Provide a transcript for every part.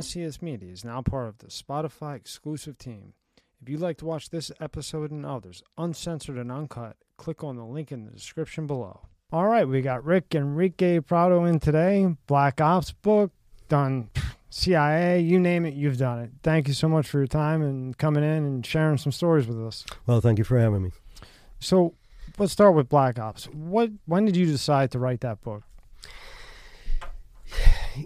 NCS Media is now part of the Spotify exclusive team. If you'd like to watch this episode and others uncensored and uncut, click on the link in the description below. All right, we got Rick Enrique Prado in today. Black Ops book, done CIA, you name it, you've done it. Thank you so much for your time and coming in and sharing some stories with us. Well, thank you for having me. So, let's start with Black Ops. What when did you decide to write that book?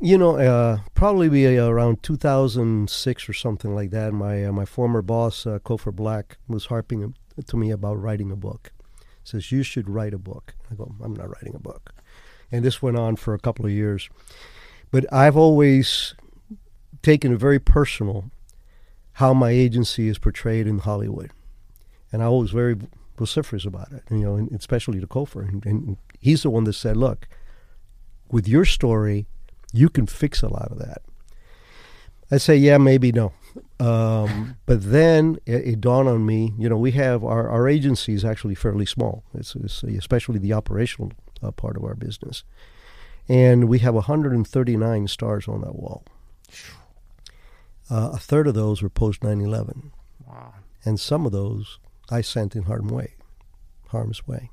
You know, uh, probably be around 2006 or something like that. My uh, my former boss, uh, Cofer Black, was harping to me about writing a book. Says you should write a book. I go, I'm not writing a book, and this went on for a couple of years. But I've always taken it very personal how my agency is portrayed in Hollywood, and I was very vociferous about it. You know, and especially to Cofer, and, and he's the one that said, "Look, with your story, you can fix a lot of that." I say, "Yeah, maybe no." Um, but then it, it, dawned on me, you know, we have our, our agency is actually fairly small. It's, it's especially the operational uh, part of our business. And we have 139 stars on that wall. Uh, a third of those were post 9 11. Wow. And some of those I sent in harm's way. Harm's way.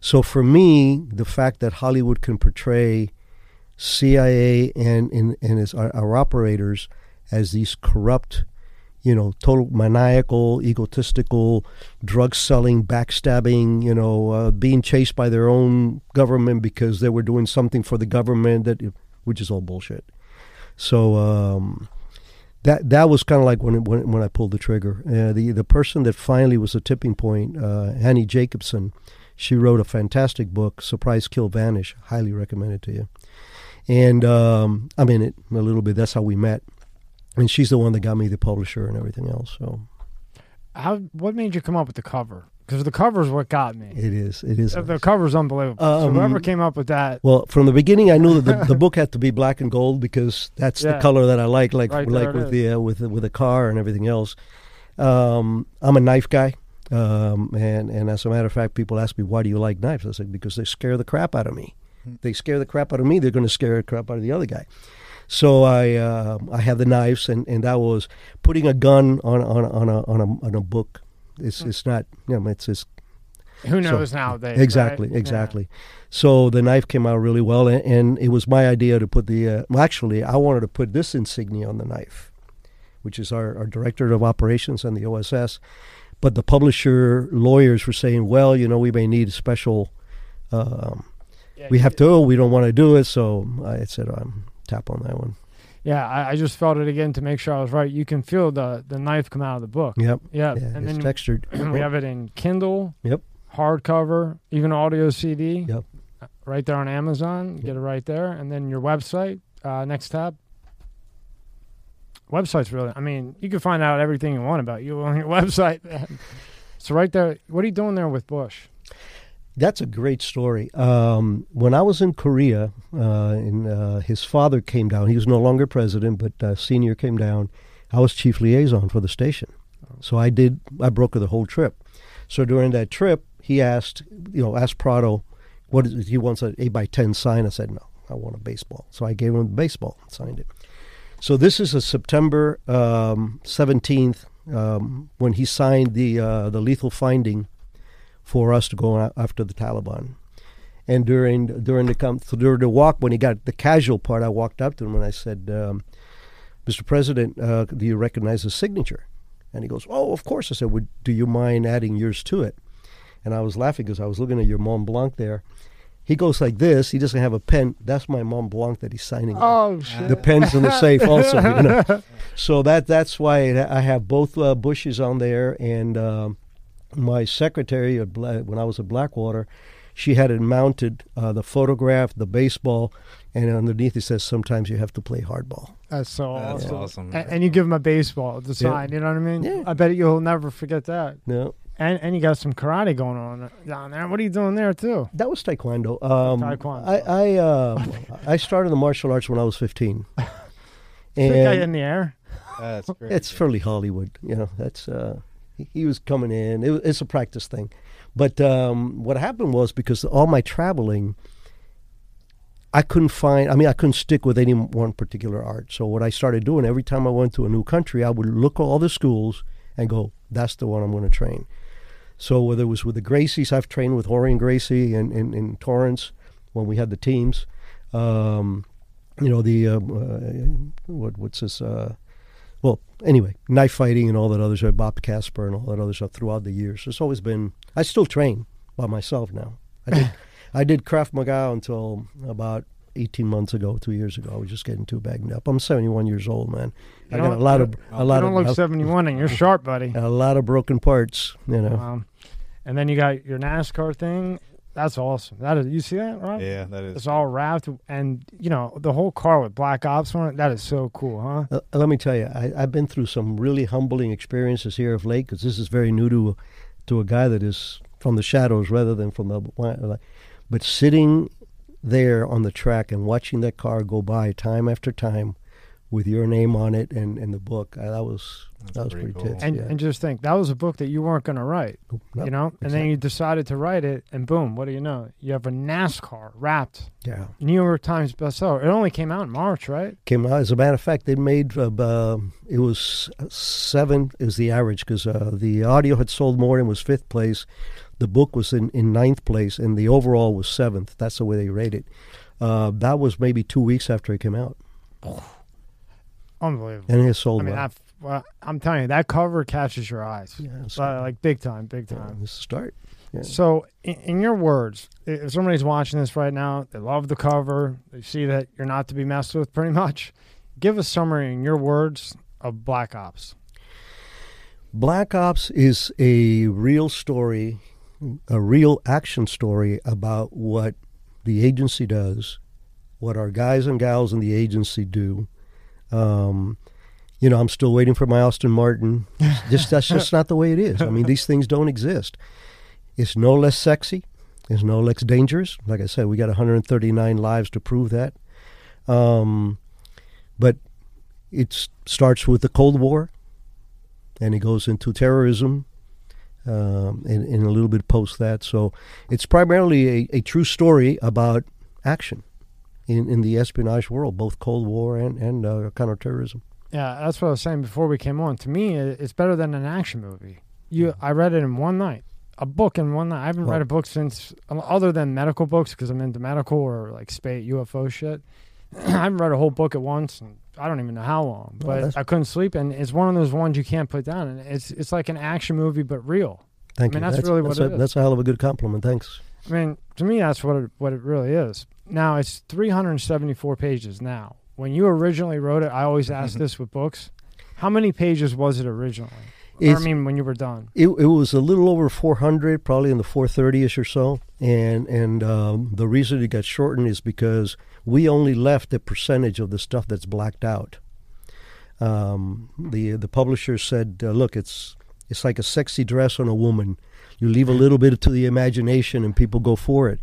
So for me, the fact that Hollywood can portray CIA and, and, and its, our, our operators as these corrupt, you know, total maniacal, egotistical, drug selling, backstabbing, you know, uh, being chased by their own government because they were doing something for the government that, which is all bullshit. So um, that that was kind of like when when when I pulled the trigger. Uh, the the person that finally was a tipping point, uh, Annie Jacobsen. she wrote a fantastic book, Surprise Kill Vanish. Highly recommend it to you. And um, I'm in it a little bit. That's how we met and she's the one that got me the publisher and everything else. So, how what made you come up with the cover? Because the cover is what got me. It is. It is. The, the cover's unbelievable. Um, so whoever came up with that. Well, from the beginning, I knew that the, the book had to be black and gold because that's yeah. the color that I like. Like right like with the uh, with with the car and everything else. Um, I'm a knife guy. Um, and and as a matter of fact, people ask me why do you like knives? I said because they scare the crap out of me. They scare the crap out of me. They're going to scare the crap out of the other guy. So I uh, I have the knives, and, and that was putting a gun on on on a on a, on a book. It's it's not you know it's it's who knows so, nowadays? Exactly, right? exactly. Yeah. So the knife came out really well, and, and it was my idea to put the. Uh, well, actually, I wanted to put this insignia on the knife, which is our, our director of operations on the OSS. But the publisher lawyers were saying, well, you know, we may need a special. Um, yeah, we have to. We don't want to do it, so I said, I'm tap on that one. Yeah, I, I, just felt it again to make sure I was right. You can feel the the knife come out of the book. Yep. Yep. Yeah, and it's then textured. we have it in Kindle. Yep. Hardcover, even audio CD. Yep. Right there on Amazon. Yep. Get it right there, and then your website. Uh, next tab. Website's really. I mean, you can find out everything you want about you on your website. so right there, what are you doing there with Bush? That's a great story. Um, when I was in Korea, uh, and uh, his father came down. He was no longer president, but uh, senior came down. I was chief liaison for the station, so I did. I brokered the whole trip. So during that trip, he asked, you know, asked Prado, what is he wants an eight by ten sign. I said no, I want a baseball. So I gave him the baseball and signed it. So this is a September um, seventeenth um, when he signed the uh, the lethal finding for us to go after the Taliban. And during during the come during the walk, when he got the casual part, I walked up to him and I said, um, "Mr. President, uh, do you recognize the signature?" And he goes, "Oh, of course." I said, "Would do you mind adding yours to it?" And I was laughing because I was looking at your Mont Blanc there. He goes like this. He doesn't have a pen. That's my Mont Blanc that he's signing. Oh shit! The pen's in the safe also. You know? So that that's why I have both uh, bushes on there and. Um, my secretary when I was at Blackwater, she had it mounted, uh, the photograph, the baseball, and underneath it says, sometimes you have to play hardball. That's so That's awesome. awesome. And, and, you give him a baseball to sign, yeah. you know what I mean? Yeah. I bet you'll never forget that. No. And, and you got some karate going on down there. What are you doing there too? That was taekwondo. Um, taekwondo. I I, uh, I started the martial arts when I was fifteen. and guy in the air. That's great. It's fairly Hollywood, you know. That's uh, he was coming in. It, it's a practice thing. But um, what happened was because all my traveling, I couldn't find. I mean, I couldn't stick with any one particular art. So what I started doing every time I went to a new country, I would look at all the schools and go, "That's the one I'm going to train." So whether it was with the Gracies, I've trained with Jorge and Gracie in, in, in Torrance when we had the teams. Um, you know the uh, uh, what what's this? Uh, well, anyway, knife fighting and all that other stuff, Bob Casper and all that other stuff throughout the years. It's always been. I still train by myself now. I did, I did Krav Maga until about 18 months ago, two years ago. I was just getting too bagged up. I'm 71 years old, man. I got a lot of a lot you don't of look 71 and you're sharp, buddy. a lot of broken parts. You know, Um, and then you got your NASCAR thing. That's awesome. That is, you see that, right? Yeah, that is. It's all wrapped, and you know the whole car with Black Ops on it. That is so cool, huh? Uh, let me tell you, I, I've been through some really humbling experiences here of late because this is very new to to a guy that is from the shadows rather than from the. But sitting there on the track and watching that car go by time after time with your name on it and, and the book, uh, that was That's that was pretty pretty cool. tits. And yeah. and just think that was a book that you weren't going to write, No, you know, and then you decided to write it, and boom, what do you know? You have a NASCAR wrapped yeah. New York Times bestseller. It only came out in March, right? came out. As a matter of fact, they made uh, uh, it was seven is the average because uh, the audio had sold more and was fifth place. The book was in, in ninth place, and the overall was seventh. That's the way they rated. Uh, that was maybe two weeks after it came out, Unbelievable. and it sold I mean, well. I've, well, I'm telling you, that cover catches your eyes, yeah, Uh, like big time, big yeah, time. it's a start. Yeah. So, in, in your words, if somebody's watching this right now, they love the cover, they see that you're not to be messed with, pretty much. Give a summary in your words of Black Ops. Black Ops is a real story, a real action story about what the agency does, what our guys and gals in the agency do. Um, you know, I'm still waiting for my Aston Martin. Just that's just not the way it is. I mean, these things don't exist. It's no less sexy. It's no less dangerous. Like I said, we got 139 lives to prove that. Um, but it starts with the Cold War and it goes into terrorism um, and, and a little bit post that. So it's primarily a, a true story about action in, in the espionage world, both Cold War and, and uh, counterterrorism. Yeah, that's what I was saying before we came on. To me, it's better than an action movie. You, I read it in one night. A book in one night. I haven't read a book since, other than medical books, because I'm into medical or like space UFO shit. I haven't read a whole book at once, and I don't even know how long. But that's- I couldn't sleep, and it's one of those ones you can't put down. And it's it's like an action movie, but real. Thank I mean, you. that's really what that's it a, is. That's a hell of a good compliment. Thanks. I mean, to me, that's what it, what it really is. Now it's 374 pages. Now, when you originally wrote it, I always ask Mm-hmm. this with books: how many pages was it originally? Or, I mean, when you were done. It, it was a little over 400, probably in the 430ish or so. And and um, the reason it got shortened is because we only left a percentage of the stuff that's blacked out. Um, the the publisher said, uh, "Look, it's it's like a sexy dress on a woman. You leave a little bit to the imagination, and people go for it."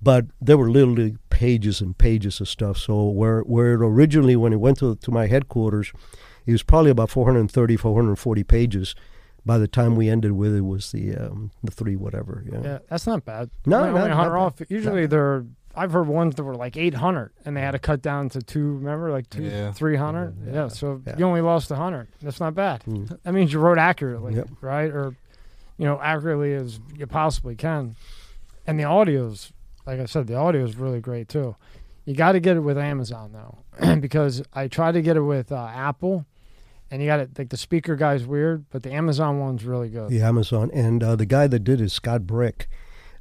But there were literally pages and pages of stuff. So where where it originally, when it went to to my headquarters, it was probably about 430, 440 pages by the time we ended with it was the um, the three whatever. Yeah. Yeah, that's not bad. No, only, no, only not 100 bad. off. Usually they're. I've heard ones that were like 800, and they had to cut down to two. Remember, like two, Yeah. 300. Yeah. Yeah. so Yeah. you only lost 100. That's not bad. Mm. That means you wrote accurately, Yep. right? Or, you know, accurately as you possibly can. And the audio's, like I said, the audio is really great too. You got to get it with Amazon though, because I tried to get it with uh, Apple, and you got it like the speaker guy's weird, but the Amazon one's really good. the Amazon. And uh, the guy that did it, Scott Brick,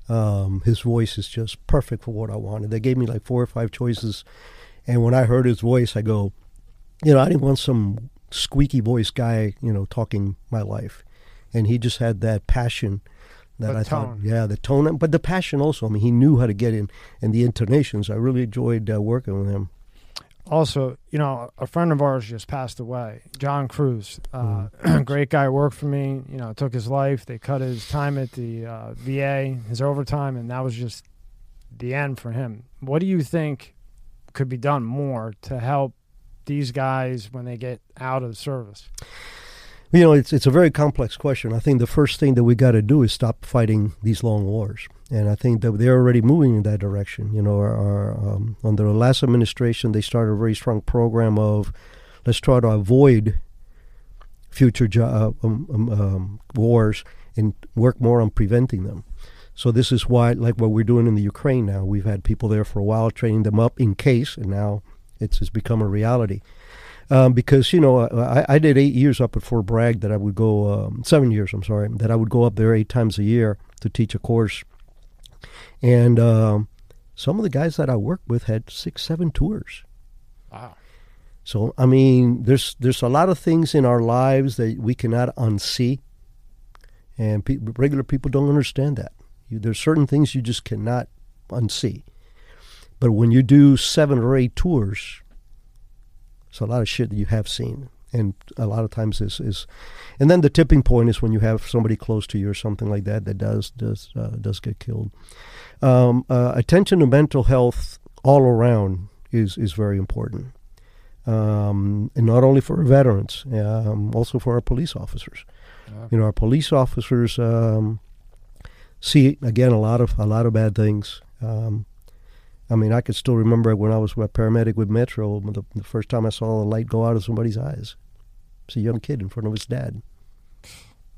um, his voice is just perfect for what I wanted. They gave me like four or five choices, and when I heard his voice, I go, you know, I didn't want some squeaky voice guy, you know, talking my life, and he just had that passion. That The I tone. thought, yeah, the tone, but the passion also. I mean, he knew how to get in, and the intonations. I really enjoyed uh, working with him. Also, you know, a friend of ours just passed away, John Cruz. Uh, Mm. great guy, worked for me. You know, took his life. They cut his time at the uh, VA, his overtime, and that was just the end for him. What do you think could be done more to help these guys when they get out of service? You know, it's it's a very complex question. I think the first thing that we got to do is stop fighting these long wars, and I think that they're already moving in that direction. You know, our, our, um, under the last administration, they started a very strong program of let's try to avoid future jo- uh, um, um, um, wars and work more on preventing them. So this is why, like what we're doing in the Ukraine now, we've had people there for a while, training them up in case, and now it's, it's become a reality. Um, because you know I, I, did eight years up at Fort Bragg that I would go um, seven years I'm sorry that I would go up there eight times a year to teach a course, and um, some of the guys that I worked with had six seven tours. Wow. So I mean, there's there's a lot of things in our lives that we cannot unsee, and pe- regular people don't understand that. You, there's certain things you just cannot unsee. But when you do seven or eight tours, it's a lot of shit that you have seen. And a lot of times is is, and then the tipping point is when you have somebody close to you or something like that that does does uh, does get killed. Um, uh, attention to mental health all around is is very important, um, and not only for veterans, um, also for our police officers. Yeah. You know, our police officers um, see again a lot of a lot of bad things. Um, I mean, I could still remember when I was a paramedic with Metro, the, the first time I saw a light go out of somebody's eyes. It's a young kid in front of his dad.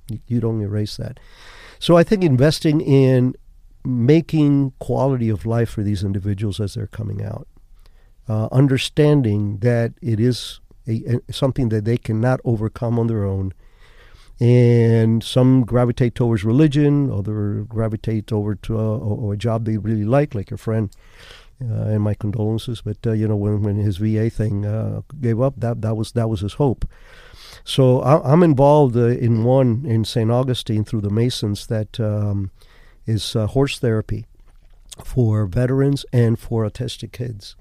You, you don't erase that. So I think investing in making quality of life for these individuals as they're coming out, uh, understanding that it is a, a, something that they cannot overcome on their own, and some gravitate towards religion, other gravitate over to a, a job they really like, like your friend uh, and my condolences. But uh, you know, when when his VA thing uh, gave up, that that was that was his hope. So I, am involved uh, in one in St. Augustine through the Masons that um, is uh, horse therapy for veterans and for autistic kids.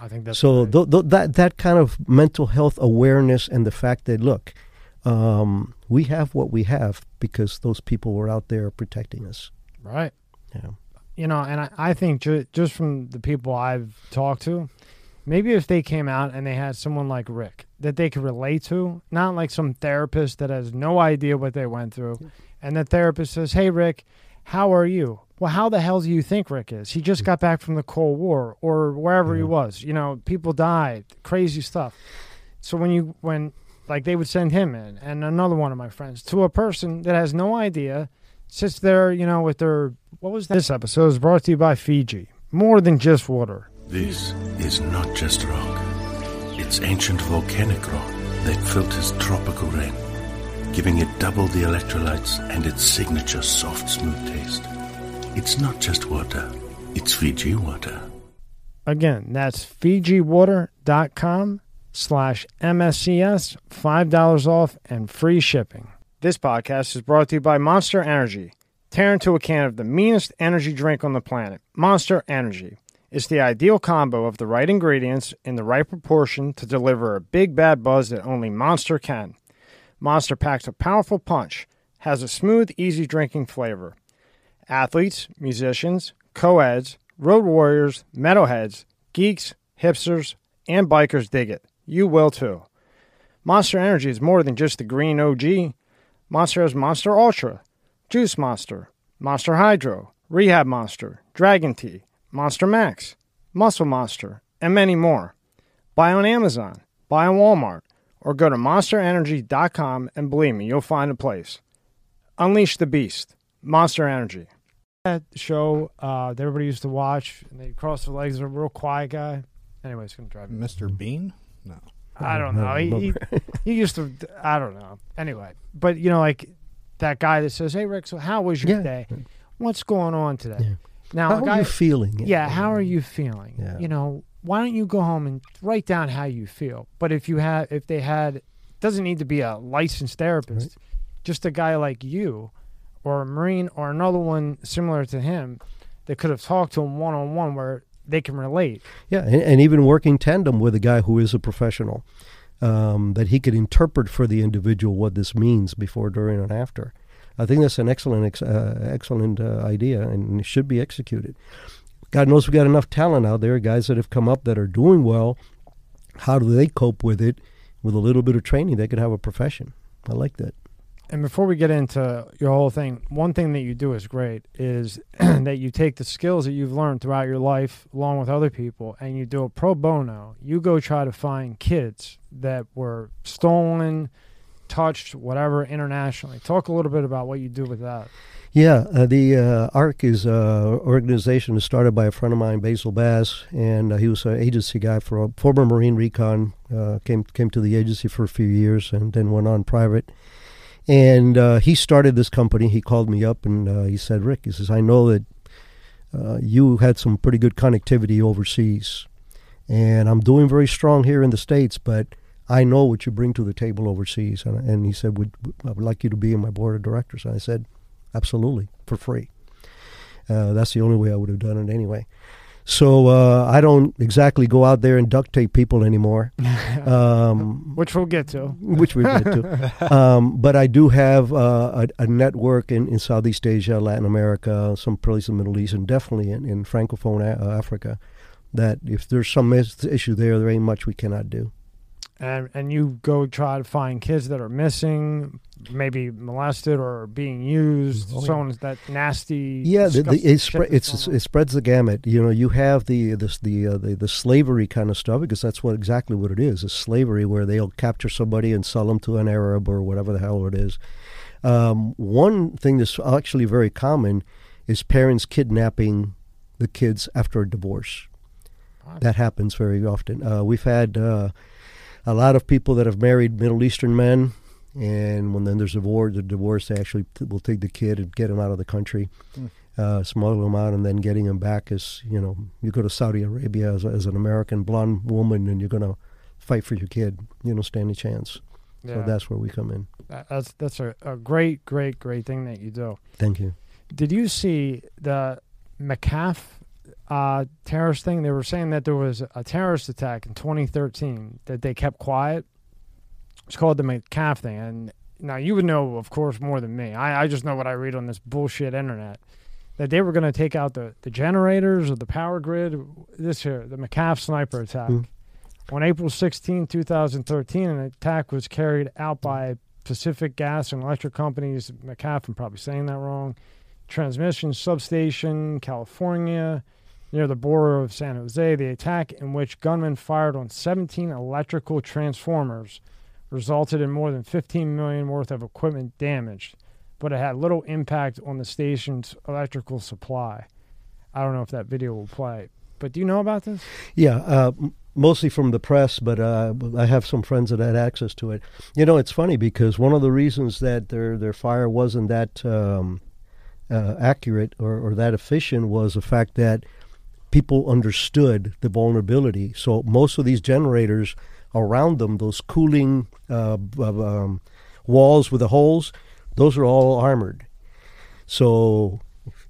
I think that's so. Th- th- that that kind of mental health awareness and the fact that look, um, we have what we have because those people were out there protecting us. Right. Yeah you know, and I, I think ju- just from the people I've talked to, maybe if they came out and they had someone like Rick that they could relate to, not like some therapist that has no idea what they went through, and the therapist says, "Hey, Rick, how are you?" Well, how the hell do you think Rick is? He just got back from the Cold War or wherever he was. You know, people died, crazy stuff. So when you when like they would send him in and another one of my friends to a person that has no idea sits there, you know, with their what was that? This episode is brought to you by Fiji. More than just water. This is not just rock. It's ancient volcanic rock that filters tropical rain, giving it double the electrolytes and its signature soft, smooth taste. It's not just water, it's Fiji water. Again, that's FijiWater.com slash MSCS, $5 off and free shipping. This podcast is brought to you by Monster Energy. Tear into a can of the meanest energy drink on the planet, Monster Energy. It's the ideal combo of the right ingredients in the right proportion to deliver a big bad buzz that only Monster can. Monster packs a powerful punch, has a smooth, easy drinking flavor. Athletes, musicians, co-eds, road warriors, metalheads, geeks, hipsters, and bikers dig it. You will too. Monster Energy is more than just the green OG. Monster has Monster Ultra, Juice Monster, Monster Hydro, Rehab Monster, Dragon Tea, Monster Max, Muscle Monster, and many more. Buy on Amazon, buy on Walmart, or go to monsterenergy.com and believe me, you'll find a place. Unleash the Beast, Monster Energy. That show uh, that everybody used to watch, and they cross their legs, a real quiet guy. Anyway, it's going to drive me. Mr. Bean? No. I don't know. He, he, he used to. I don't know. Anyway, but you know, like that guy that says, "Hey, Rick, so how was your Yeah. day? What's going on today?" Yeah. Now, How a are you feeling? yeah, how are you feeling? Yeah. You know, why don't you go home and write down how you feel? But if you had, if they had, doesn't need to be a licensed therapist, just a guy like you, or a Marine, or another one similar to him, that could have talked to him one on one, where they can relate. Yeah, and, and even working tandem with a guy who is a professional, um, that he could interpret for the individual what this means before, during, and after. I think that's an excellent, ex- uh, excellent uh, idea, and it should be executed. God knows we got enough talent out there, guys that have come up that are doing well. How do they cope with it? With a little bit of training, they could have a profession. I like that. And before we get into your whole thing, one thing that you do is great is that you take the skills that you've learned throughout your life, along with other people, and you do a pro bono. You go try to find kids that were stolen, touched, whatever, internationally. Talk a little bit about what you do with that. Yeah, uh, the uh, ARC is an organization started by a friend of mine, Basil Bass, and uh, he was an agency guy for a former Marine Recon. Uh, came came to the agency for a few years and then went on private. And uh, he started this company. He called me up and uh, he said, "Rick, he says I know that you had some pretty good connectivity overseas, and I'm doing very strong here in the states, but." I know what you bring to the table overseas. And, and he said, would, I would like you to be in my board of directors. And I said, absolutely, for free. Uh, that's the only way I would have done it anyway. So uh, I don't exactly go out there and duct tape people anymore, um, which we'll get to. Which we'll get to. um, but I do have uh, a, a, network in, in Southeast Asia, Latin America, some places in the Middle East, and definitely in, in Francophone a- uh, Africa. That if there's some issue there, there ain't much we cannot do and and you go try to find kids that are missing, maybe molested or being used, oh, someone yeah. that nasty. Yeah, the, the, it, spre- it spreads the gamut. You know, you have the this the, uh, the the slavery kind of stuff because that's what exactly what it is. Is slavery where they'll capture somebody and sell them to an Arab or whatever the hell it is. Um, one thing that's actually very common is parents kidnapping the kids after a divorce. That happens very often. Uh, we've had. Uh, a lot of people that have married Middle Eastern men, and when then there's a divorce, the divorce they actually t- will take the kid and get him out of the country, mm. uh, smuggle him out, and then getting him back is you know you go to Saudi Arabia as, as an American blonde woman and you're gonna fight for your kid, you don't stand a chance. Yeah. So that's where we come in. That's that's a, a great, great, great thing that you do. Thank you. Did you see the McCaff uh, terrorist thing. They were saying that there was a terrorist attack in 2013 that they kept quiet. It's called the McCaff thing. And now you would know, of course, more than me. I, I just know what I read on this bullshit internet. That they were going to take out the, the generators or the power grid. This here, the McCaff sniper attack. Mm. On April 16, 2013, an attack was carried out by Pacific Gas and Electric Companies, McCaff, I'm probably saying that wrong, transmission substation, California near the border of San Jose. The attack, in which gunmen fired on 17 electrical transformers, resulted in more than 15 million worth of equipment damaged, but it had little impact on the station's electrical supply. I don't know if that video will play, but do you know about this? Yeah, uh, mostly from the press, but uh, I have some friends that had access to it. You know, it's funny because one of the reasons that their their fire wasn't that um, uh, accurate or, or that efficient was the fact that people understood the vulnerability. So most of these generators around them, those cooling uh, um, walls with the holes, those are all armored. So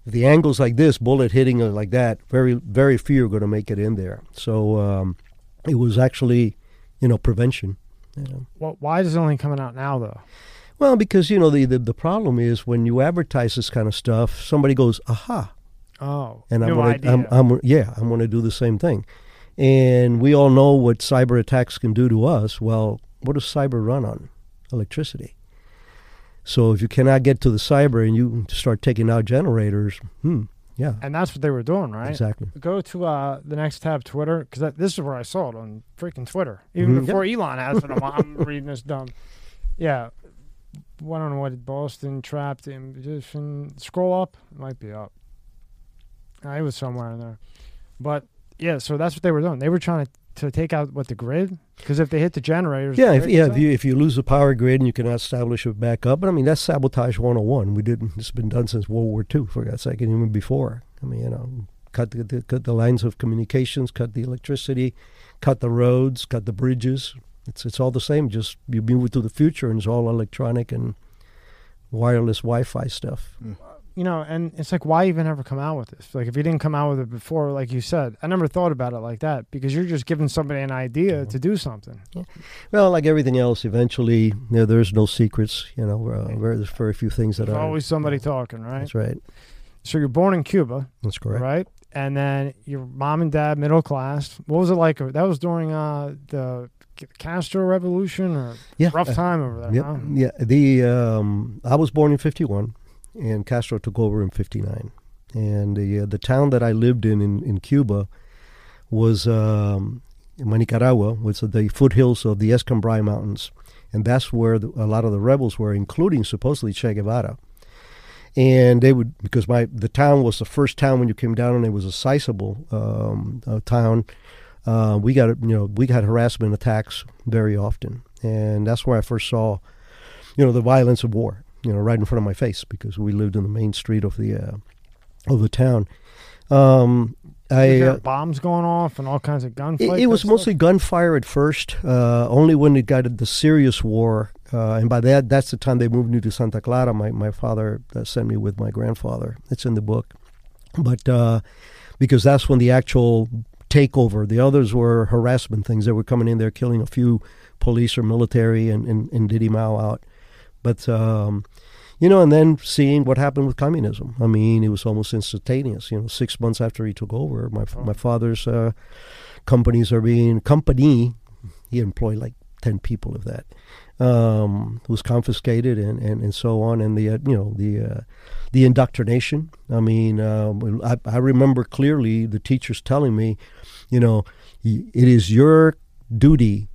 the angles like this, bullet hitting like that, very very few are going to make it in there. So um, it was actually, you know, prevention. You know. Well, why is it only coming out now though? Well, because you know the, the, the problem is when you advertise this kind of stuff, somebody goes, "Aha." Oh, and I'm gonna, I'm, I'm, yeah, I'm going to do the same thing. And we all know what cyber attacks can do to us. Well, what does cyber run on? Electricity. So if you cannot get to the cyber and you start taking out generators, hmm, yeah. And that's what they were doing, right? Exactly. Go to uh, the next tab, Twitter, because this is where I saw it on freaking Twitter. Even mm-hmm. before yep. Elon has it, I'm, I'm reading this dumb. Yeah, I don't know what Boston trapped in position. Scroll up, it might be up. I was somewhere in there, but yeah. So that's what they were doing. They were trying to, to take out what the grid because if they hit the generators, yeah, if, yeah. If you if you lose the power grid and you cannot establish it back up, but I mean that's sabotage 101. We didn't It's been done since World War II. For God's sake, and even before. I mean, you know, cut the, the cut the lines of communications, cut the electricity, cut the roads, cut the bridges. It's it's all the same. Just you move it to the future, and it's all electronic and wireless Wi-Fi stuff. Mm. You know, and it's like, why even ever come out with this? Like, if you didn't come out with it before, like you said, I never thought about it like that because you're just giving somebody an idea mm-hmm. to do something. Yeah. Well, like everything else, eventually, you know, there's no secrets. You know, uh, there's very few things that there's are always somebody talking, right? That's right. So you're born in Cuba. That's correct. Right, and then your mom and dad, middle class. What was it like? That was during uh, the Castro Revolution or Yeah, rough uh, time over there. Yep. huh? Yeah. The um, I was born in '51, and Castro took over in '59. And the uh, the town that I lived in in, in Cuba was um, Nicaragua, was the foothills of the Escambray Mountains, and that's where the, a lot of the rebels were, including supposedly Che Guevara. And they would because my the town was the first town when you came down, and it was a sizable um, uh, town. Uh, we got you know we got harassment attacks very often, and that's where I first saw you know the violence of war you know right in front of my face because we lived in the main street of the uh, of the town. Um, I uh, bombs going off and all kinds of gunfights. it, it was stuff? mostly gunfire at first. Uh, only when it got the serious war, uh, and by that that's the time they moved me to Santa Clara. My my father uh, sent me with my grandfather. It's in the book, but uh, because that's when the actual takeover. The others were harassment things. They were coming in there, killing a few police or military, and and, and Diddy Mao out. But um, you know, and then seeing what happened with communism. I mean, it was almost instantaneous. You know, six months after he took over, my Oh. my father's uh, companies are being company. He employed like ten people of that. Um, was confiscated and, and, and so on, and the uh, you know the uh, the indoctrination. I mean, um, I, I remember clearly the teachers telling me, you know, it is your duty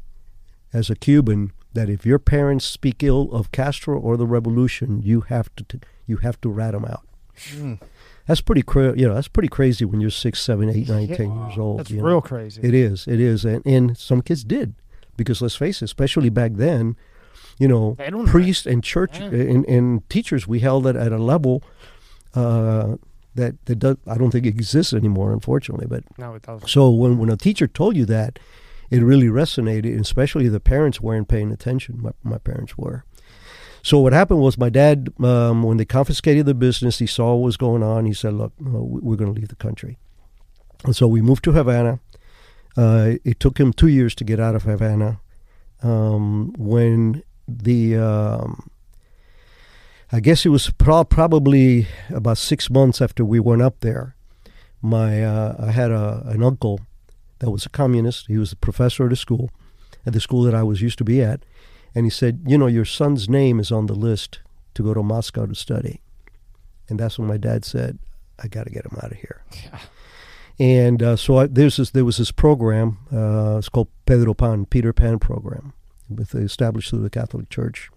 as a Cuban that if your parents speak ill of Castro or the revolution, you have to t- you have to rat them out. Mm. That's pretty cra- you know that's pretty crazy when you're six, seven, eight, nine, Yeah. ten years old. That's you know. real crazy. It is. It is. And, and some kids did. Because let's face it, especially back then, you know, priests and church Yeah. and, and teachers, we held it at a level uh, that, that does, I don't think exists anymore, unfortunately. But No, it doesn't. so when, when a teacher told you that, it really resonated, especially the parents weren't paying attention. My, my parents were. So what happened was my dad, um, when they confiscated the business, he saw what was going on. He said, "Look, we- we're going to leave the country." And so we moved to Havana. Uh, it took him two years to get out of Havana. Um, when the, um, I guess it was pro- probably about six months after we went up there. My, uh, I had a, an uncle that was a communist. He was a professor at a school, at the school that I was used to be at, and he said, "You know, your son's name is on the list to go to Moscow to study." And that's when my dad said, "I got to get him out of here." Yeah. And uh, so I, there's this, there was this program. Uh, it's called Pedro Pan, Peter Pan program, with established through the Catholic Church.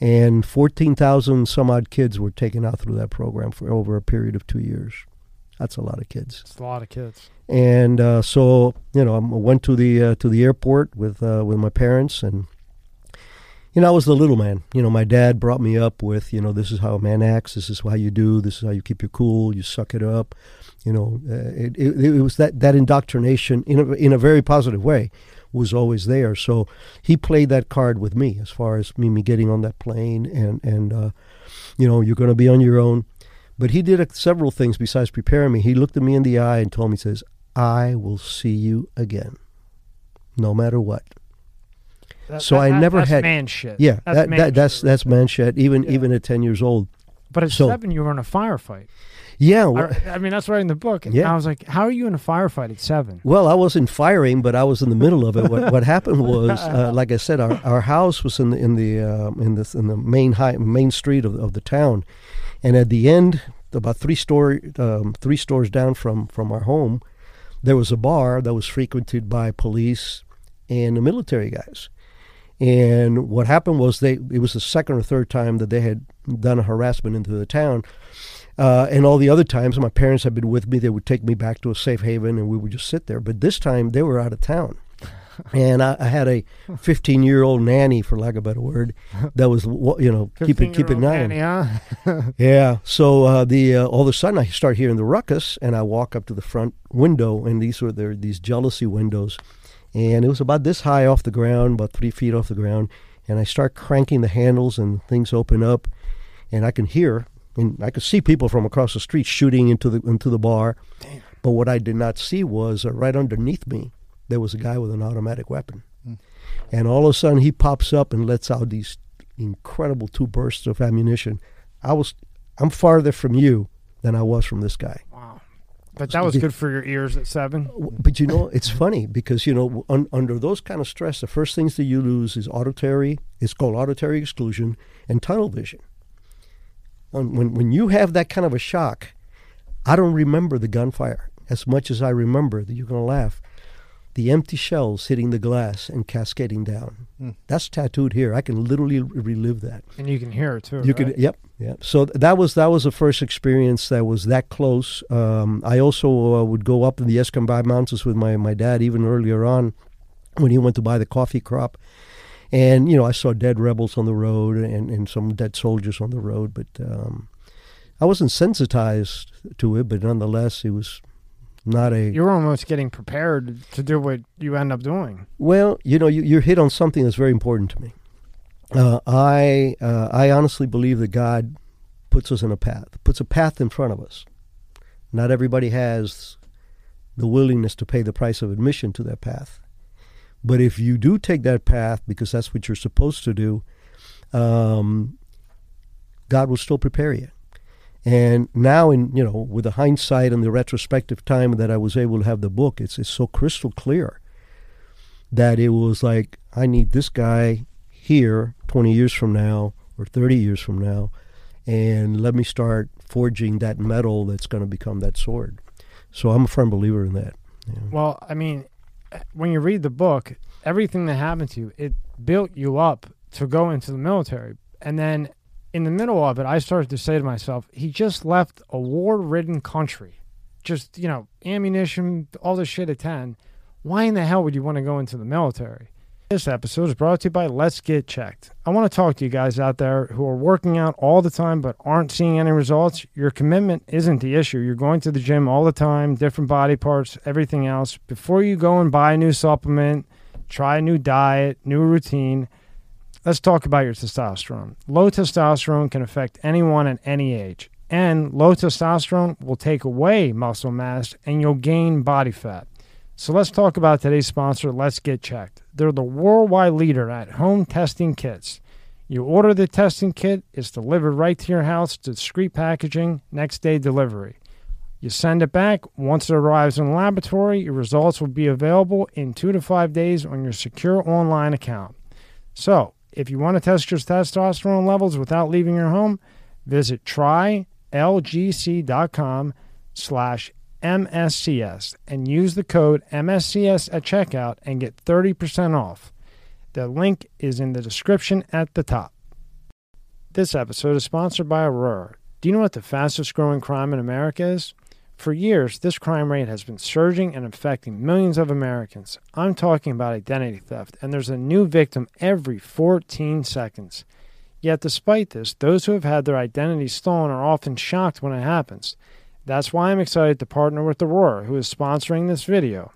And fourteen thousand some odd kids were taken out through that program for over a period of two years. That's a lot of kids. It's a lot of kids. And uh, so you know, I went to the uh, to the airport with uh, with my parents, and you know, I was the little man. You know, my dad brought me up with, you know, this is how a man acts. This is how you do. This is how you keep your cool. You suck it up. You know, uh, it, it, it was that that indoctrination in a, in a very positive way was always there. So he played that card with me as far as me, me getting on that plane and and uh, you know, you're going to be on your own. But he did uh, several things besides preparing me. He looked at me in the eye and told me, says, "I will see you again, no matter what." That- So that- I that- never that's had- man shit. Yeah, that's that, man that, that's shit. that's man shit. Even Yeah. even at ten years old. But at so- seven, you were in a firefight. Yeah. Well, I, I mean, that's right in the book. And Yeah. I was like, how are you in a firefight at seven? well, I wasn't firing, but I was in the middle of it. What, what happened was, uh, like I said, our, our house was in the in the uh, in the in the main high main street of, of the town, and at the end, about three story um, three stores down from from our home, there was a bar that was frequented by police and the military guys. And what happened was they it was the second or third time that they had done a harassment into the town. Uh, and all the other times my parents had been with me, they would take me back to a safe haven and we would just sit there. But this time they were out of town. And I, I had a 15 year old nanny, for lack of a better word, that was, you know, keeping, keeping an eye on me. Yeah. Yeah. So uh, the uh, all of a sudden I start hearing the ruckus, and I walk up to the front window, and these were there these jealousy windows, and it was about this high off the ground, about three feet off the ground, and I start cranking the handles, and things open up, and I can hear and I could see people from across the street shooting into the into the bar, Damn. but what I did not see was uh, right underneath me there was a guy with an automatic weapon, Mm. and all of a sudden he pops up and lets out these incredible two bursts of ammunition. I was I'm farther from you than I was from this guy. Wow. But that was good for your ears at seven. But you know, it's funny because you know, un, under those kind of stress, the first things that you lose is auditory. It's called auditory exclusion and tunnel vision. When when you have that kind of a shock, I don't remember the gunfire as much as I remember that you're going to laugh. The empty shells hitting the glass and cascading down. Mm. That's tattooed here. I can literally relive that. And you can hear it too. You right? could. Yep. Yeah. So that was that was the first experience that was that close. Um, I also uh, would go up in the Escambray Mountains with my my dad even earlier on when he went to buy the coffee crop. And you know, I saw dead rebels on the road and, and some dead soldiers on the road, but um, I wasn't sensitized to it. But nonetheless, it was not a. You're almost getting prepared to do what you end up doing. Well, you know, you, you're hit on something that's very important to me. Uh, I uh, I honestly believe that God puts us in a path, puts a path in front of us. Not everybody has the willingness to pay the price of admission to that path. But if you do take that path, because that's what you're supposed to do, um, God will still prepare you. And now, in you know, with the hindsight and the retrospective time that I was able to have the book, it's it's so crystal clear that it was like I need this guy here 20 years from now or 30 years from now, and let me start forging that metal that's going to become that sword. So I'm a firm believer in that. Yeah. Well, I mean, when you read the book, everything that happened to you, it built you up to go into the military, and then in the middle of it, I started to say to myself, he just left a war ridden country. Just, you know, ammunition, all this shit at 10. Why in the hell would you want to go into the military? This episode is brought to you by Let's Get Checked. I want to talk to you guys out there who are working out all the time but aren't seeing any results. Your commitment isn't the issue. You're going to the gym all the time, different body parts, everything else. Before you go and buy a new supplement, try a new diet, new routine, Let's talk about your testosterone. Low testosterone can affect anyone at any age, and low testosterone will take away muscle mass and you'll gain body fat. So let's talk about today's sponsor, Let's Get Checked. They're the worldwide leader at home testing kits. You order the testing kit, it's delivered right to your house, discreet packaging, next day delivery. You send it back. Once it arrives in the laboratory, your results will be available in two to five days on your secure online account. So, if you want to test your testosterone levels without leaving your home, visit trylgc.com slash MSCS and use the code MSCS at checkout and get 30% off. The link is in the description at the top. This episode is sponsored by Aurora. Do you know what the fastest growing crime in America is? For years, this crime rate has been surging and affecting millions of Americans. I'm talking about identity theft, and there's a new victim every 14 seconds. Yet, despite this, those who have had their identity stolen are often shocked when it happens. That's why I'm excited to partner with Aurora, who is sponsoring this video.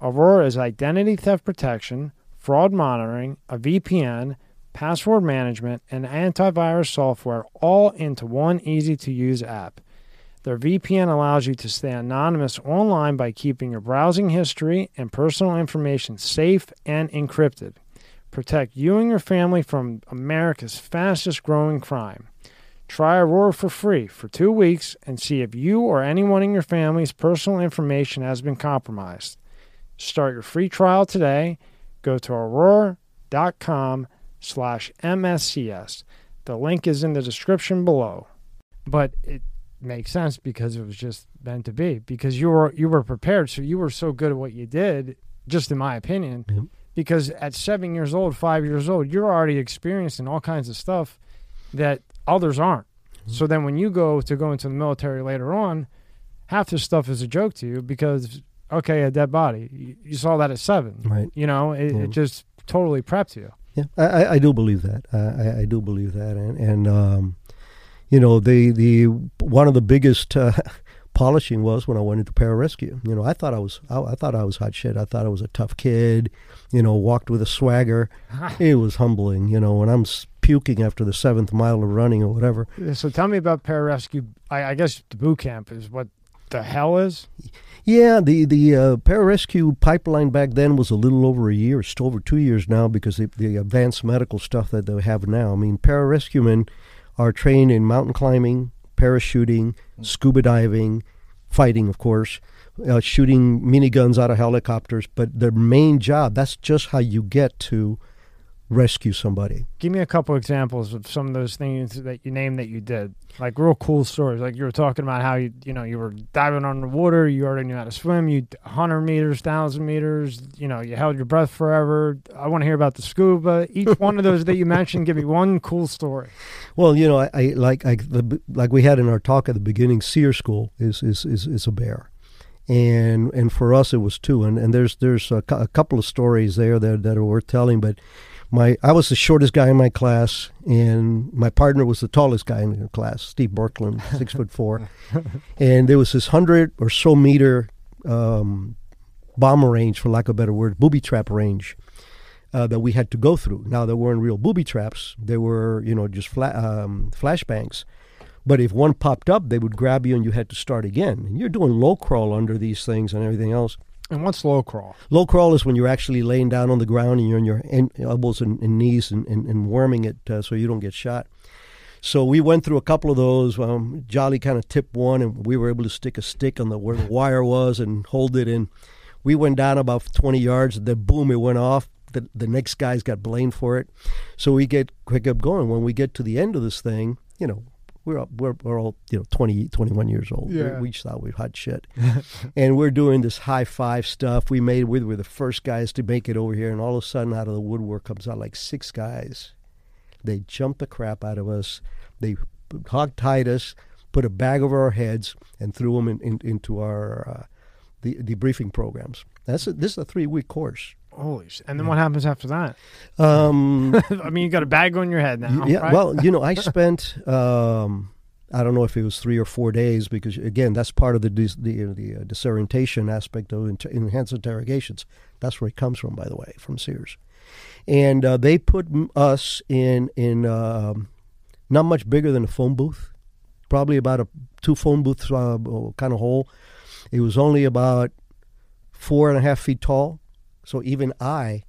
Aurora is identity theft protection, fraud monitoring, a VPN, password management, and antivirus software all into one easy to use app. Their VPN allows you to stay anonymous online by keeping your browsing history and personal information safe and encrypted. Protect you and your family from America's fastest growing crime. Try Aurora for free for two weeks and see if you or anyone in your family's personal information has been compromised. Start your free trial today. Go to aurora.com slash MSCS. The link is in the description below. But it make sense because it was just meant to be because you were you were prepared. So you were so good at what you did just in my opinion yep. because at 7 years old 5 years old you're already experiencing all kinds of stuff that others aren't. Mm-hmm. so then when you go to go into the military later on half this stuff is a joke to you because okay a dead body. You, you saw that at 7 right. You know it, yeah. it just totally prepped you. Yeah I, I do believe that. I, I do believe that. And and um you know, the the one of the biggest uh, polishing was when I went into pararescue. You know, I thought I was I, I, thought I was hot shit. I thought I was a tough kid. You know, walked with a swagger. it was humbling. You know, when I'm puking after the seventh mile of running or whatever. So tell me about pararescue. I, I guess the boot camp is what the hell is. Yeah, the the uh, pararescue pipeline back then was a little over a year, still over two years now because the, the advanced medical stuff that they have now. I mean, pararescuemen are trained in mountain climbing, parachuting, scuba diving, fighting, of course, uh, shooting miniguns out of helicopters. But their main job, that's just how you get to rescue somebody. Give me a couple examples of some of those things that you named that you did, like real cool stories. Like you were talking about how you, you know, you were diving underwater, you already knew how to swim, you 100 meters, 1,000 meters, you know, you held your breath forever. I want to hear about the scuba. Each one of those that you mentioned, give me one cool story. Well, you know, I, I like I, the, like we had in our talk at the beginning. SERE School is is is, is a bear, and and for us it was two. And and there's there's a, a couple of stories there that that are worth telling, but my I was the shortest guy in my class, and my partner was the tallest guy in the class, Steve Berkland, six foot four, and there was this hundred or so meter um, bomber range, for lack of a better word, booby trap range. Uh, that we had to go through. Now there weren't real booby traps; they were, you know, just fla- um, flashbangs. But if one popped up, they would grab you, and you had to start again. And you're doing low crawl under these things and everything else. And what's low crawl? Low crawl is when you're actually laying down on the ground and you're on your elbows and, and knees and, and, and, it uh, so you don't get shot. So we went through a couple of those. Um, Jolly kind of tipped one, and we were able to stick a stick on the where the wire was and hold it. And we went down about 20 yards. Then boom, it went off. The, the next guys got blamed for it. So we get quick up going. When we get to the end of this thing, you know, we're we're, we're all you know 20 21 years old. Yeah. we, we just thought we were hot shit. And we're doing this high five stuff. We made we were the first guys to make it over here and all of a sudden out of the woodwork comes out like six guys. They jumped the crap out of us. They hog tied us put a bag over our heads and threw them in, in, into our uh, the debriefing programs. That's a, this is a three week course Holy shit. And then what happens after that? Um, I mean, you got a bag on your head now. Yeah. right? Well, you know, I spent. Um, I don't know if it was three or four days because again, that's part of the dis- the, the uh, disorientation aspect of inter- enhanced interrogations. That's where it comes from, by the way, from Sears. and uh, they put m- us in in um, not much bigger than a phone booth, probably about a two phone booths uh, kind of hole. It was only about four and a half feet tall, so even I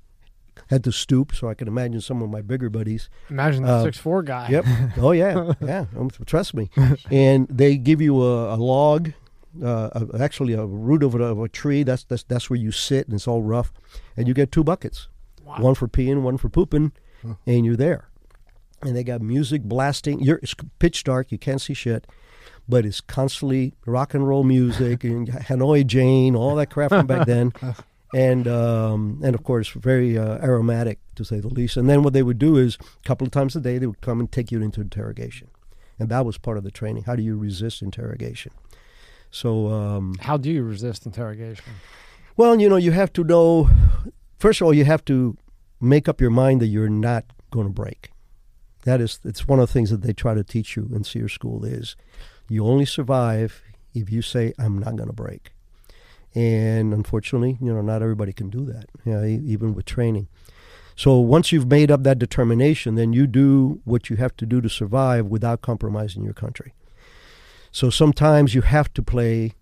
had to stoop, so I can imagine some of my bigger buddies. Imagine the Uh, six four guy. Yep. Oh yeah, yeah. Um, trust me. And they give you a, a log, uh, a, actually a root of a, of a tree. That's that's that's where you sit, and it's all rough. And you get two buckets, Wow. one for peeing, one for pooping, and you're there. And they got music blasting. You're it's pitch dark. You can't see shit. But it's constantly rock and roll music and Hanoi Jane, all that crap from back then and um, and of course very uh, aromatic to say the least. And then what they would do is a couple of times a day they would come and take you into interrogation, and that was part of the training. How do you resist interrogation? So um, How do you resist interrogation? well, you know, you have to know. First of all, you have to make up your mind that you're not going to break. That is, it's one of the things that they try to teach you in SERE school is you only survive if you say, "I'm not going to break." And unfortunately, you know, not everybody can do that. You know, even with training. So once you've made up that determination, then you do what you have to do to survive without compromising your country. So sometimes you have to play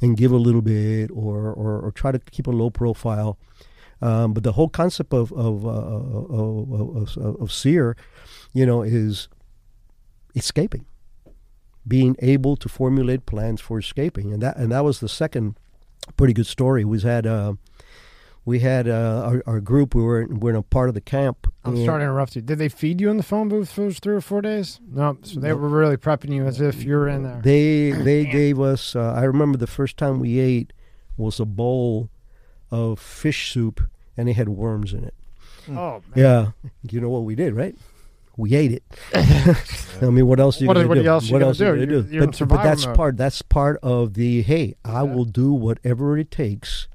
and give a little bit, or or, or try to keep a low profile. Um, but the whole concept of of, uh, of, of, of SERE, you know, is escaping, being able to formulate plans for escaping, and that and that was the second pretty good story. We had uh, we had uh, our, our group. We were we're in a part of the camp. I'm sorry to interrupt you. Did they feed you in the phone booth for those three or four days? No. So they were really prepping you as if you were in there. They they gave us. Uh, I remember the first time we ate was a bowl of fish soup, and it had worms in it. oh, man. Yeah, you know what we did, right? We ate it. I mean, what else? Are you What- gonna do? else what else are you gonna You're- do? you're but, but that's mode. part. That's part of the. Hey, I Yeah. will do whatever it takes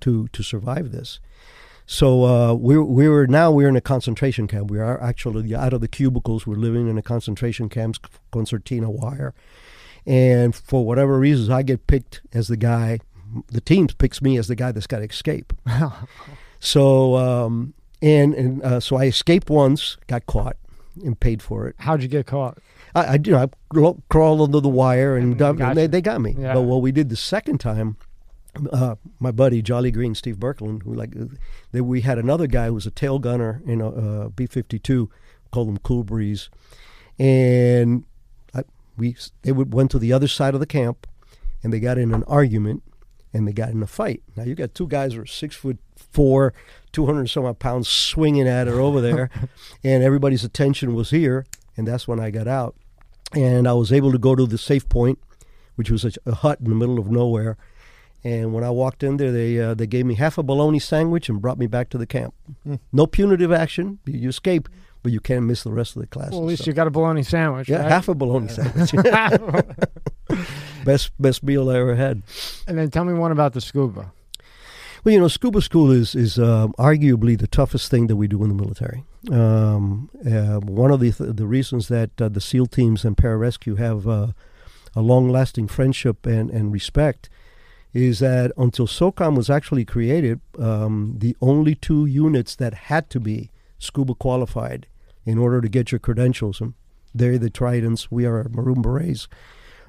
to to survive this. So uh, we we were now we're in a concentration camp. We are actually out of the cubicles. We're living in a concentration camp, concertina wire, and for whatever reasons, I get picked as the guy. The team picks me as the guy that's got to escape. So um, and and uh, so I escaped once, got caught, and paid for it. How'd you get caught? I, I you know I crawl- crawled under the wire and, And dump- got they, they got me. Yeah. But what we did the second time, uh, my buddy Jolly Green, Steve Berkland, who like they, we had another guy who was a tail gunner in a uh, B fifty two, called him Cool Breeze, and I, we they would, went to the other side of the camp, and they got in an argument and they got in a fight. Now you got two guys who are six foot four, two hundred some odd pounds, swinging at her over there, and everybody's attention was here, and that's when I got out, and I was able to go to the safe point, which was a, a hut in the middle of nowhere. And when I walked in there, they uh, they gave me half a bologna sandwich and brought me back to the camp. Hmm. No punitive action. You, escape, but you can't miss the rest of the class. Well, at least you got a bologna sandwich. yeah, right? half a bologna sandwich. best best meal I ever had. and then tell me one about the scuba. Well, you know, scuba school is is um, arguably the toughest thing that we do in the military. Um, uh, one of the th- the reasons that uh, the SEAL teams and pararescue have uh, a long lasting friendship and, and respect is that until SOCOM was actually created, um, the only two units that had to be scuba qualified in order to get your credentials, and they're the Tridents, we are Maroon Berets,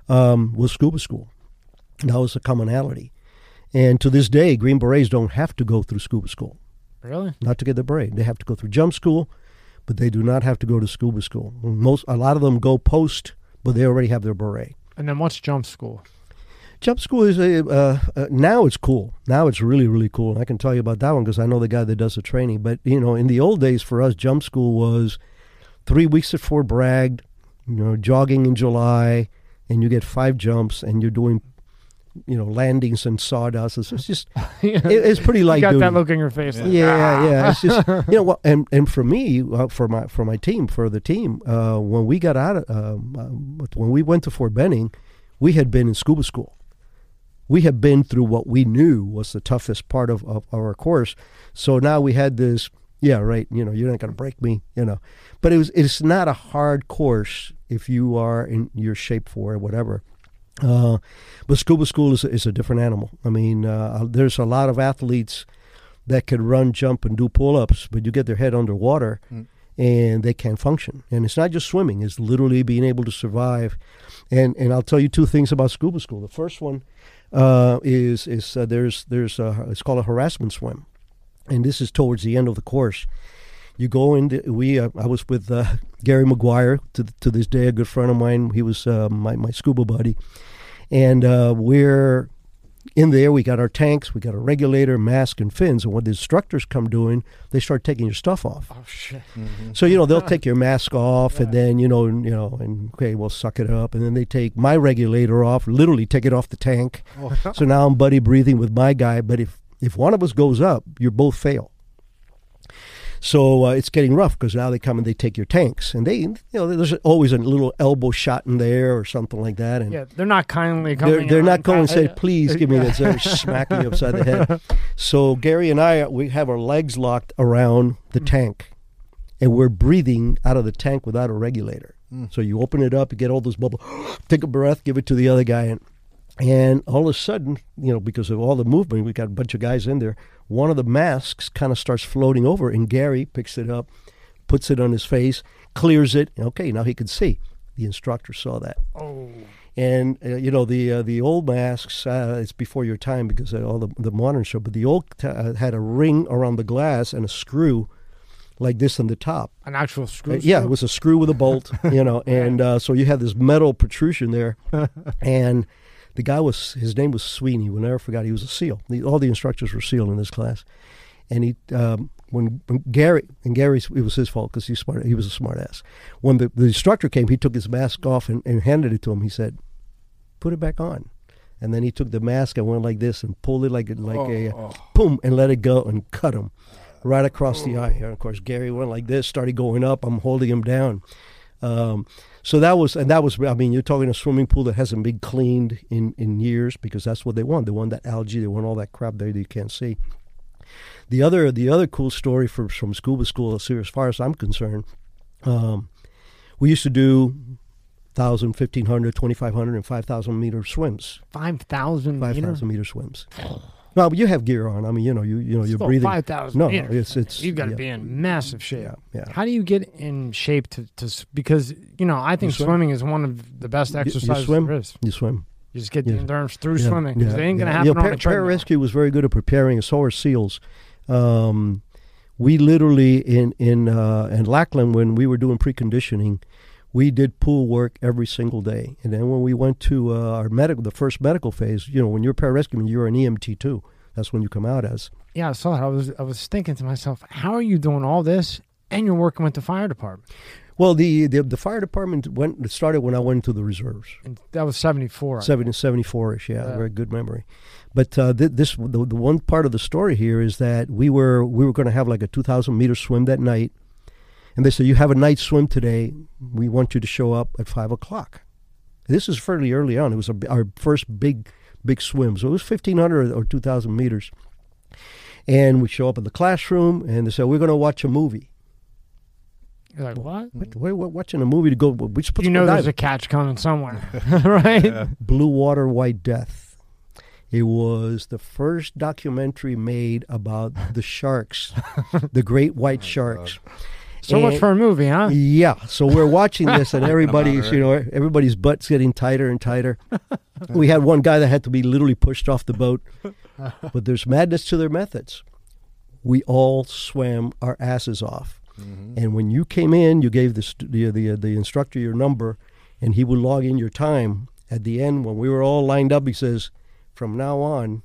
um, was scuba school. That was a commonality. And to this day, Green Berets don't have to go through scuba school, Really? not to get the beret. They have to go through jump school, but they do not have to go to scuba school. Most, a lot of them go post, but they already have their beret. And then what's jump school? Jump school is a uh, uh, now it's cool. Now it's really really cool. And I can tell you about that one because I know the guy that does the training. But you know, in the old days for us, jump school was three weeks at Fort Bragg. You know, jogging in July, and you get five jumps, and you're doing, you know, landings and sawdust. It's it's just it, it's pretty you light got duty. that look in your face. like, Yeah, "Ah." yeah. It's just you know, what and and for me, uh, for my for my team, for the team, uh, when we got out of um, uh, when we went to Fort Benning, we had been in scuba school. We had been through what we knew was the toughest part of, of our course. So now we had this. Yeah, right. You know, you're not going to break me. You know, but it was. It's not a hard course if you are in your shape for it, whatever. Uh, but scuba school is, is a different animal. I mean, uh, there's a lot of athletes that can run, jump, and do pull-ups, but you get their head underwater, Mm. and they can't function. And it's not just swimming; it's literally being able to survive. And and I'll tell you two things about scuba school. The first one uh, is is uh, there's there's a, it's called a harassment swim, and this is towards the end of the course. You go in. The, we uh, I was with uh, Gary McGuire to to this day, a good friend of mine. He was uh, my my scuba buddy, and uh, we're in there. We got our tanks, we got a regulator, mask, and fins. And what the instructors come doing, they start taking your stuff off. Oh shit. So you know they'll take your mask off, and then you know and, you know and okay, we'll suck it up, and then they take my regulator off, literally take it off the tank. Oh. So now I'm buddy breathing with my guy. But if if one of us goes up, you both fail. So uh, it's getting rough because now they come and they take your tanks, and they you know there's always a little elbow shot in there or something like that, and Yeah, they're not kindly coming. they're, they're not going and say, uh, please give me this," They're smacking you upside the head. So Gary and I, uh, we have our legs locked around the hmm. tank, and we're breathing out of the tank without a regulator. Hmm. So you open it up, you get all those bubbles, take a breath, give it to the other guy, and and all of a sudden, you know, because of all the movement, we got a bunch of guys in there. One of the masks kind of starts floating over, and Gary picks it up, puts it on his face, clears it. Okay, now he can see. The instructor saw that. Oh. And uh, you know the uh, the old masks. Uh, it's before your time because uh, all the the modern show. But the old t- uh, had a ring around the glass and a screw, like this on the top. An actual screw. Uh, yeah, it was a screw with a bolt. You know, and uh, so you had this metal protrusion there, and the guy was his name was Sweeney. We'll never forgot. He was a SEAL. The, all the instructors were SEAL in this class, and he um, when, when Gary and Gary it was his fault because he's smart. He was a smart ass. When the, the instructor came, he took his mask off and, and handed it to him. He said, "Put it back on." And then he took the mask and went like this and pulled it like like a Oh, boom and let it go and cut him right across the eye. And of course, Gary went like this, started going up. I'm holding him down. Um, so that was, and that was, I mean, you're talking a swimming pool that hasn't been cleaned in, in years because that's what they want. They want that algae, they want all that crap there that you can't see. The other, the other cool story for, from scuba school, as far as I'm concerned, um, we used to do 1,000, 1,500, 2,500, and 5,000 meter swims, five thousand. 5,000 meter swims. Well, but you have gear on. I mean, you know, you you know, you're breathing. Five thousand. No, no, it's it's You've got to yeah. be in massive shape. Yeah, yeah. How do you get in shape to, to because you know I think swim. swimming is one of the best You- you swim? You swim. You just get the Yeah. endurance through Yeah, swimming because yeah, it ain't gonna happen Yeah, on par- Pararescue was very good at preparing, so are SEAls. Um, we literally in in uh, in Lackland when we were doing preconditioning, we did pool work every single day. And then when we went to uh, our medical, the first medical phase, you know, when you're pararescueman, you're an EMT too. That's when you come out as. Yeah, I saw it. I was I was thinking to myself, how are you doing all this and you're working with the fire department? Well, the, the the fire department went started when I went into the reserves. And that was 74. 70, 74-ish, yeah, Yeah. very good memory. But uh, th- this the, the one part of the story here is that we were we were going to have like a 2,000 meter swim that night, and they said you have a night swim today. We want you to show up at five o'clock. This is fairly early on. It was a, our first big big swim, so it was 1,500 or 2,000 meters. And we show up in the classroom, and they said we're going to watch a movie. You're like, what? What, we're, we're watching a movie to go. We're supposed You know there's a catch coming somewhere, right? Blue Water White Death. It was the first documentary made about the sharks, the great white oh sharks. So much eh, for a movie, huh? Yeah, so we're watching this, and everybody's you know, everybody's butt's getting tighter and tighter. we had one guy that had to be literally pushed off the boat, but there's madness to their methods. We all swam our asses off, and when you came in, you gave the the the, the instructor your number, and he would log in your time. At the end, when we were all lined up, he says, "From now on,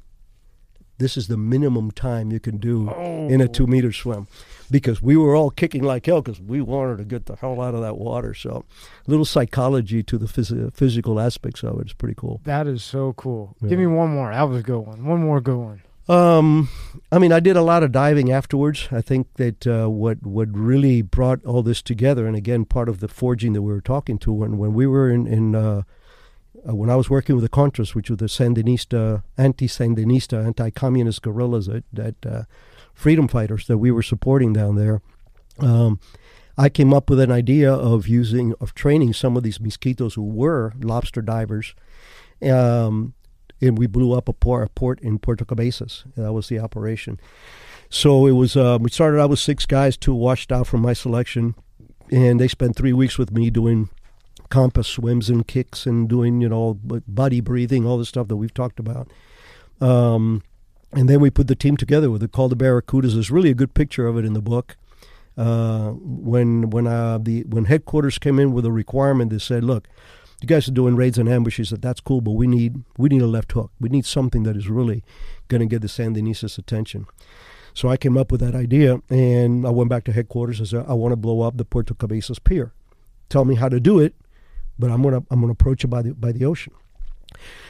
this is the minimum time you can do in a oh. two meter swim," because we were all kicking like hell because we wanted to get the hell out of that water. So, a little psychology to the phys- physical aspects of it is pretty cool. That is so cool. Yeah. Give me one more. That was a good one. One more good one. Um, I mean, I did a lot of diving afterwards. I think that uh, what what really brought all this together, and again, part of the forging that we were talking to when when we were in in uh, uh, when I was working with the Contras, which were the Sandinista, anti-Sandinista, anti-communist guerrillas that, that uh, freedom fighters that we were supporting down there. Um, I came up with an idea of using of training some of these Miskitos who were lobster divers. Um, and we blew up a port, a port in Puerto Cabezas. That was the operation. So it was. Uh, we started out with six guys, two washed out from my selection, and they spent three weeks with me doing compass swims and kicks and doing you know body breathing, all the stuff that we've talked about. Um, and then we put the team together with it called the Barracudas. There's really a good picture of it in the book. Uh, when when uh, the when headquarters came in with a requirement, they said, "Look, you guys are doing raids and ambushes. That that's cool, but we need we need a left hook. We need something that is really going to get the Sandinistas' attention." So I came up with that idea, and I went back to headquarters and said, "I want to blow up the Puerto Cabezas pier. Tell me how to do it, but I'm gonna I'm gonna approach it by the by the ocean."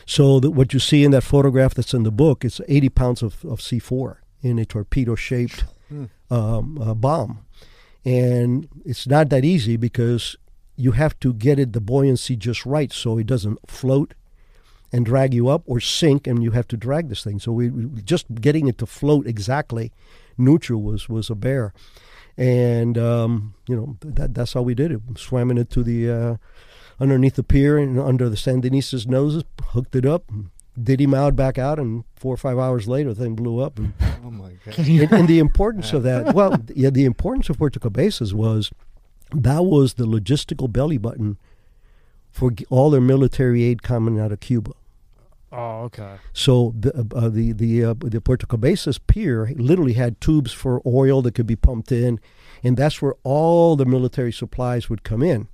So that what you see in that photograph that's in the book, is 80 pounds of, of C4 in a torpedo-shaped um, uh, bomb, and it's not that easy because you have to get it the buoyancy just right so it doesn't float and drag you up or sink, and you have to drag this thing. So we, we just getting it to float exactly neutral was was a bear, and um, you know that that's how we did it. Swam it to the uh, underneath the pier and under the Sandinistas' noses, hooked it up, did him out back out, and four or five hours later, the thing blew up. And, Oh my god. and, and the importance of that, well, yeah, the importance of Puerto Cabezas was that was the logistical belly button for all their military aid coming out of Cuba. Oh, okay. So the uh, the the uh, the Puerto Cabezas pier literally had tubes for oil that could be pumped in, and that's where all the military supplies would come in.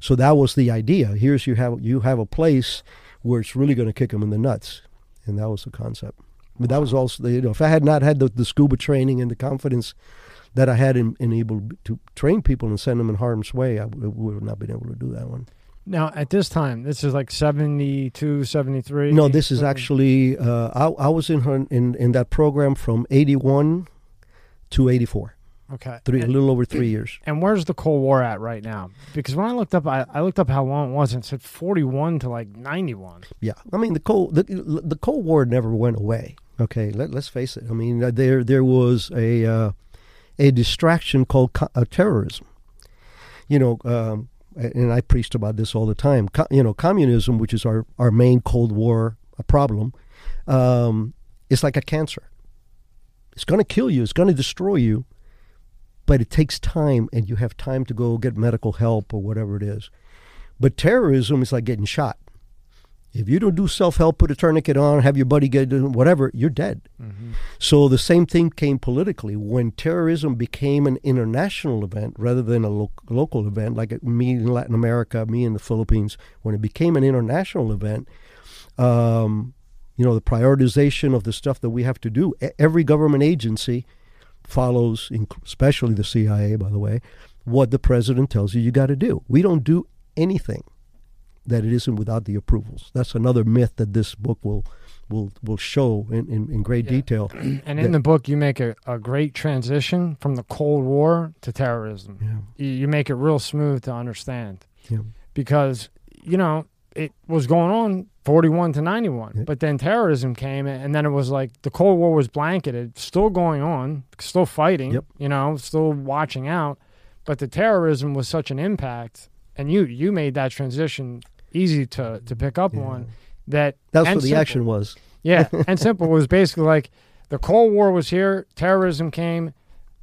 So that was the idea. Here's you have you have a place where it's really going to kick them in the nuts, and that was the concept. But that was also the, you know if I had not had the, the scuba training and the confidence that I had in, in able to train people and send them in harm's way, I w- would have not been able to do that one. Now, at this time, this is like 72, 73? No, this is actually uh, I, I was in, her, in in that program from eighty one to eighty four, Okay. three a little over three years. and where's the Cold War at right now? Because when I looked up, I, I looked up how long it was and it said 41 to like 91. Yeah, I mean the cold the, the Cold War never went away. Okay, Let, let's face it. I mean uh, there there was a uh, a distraction called co- uh, terrorism. You know, um, and I preached about this all the time. Co- you know, communism, which is our our main Cold War uh, problem, um, is like a cancer. It's going to kill you. It's going to destroy you. But it takes time, and you have time to go get medical help or whatever it is. But terrorism is like getting shot. If you don't do self help, put a tourniquet on, have your buddy get whatever, you're dead. Mm-hmm. So the same thing came politically when terrorism became an international event rather than a lo- local event, like me in Latin America, me in the Philippines. When it became an international event, um, you know, the prioritization of the stuff that we have to do. Every government agency follows, especially the CIA, by the way, what the president tells you you got to do. We don't do anything that it isn't without the approvals. That's another myth that this book will will will show in, in, in great Yeah. detail. And in the book, you make a, a great transition from the Cold War to terrorism. Yeah. You, you make it real smooth to understand Yeah. because, you know, it was going on 41 to 91. Yeah. But then terrorism came, and then it was like the Cold War was blanketed, still going on, still fighting, Yep. you know, still watching out. But the terrorism was such an impact, and you you made that transition easy to, to pick up Yeah. on that. That's what the simple. action was. Yeah, and simple was basically like the Cold War was here, terrorism came.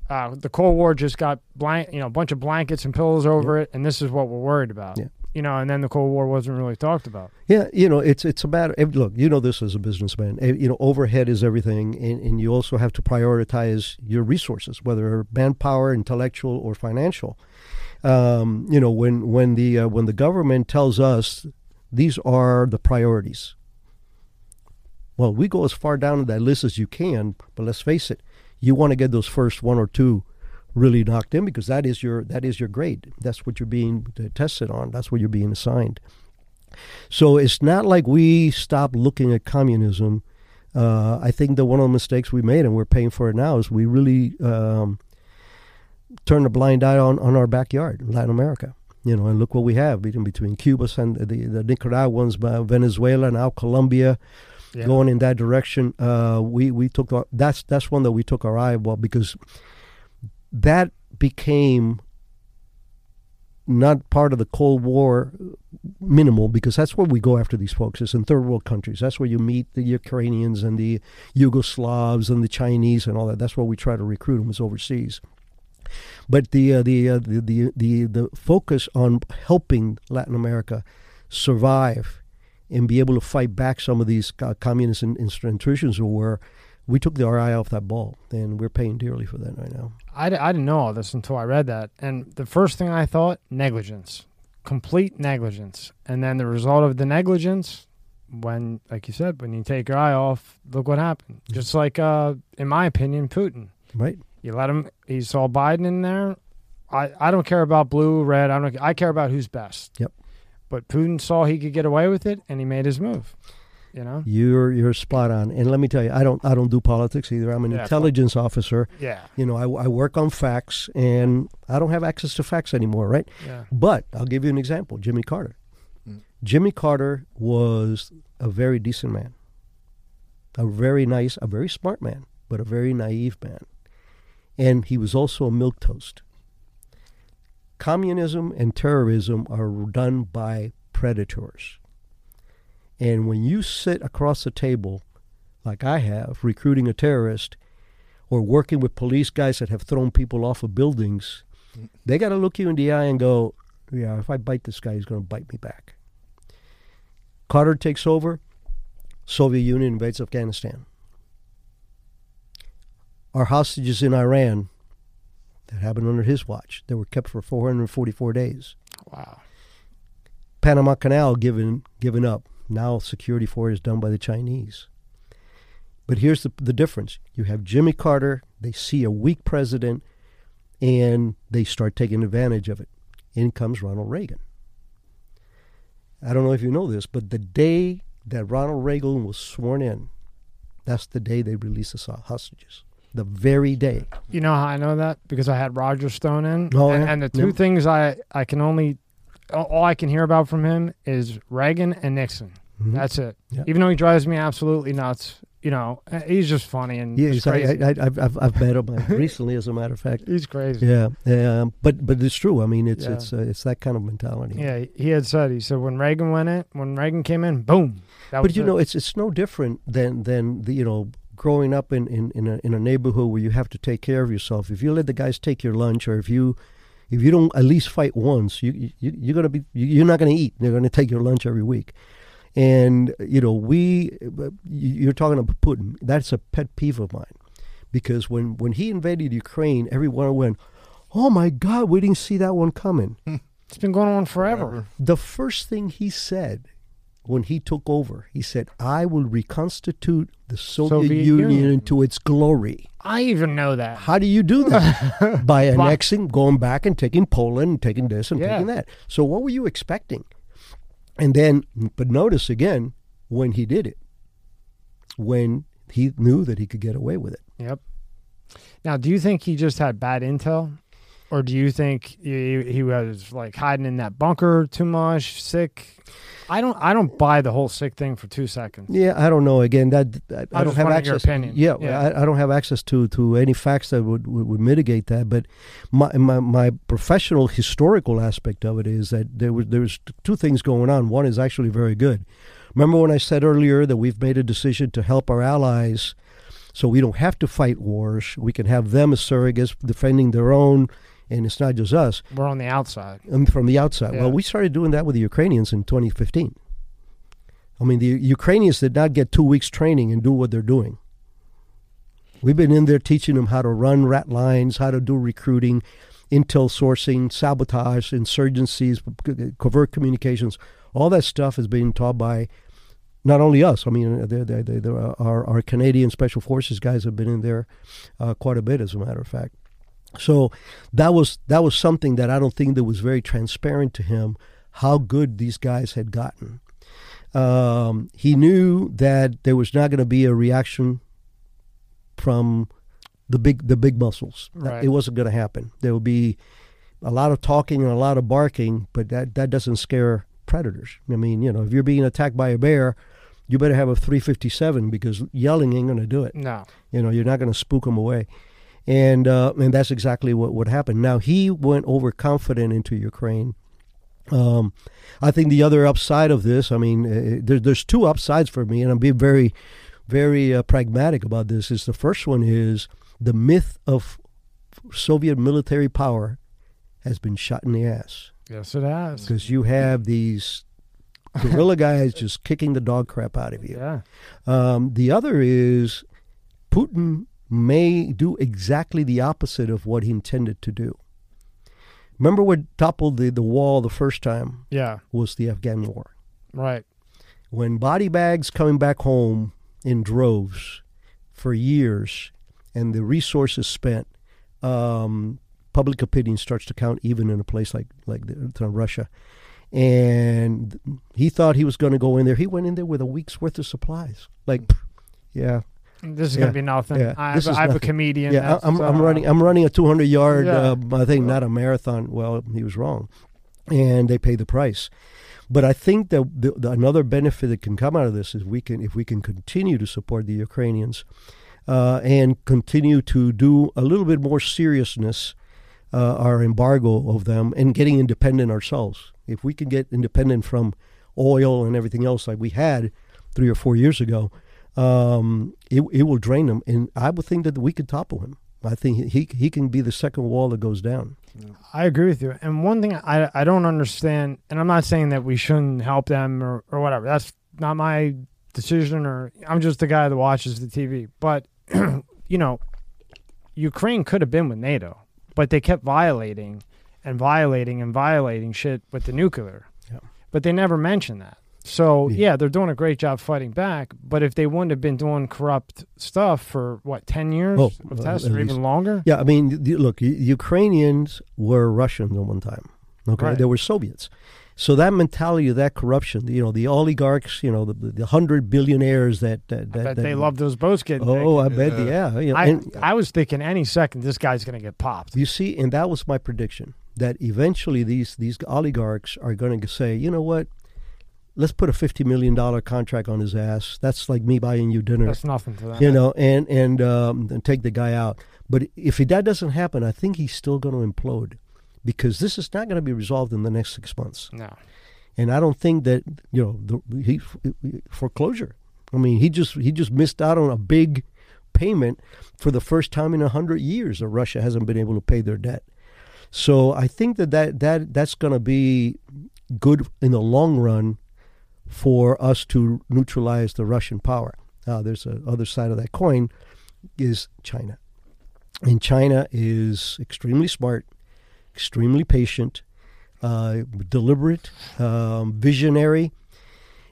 Uh, the Cold War just got blank, you know, a bunch of blankets and pillows over it, and this is what we're worried about. Yeah. You know, and then the Cold War wasn't really talked about. Yeah, you know, it's it's a matter. Look, you know this as a businessman. You know, overhead is everything, and, and you also have to prioritize your resources, whether manpower, intellectual, or financial. Um, you know, when when the uh, when the government tells us these are the priorities, well, we go as far down that list as you can. But let's face it, you want to get those first one or two really knocked in because that is your that is your grade. That's what you're being tested on. That's what you're being assigned. So it's not like we stopped looking at communism. Uh, I think that one of the mistakes we made, and we're paying for it now, is we really um, turned a blind eye on, on our backyard, Latin America. You know, and look what we have between between Cuba and the, the Nicaraguans, Venezuela, now Colombia, Yeah. going in that direction. Uh, we we took our, that's that's one that we took our eye well because that became not part of the Cold War minimal because that's where we go after these folks is in third world countries. That's where you meet the Ukrainians and the Yugoslavs and the Chinese and all that. That's where we try to recruit them is overseas. But the uh, the, uh, the the the the focus on helping Latin America survive and be able to fight back some of these uh, communist in, intrusions were we took the eye off that ball and we're paying dearly for that right now. I, d- I didn't know all this until I read that. And the first thing I thought, negligence, complete negligence. And then the result of the negligence, when, like you said, when you take your eye off, look what happened. Just like, uh, in my opinion, Putin. Right? You let him. He saw Biden in there. I, I don't care about blue, red. I don't. I care about who's best. Yep. But Putin saw he could get away with it, and he made his move. You know. You're you're spot on. And let me tell you, I don't I don't do politics either. I'm an Yeah, intelligence officer. Yeah. You know, I, I work on facts, and I don't have access to facts anymore, right? Yeah. But I'll give you an example: Jimmy Carter. Mm. Jimmy Carter was a very decent man, a very nice, a very smart man, but a very naive man, and he was also a milk toast. Communism and terrorism are done by predators. And when you sit across the table, like I have, recruiting a terrorist or working with police guys that have thrown people off of buildings, they got to look you in the eye and go, yeah, if I bite this guy, he's going to bite me back. Carter takes over, Soviet Union invades Afghanistan. Our hostages in Iran, that happened under his watch, they were kept for 444 days. Wow. Panama Canal given given up. Now security for it is done by the Chinese. But here's the the difference. You have Jimmy Carter, they see a weak president and they start taking advantage of it. In comes Ronald Reagan. I don't know if you know this, but the day that Ronald Reagan was sworn in, that's the day they released the hostages. The very day. You know how I know that because I had Roger Stone in, Oh, and, yeah. and the two Yeah. things I I can only all I can hear about from him is Reagan and Nixon. Mhm. That's it. Yeah. Even though he drives me absolutely nuts, you know, uh, he's just funny and yeah, I, crazy. I, I, I've, I've I've met him recently, as a matter of fact. he's crazy. Yeah, um, but but it's true. I mean, it's Yeah. it's uh, it's that kind of mentality. Yeah, he had said he said when Reagan went in, when Reagan came in, boom. That But you it. know, it's it's no different than than the you know growing up in in in a, in a neighborhood where you have to take care of yourself. If you let the guys take your lunch, or if you if you don't at least fight once, you you you're gonna be you're not gonna eat. They're gonna take your lunch every week. And you know, we uh, you're talking about Putin. That's a pet peeve of mine, because when when he invaded Ukraine, everyone went, "Oh my God, we didn't see that one coming." It's been going on forever. The first thing he said when he took over, he said, "I will reconstitute the Soviet, Soviet Union, Union. into its glory." I even know that. How do you do that? By annexing, going back and taking Poland and taking this and Yeah. taking that. So what were you expecting? And then, but notice again when he did it, when he knew that he could get away with it. Yep. Now, do you think he just had bad intel, or do you think he, he was like hiding in that bunker too much, sick? I don't. I don't buy the whole sick thing for two seconds. Yeah, I don't know. Again, that, that I I don't have access. opinion. Yeah, Yeah. I, I don't have access to to any facts that would, would, would mitigate that. But my, my my professional historical aspect of it is that there was there was two things going on. One is actually very good. Remember when I said earlier that we've made a decision to help our allies, so we don't have to fight wars. We can have them as surrogates defending their own, and it's not just us We're on the outside. um, from the outside. Yeah. Well, we started doing that with the Ukrainians in 2015. I mean, the Ukrainians did not get two weeks training and do what they're doing. We've been in there teaching them how to run rat lines, how to do recruiting, intel sourcing, sabotage, insurgencies, covert communications. All that stuff is being taught by not only us. I mean, they're, they're, they're, they're- our, our Canadian Special Forces guys have been in there uh, quite a bit, as a matter of fact. So that was that was something that I don't think that was very transparent to him how good these guys had gotten. Um, he knew that there was not going to be a reaction from the big the big muscles. Right. It wasn't going to happen. There would be a lot of talking and a lot of barking, but that that doesn't scare predators. I mean, you know, if you're being attacked by a bear, you better have a 357 because yelling ain't going to do it. No. You know, you're not going to spook them away. And uh, and that's exactly what would happen. Now he went overconfident into Ukraine. Um, I think the other upside of this, I mean, uh, there, there's two upsides for me, and I'm being very, very uh, pragmatic about this. Is the first one is the myth of Soviet military power has been shot in the ass Yes, it has. because you have these guerrilla guys just kicking the dog crap out of you. Yeah. Um, the other is Putin may do exactly the opposite of what he intended to do. Remember what toppled the, the wall the first time Yeah. was the Afghan war. Right. When body bags coming back home in droves for years and the resources spent, um, public opinion starts to count even in a place like, like the, Russia. And he thought he was going to go in there. He went in there with a week's worth of supplies. Like, yeah, This is Yeah. gonna be nothing. Yeah. I, have, I have a comedian. yeah, I- I'm, I'm uh, running. I'm running a 200 yard. Yeah. Uh, I think not a marathon. Well, he was wrong, and they pay the price. But I think that the, the, another benefit that can come out of this is we can, if we can continue to support the Ukrainians, uh, and continue to do a little bit more seriousness, uh, our embargo of them, and getting independent ourselves. If we can get independent from oil and everything else like we had three or four years ago, um, it, it will drain him. And I would think that we could topple him. I think he he can be the second wall that goes down. I agree with you. And one thing I I don't understand, and I'm not saying that we shouldn't help them or, or whatever. That's not my decision, or I'm just the guy that watches the TV. But you know, Ukraine could have been with NATO, but they kept violating and violating and violating shit with the nuclear. Yeah. But they never mentioned that. So Yeah. yeah, they're doing a great job fighting back. But if they wouldn't have been doing corrupt stuff for what ten years Oh, of uh, tests or even longer, Yeah, I mean, look, Ukrainians were Russians at one time. Okay, Right. they were Soviets. So that mentality of that corruption, you know, the oligarchs, you know, the, the hundred billionaires that that, that, bet that they love those boats getting. Oh, I bet, yeah. you know, I and- I was thinking any second this guy's gonna get popped. You see, and that was my prediction that eventually these these oligarchs are going to say, you know what, let's put a fifty million dollar contract on his ass. That's like me buying you dinner, That's nothing to them. you know, and and um, and take the guy out. But if that doesn't happen, I think he's still going to implode because this is not going to be resolved in the next six months. No. And I don't think that you know the, he foreclosure. I mean, he just he just missed out on a big payment for the first time in a hundred years. That Russia hasn't been able to pay their debt. So I think that that, that that's going to be good in the long run for us to neutralize the Russian power. Now, there's a other side of that coin is China. And China is extremely smart, extremely patient, uh, deliberate, um, visionary,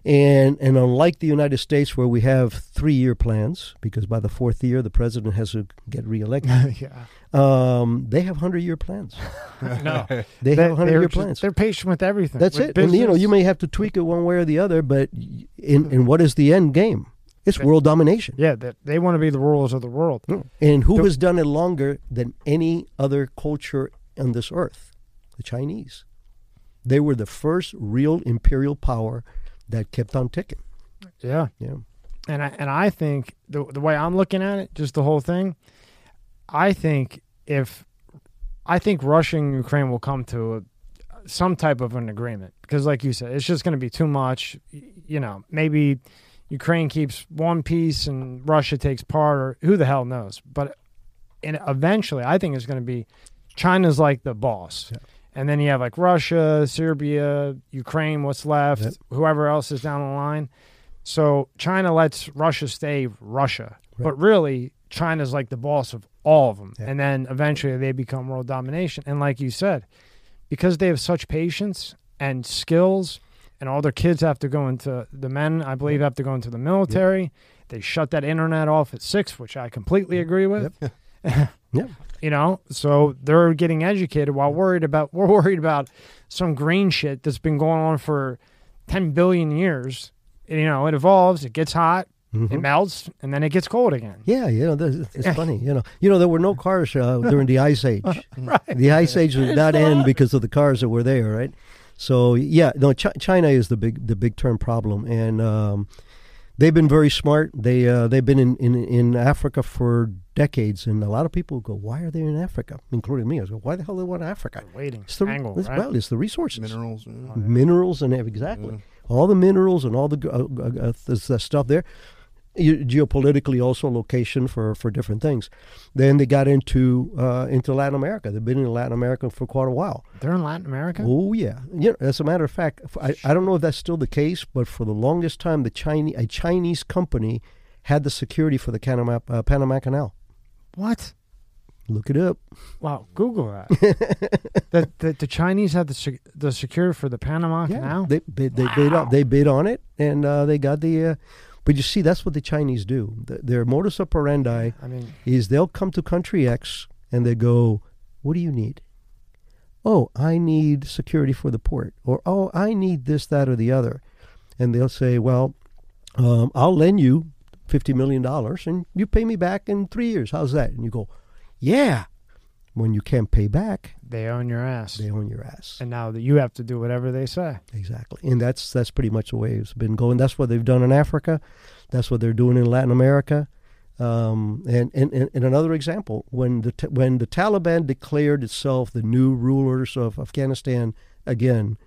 and and unlike the United States, where we have three-year plans, because by the fourth year the president has to get reelected, yeah. um, they have hundred-year plans. No. They, have hundred-year plans. They're patient with everything. That's with it. And you know, you may have to tweak it one way or the other, but in in what is the end game? It's They- world domination. Yeah, they, they want to be the rulers of the world. And who The- has done it longer than any other culture on this earth? The Chinese. They were the first real imperial power that kept on ticking. Yeah. Yeah. And I and I think the the way I'm looking at it, just the whole thing, I think if I think Russia and Ukraine will come to a, some type of an agreement because, like you said, it's just going to be too much. You know, maybe Ukraine keeps one piece and Russia takes part, or who the hell knows. But and eventually, I think it's going to be China's like the boss. Yeah. And then you have like Russia, Serbia, Ukraine, what's left, Yep. whoever else is down the line. So China lets Russia stay Russia, Right. but really China's like the boss of all of them. Yeah. And then eventually they become world domination. And like you said, because they have such patience and skills, and all their kids have to go into the men, I believe, have to go into the military. They shut that internet off at six, which I completely agree with. Yep. You know, so they're getting educated while worried about we're worried about some green shit that's been going on for ten billion years. You know, it evolves, it gets hot, Mhm. it melts, and then it gets cold again. Yeah, you know, this- it's funny. You know, you know, there were no cars uh, during the Ice Age. right. The Ice Age did not end because of the cars that were there, right? So yeah, no, Ch- China is the big the big term problem, and um, they've been very smart. They uh, they've been in, in in Africa for decades, and a lot of people go, "Why are they in Africa?" Including me. I go, "Why the hell do they want Africa?" Waiting, It's the angle, it's, right? well, it's the resources, Minerals. yeah. minerals, and exactly all the minerals and all the uh, uh, uh, the, the stuff there. Geopolitically, also location for, for different things. Then they got into uh, into Latin America. They've been in Latin America for quite a while. They're in Latin America. Oh yeah, know, as a matter of fact, I, I don't know if that's still the case, but for the longest time, the Chinese a Chinese company had the security for the Panama, uh, Panama Canal. What? Look it up. Wow, Google that. that the, the Chinese had the sec- the security for the Panama Canal. They they, they bid on, they bid on it, and uh, they got the. But you see, that's what the Chinese do. Th- Their modus operandi I mean, is they'll come to country X and they go, "What do you need?" Oh, I need security for the port, or oh, I need this, that, or the other, and they'll say, "Well, um, I'll lend you fifty million dollars, and you pay me back in three years. How's that?" And you go, "Yeah." When you can't pay back, they own your ass, they own your ass. and now that you have to do whatever they say. Exactly, and that's that's pretty much the way it's been going. That's what they've done in Africa. That's what they're doing in Latin America. Um, and, and, and another example, when the when the Taliban declared itself the new rulers of Afghanistan again,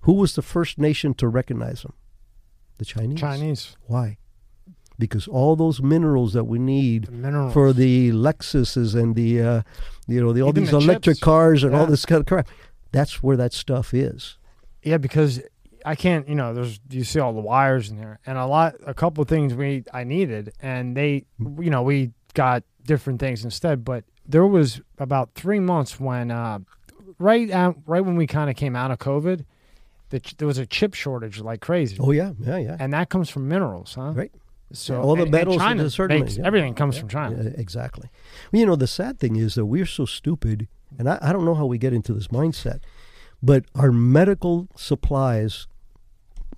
who was the first nation to recognize them? The Chinese. Chinese Why? Because all those minerals that we need the for the Lexuses and the uh, you know the all Even these the electric chips. cars and all this kind of crap. That's where that stuff is. Yeah, because I can't. You know, there's you see all the wires in there, and a lot, a couple of things we I needed, and they, you know, we got different things instead. But there was about three months when, uh, right out, right when we kind of came out of COVID, the, ch- there was a chip shortage like crazy, Oh yeah, yeah, yeah. and that comes from minerals, huh? Right. So Yeah, all the and- and metals and China the certain- makes yeah. everything comes Yeah, from China. yeah, exactly. Well, you know, the sad thing is that we're so stupid, and I, I don't know how we get into this mindset, but our medical supplies,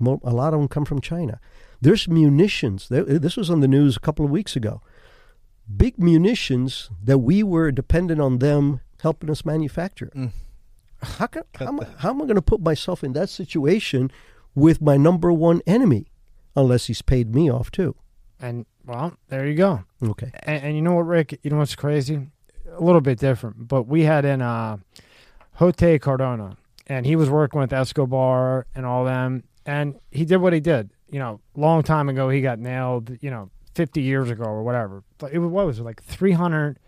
a lot of them come from China. There's munitions. This was on the news a couple of weeks ago. Big munitions that we were dependent on them helping us manufacture. Mm. How, can, how, am how am I going to put myself in that situation with my number one enemy? Unless he's paid me off too. And well, there you go. Okay. And, and you know what, Rick? You know what's crazy? A little bit different, but we had in uh, Jote Cardona, and he was working with Escobar and all them, and he did what he did. You know, long time ago, he got nailed. You know, fifty years ago or whatever. But it was what was it like 300,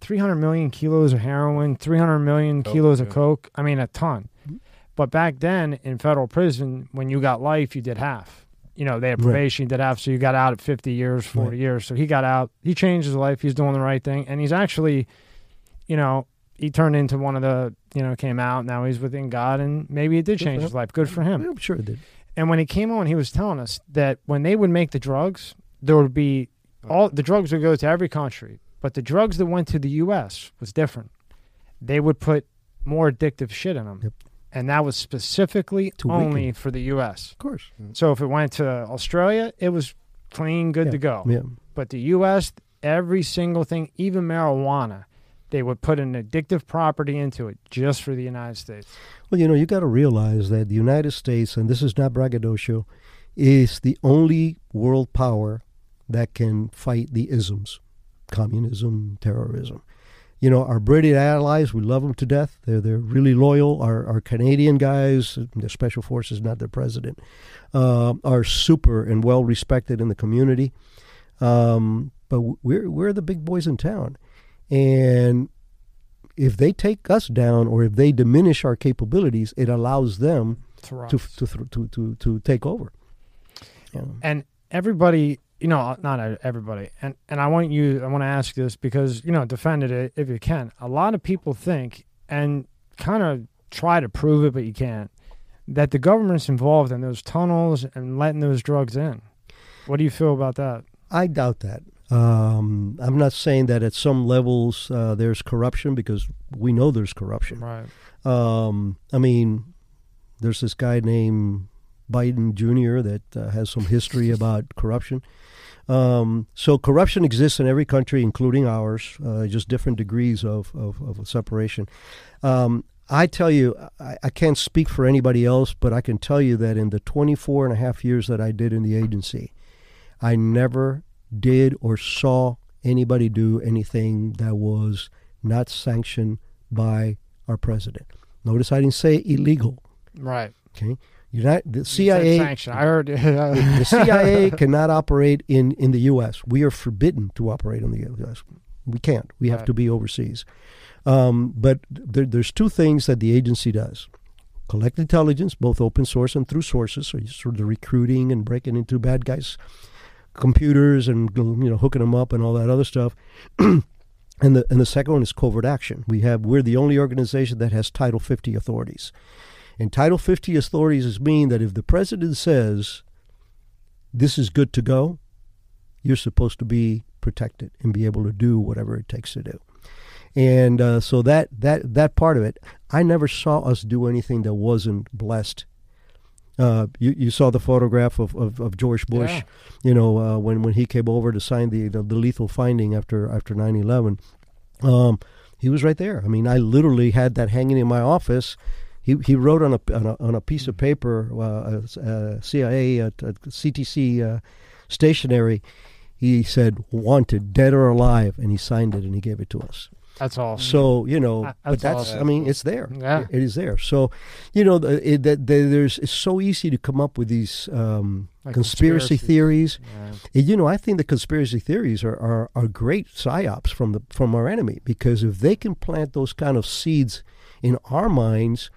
300 million kilos of heroin, three hundred million Coke, kilos of coke. I mean, a ton. But back then in federal prison, when you got life, you did half. You know, they had Right. probation, you did half, so you got out at 50 years, 40 Right. years. So he got out. He changed his life. He's doing the right thing. And he's actually, you know, he turned into one of the, you know, came out. Now he's within God, and maybe it did Good change his life. Good for him. I'm sure it did. And when he came on, he was telling us that when they would make the drugs, there would be all the drugs would go to every country, but the drugs that went to the U.S. was different. They would put more addictive shit in them, Yep. And that was specifically To only for the U.S. Of course. So if it went to Australia, it was clean, good Yeah. to go. Yeah. But the U.S., every single thing, even marijuana, they would put an addictive property into it just for the United States. Well, you know, you got to realize that the United States, and this is not braggadocio, is the only world power that can fight the isms, communism, terrorism. You know, our British allies, we love them to death. They're they're really loyal. Our our Canadian guys, the special forces, not their president, uh, are super and well respected in the community. Um, but we're we're the big boys in town, and if they take us down or if they diminish our capabilities, it allows them To to to to to, to take over. Yeah. and everybody you know not everybody and and i want you i want to ask this because you know defend it if you can a lot of people think and kind of try to prove it but you can't that the government's involved in those tunnels and letting those drugs in what do you feel about that I doubt that. Um, I'm not saying that at some levels uh, there's corruption because we know there's corruption. right Um, I mean, there's this guy named Biden Jr. that uh, has some history about corruption. Um, so corruption exists in every country, including ours, uh, just different degrees of, of, of separation. Um, I tell you, I, I can't speak for anybody else, but I can tell you that in the 24 and a half years that I did in the agency, I never did or saw anybody do anything that was not sanctioned by our president. Notice I didn't say illegal. right Okay, United, the CIA, sanction. i heard the CIA cannot operate in in the U.S. We are forbidden to operate in the U.S. We can't. We have Right. to be overseas. Um, but there, there's two things that the agency does: collect intelligence, both open source and through sources. So sort of the recruiting and breaking into bad guys' computers and you know hooking them up and all that other stuff. and the and the second one is covert action. We have we're the only organization that has Title 50 authorities. And Title 50 authorities is mean that if the president says this is good to go, you're supposed to be protected and be able to do whatever it takes to do. And uh, so that that that part of it, I never saw us do anything that wasn't blessed. Uh, you you saw the photograph of, of, of George Bush, Yeah. you know, uh, when when he came over to sign the the, the lethal finding after after 9/11. Um, he was right there. I mean, I literally had that hanging in my office. He he wrote on a on a, on a piece of paper, uh, uh, CIA uh, uh, CTC uh, stationery. He said wanted, dead or alive, and he signed it and he gave it to us. that's all So you know, Uh, but that's that's. I mean, it's there. Yeah. It- is there. So, you know, that the, there's it's so easy to come up with these um, Like conspiracy theories. Yeah. And, you know, I think the conspiracy theories are, are, are great psyops from the from our enemy because if they can plant those kind of seeds in our minds,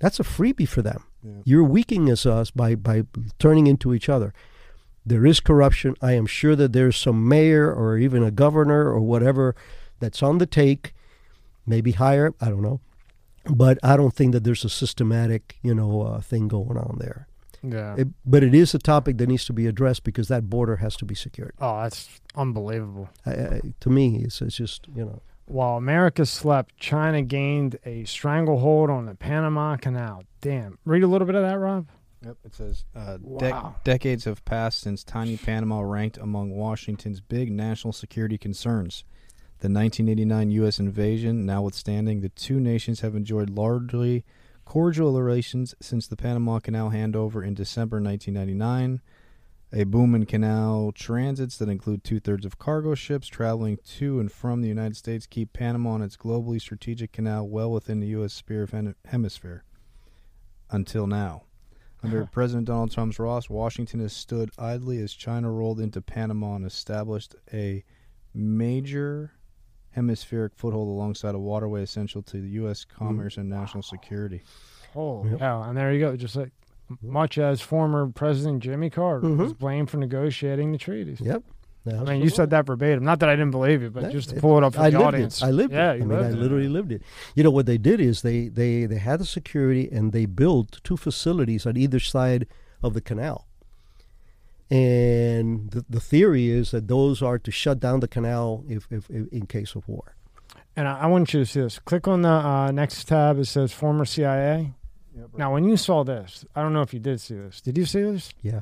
that's a freebie for them. Yeah. You're weakening us by by turning into each other. There is corruption. I am sure that there's some mayor or even a governor or whatever that's on the take, maybe higher. I don't know, but I don't think that there's a systematic, you know, uh, thing going on there. yeah It, but it is a topic that needs to be addressed because that border has to be secured. oh that's unbelievable I, I, to me, it's, it's just you know. While America slept, China gained a stranglehold on the Panama Canal. Damn. Read a little bit of that, Rob. Yep, it says uh, Wow. dec- decades have passed since tiny Panama ranked among Washington's big national security concerns. The 1989 U.S. invasion, notwithstanding, the two nations have enjoyed largely cordial relations since the Panama Canal handover in December 1999. A boom in canal transits that include two thirds of cargo ships traveling to and from the United States keep Panama and its globally strategic canal well within the U.S. sphere of hem- hemisphere. Until now. Under President Donald Trump's Ross, Washington has stood idly as China rolled into Panama and established a major hemispheric foothold alongside a waterway essential to U.S. commerce and national security. Holy Yep. hell! And there you go. Just like much as former President Jimmy Carter was Mhm. blamed for negotiating the treaties. Yep. I mean, you said that verbatim. Not that I didn't believe it, but just to pull it up for I the lived audience. it. I lived yeah, it. I mean, I lived it. literally lived it. You know what they did is they they they had the security and they built two facilities on either side of the canal. And the, the theory is that those are to shut down the canal if, if, if in case of war. And I, I want you to see this. Click on the uh, next tab. It says former CIA. Now, when you saw this, I don't know if you did see this. Did you see this? Yeah.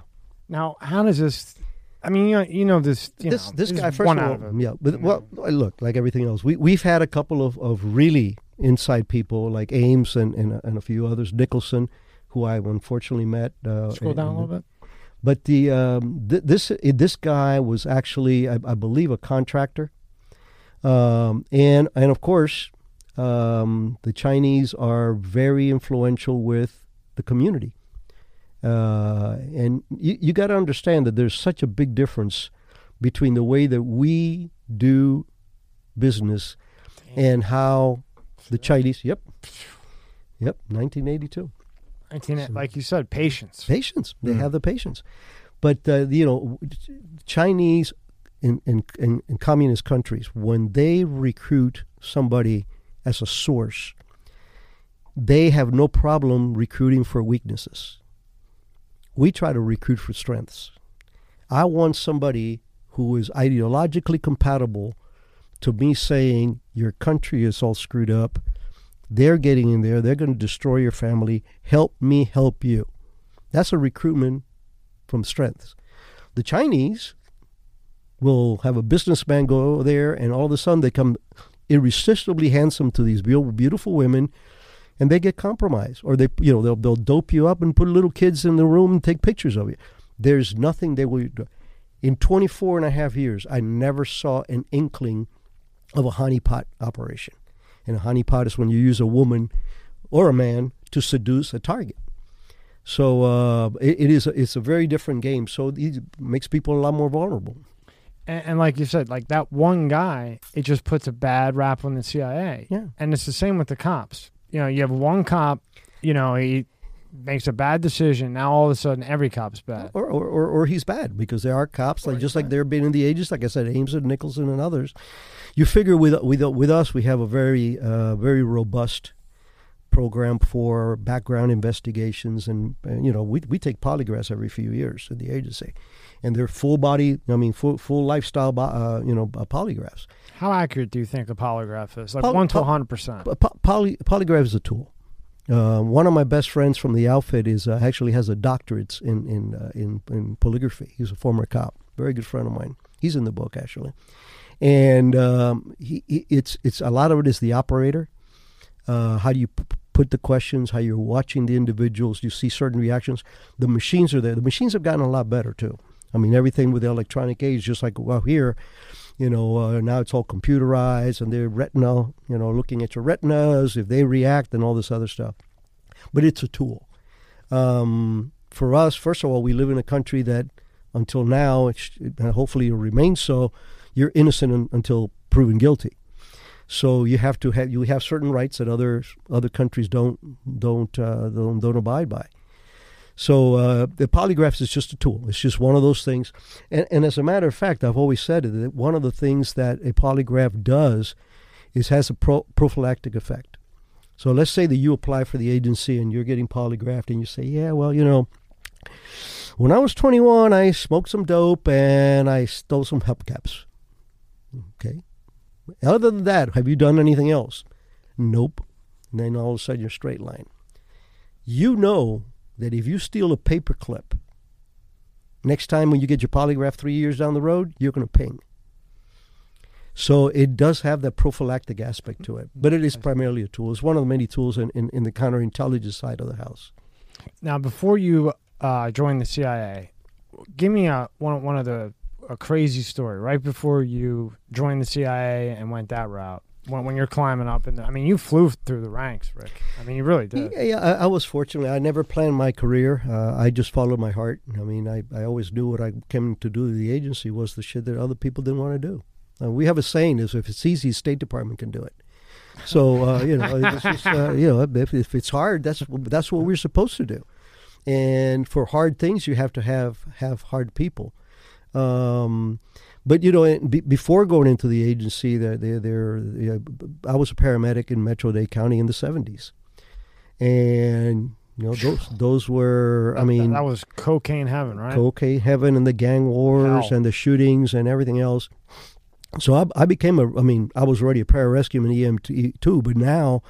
Now, how does this? I mean, you know, you know this. You this know, this is guy first one of out all, of it. yeah. But well, look, like everything else, we we've had a couple of, of really inside people like Ames and, and and a few others, Nicholson, who I unfortunately met. Uh, Scroll and- down a little bit. But the um, th- this this guy was actually, I, I believe, a contractor, um, and and of course, um, the Chinese are very influential with the community, uh, and you, you got to understand that there's such a big difference between the way that we do business and how the Chinese. Yep, yep, 1982 19, like you said, patience. patience. They Mm. have the patience. But uh, you know, Chinese in, in in in communist countries when they recruit somebody as a source, they have no problem recruiting for weaknesses. We try to recruit for strengths. I want somebody who is ideologically compatible to me saying your country is all screwed up. They're getting in there. They're going to destroy your family. Help me help you. That's a recruitment from strengths. The Chinese will have a businessman go there, and all of a sudden they come irresistibly handsome to these beau- beautiful women, and they get compromised, or they, you know, they'll they'll dope you up and put little kids in the room and take pictures of you. There's nothing they will do. In 24 and a half years, I never saw an inkling of a honeypot operation. And a honeypot is when you use a woman or a man to seduce a target. So uh, it, it is a, it's a very different game. So it makes people a lot more vulnerable. And, and like you said, like that one guy, it just puts a bad rap on the CIA. Yeah. And it's the same with the cops. You know, you have one cop, you know, he makes a bad decision. Now all of a sudden, every cop's bad. Or, or, or, or he's bad because there are cops like just like there have been in the ages, like I said, Ames and Nicholson and others. You figure with with with us, we have a very uh, very robust program for background investigations, and, and you know we we take polygraphs every few years at the agency, and they're full body, I mean full full lifestyle, uh, you know, uh, polygraphs. How accurate do you think a polygraph is? Like Poly- one to hundred percent. Po- po- poly, polygraph is a tool. Uh, one of my best friends from the outfit is uh, actually has a doctorate in in, uh, in in polygraphy. He's a former cop, very good friend of mine. He's in the book actually, and um, he, he it's it's a lot of it is the operator. Uh, how do you p- put the questions? How you're watching the individuals? You see certain reactions. The machines are there. The machines have gotten a lot better too. I mean, everything with the electronic age, just like well here, you know, uh, now it's all computerized and they're retina, you know, looking at your retinas if they react and all this other stuff. But it's a tool. Um, for us, first of all, we live in a country that until now, it's, and hopefully it remains so, you're innocent un, until proven guilty. So you have to have you have certain rights that other other countries don't don't uh, don't, don't abide by. So uh, the polygraph is just a tool. It's just one of those things. And, and as a matter of fact, I've always said that one of the things that a polygraph does is has a pro- prophylactic effect. So let's say that you apply for the agency and you're getting polygraphed and you say, yeah, well, you know, when I was 21, I smoked some dope and I stole some hubcaps. Okay. Other than that, have you done anything else? Nope. And then all of a sudden you're straight line. You know that if you steal a paper clip, next time when you get your polygraph three years down the road, you're going to ping. So it does have that prophylactic aspect to it, but it is primarily a tool. It's one of the many tools in, in, in the counterintelligence side of the house. Now, before you uh, joined the CIA, give me a one one of the a crazy story right before you joined the CIA and went that route. When, when you're climbing up, and I mean, you flew through the ranks, Rick. I mean, you really did. Yeah, yeah I, I was fortunate. I never planned my career. Uh, I just followed my heart. I mean, I, I always knew what I came to do. The agency was the shit that other people didn't want to do. Uh, we have a saying: "Is if it's easy, State Department can do it." So uh, you know, just, uh, you know, if, if it's hard, that's that's what we're supposed to do. And for hard things, you have to have have hard people. Um, but you know, and before going into the agency, there, there, there, I was a paramedic in Metro Dade County in the '70s, and you know, those those were, I mean, that was cocaine heaven, right? cocaine heaven and the gang wars Hell. and the shootings and everything else. So I, I became a, I mean, I was already a pararescue and EMT too, but now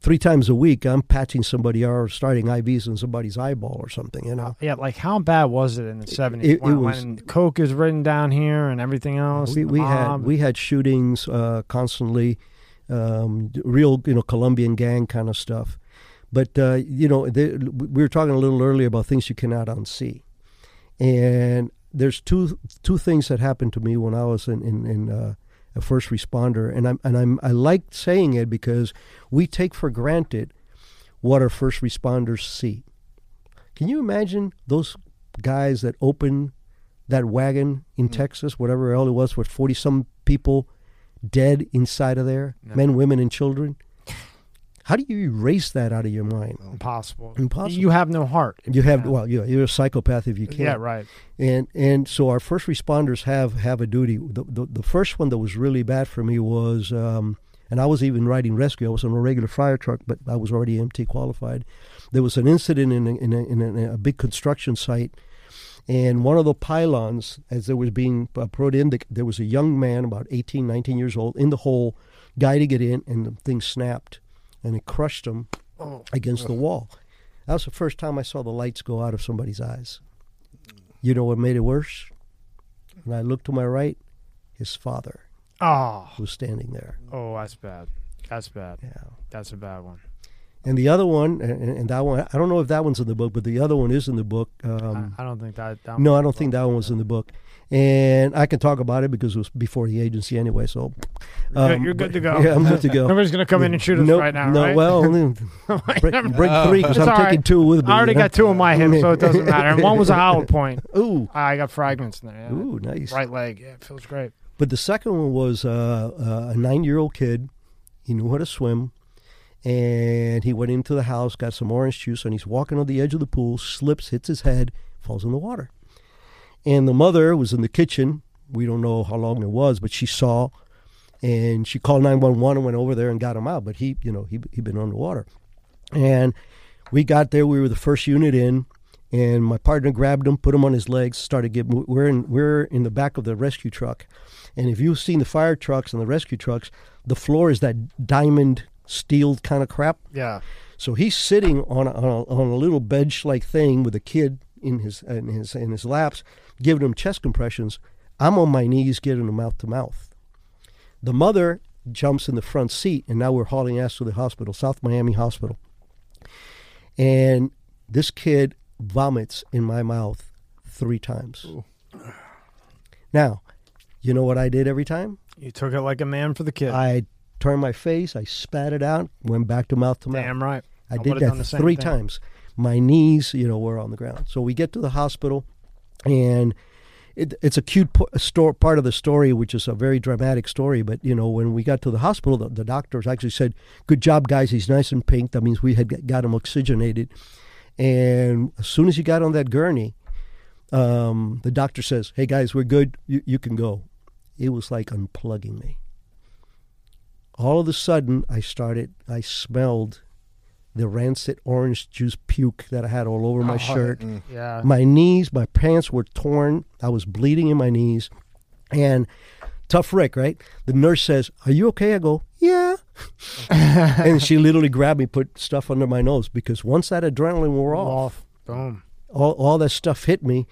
three times a week I'm patching somebody or starting IVs in somebody's eyeball or something, you know. Yeah, like how bad was it in the seventies when, was- when coke is written down here and everything else? We, we had we had shootings uh, constantly, um, real you know Colombian gang kind of stuff. But uh, you know they, we were talking a little earlier about things you cannot unsee, and there's two two things that happened to me when I was in in, in uh, a first responder, and I'm and I'm I like saying it because we take for granted what our first responders see. Can you imagine those guys that open that wagon in mm-hmm. Texas, whatever hell it was, with 40 some people dead inside of there, No. men, women, and children? How do you erase that out of your mind? impossible. Impossible. You have no heart. You have well, you're a psychopath if you can't. Yeah, right. And and so our first responders have have a duty. The the, the first one that was really bad for me was, um, and I was even riding rescue. I was on a regular fire truck, but I was already MT qualified. There was an incident in a, in a, in a, a big construction site, and one of the pylons, as they was being uh, put in, there was a young man about 18, 19 years old in the hole, guy guiding it in, and the thing snapped, and it crushed him Oh. against the wall. That was the first time I saw the lights go out of somebody's eyes. You know what made it worse? When I looked to my right, his father Oh, was standing there. oh, that's bad. That's bad. Yeah. That's a bad one. And the other one, and, and that one, I don't know if that one's in the book, but the other one is in the book. Um, I, I don't think that. that no, I don't think that one was in the book. And I can talk about it because it was before the agency anyway. So You're good- um, you're good to go. Yeah, I'm good to go. Nobody's gonna come in and shoot us Nope, right now, no, right? well, break, break three because I'm all taking right. two with me. I already got two in my hip, so it doesn't matter. And one was a hollow point. Ooh, I got fragments in there. Yeah. ooh, nice. Right leg. Yeah, it feels great. But the second one was uh, uh, a nine-year-old kid. He knew how to swim, and he went into the house, got some orange juice, and he's walking on the edge of the pool, slips, hits his head, falls in the water. And the mother was in the kitchen. We don't know how long it was, but she saw, and she called nine one one and went over there and got him out. But he, you know, he he'd been underwater, and we got there. We were the first unit in, and my partner grabbed him, put him on his legs, started getting. We're in we're in the back of the rescue truck, and if you've seen the fire trucks and the rescue trucks, the floor is that diamond steel kind of crap. Yeah. So he's sitting on a, on a, on a little bench like thing with a kid in his in his in his laps, giving him chest compressions. I'm on my knees, getting him mouth to mouth. The mother jumps in the front seat, and now we're hauling ass to the hospital, South Miami Hospital. And this kid vomits in my mouth three times. Now, you know what I did every time? You took it like a man for the kid. I turned my face, I spat it out, went back to mouth to mouth. Damn right. I I did that three thing. times. My knees, you know, were on the ground. So we get to the hospital, and it, it's a cute po- part of the story, which is a very dramatic story. But you know, when we got to the hospital, the, the doctors actually said, "Good job, guys. He's nice and pink." That means we had got him oxygenated. And as soon as he got on that gurney, um, the doctor says, "Hey guys, we're good. You, you can go." It was like unplugging me. All of a sudden, I started. I smelled the rancid orange juice puke that I had all over my Oh, shirt. Mm. Yeah. My knees, my pants were torn. I was bleeding in my knees. And tough Rick, right? The nurse says, Are you okay? I go, Yeah. and she literally grabbed me, put stuff under my nose because once that adrenaline wore off, Off. Boom. all, all that stuff hit me.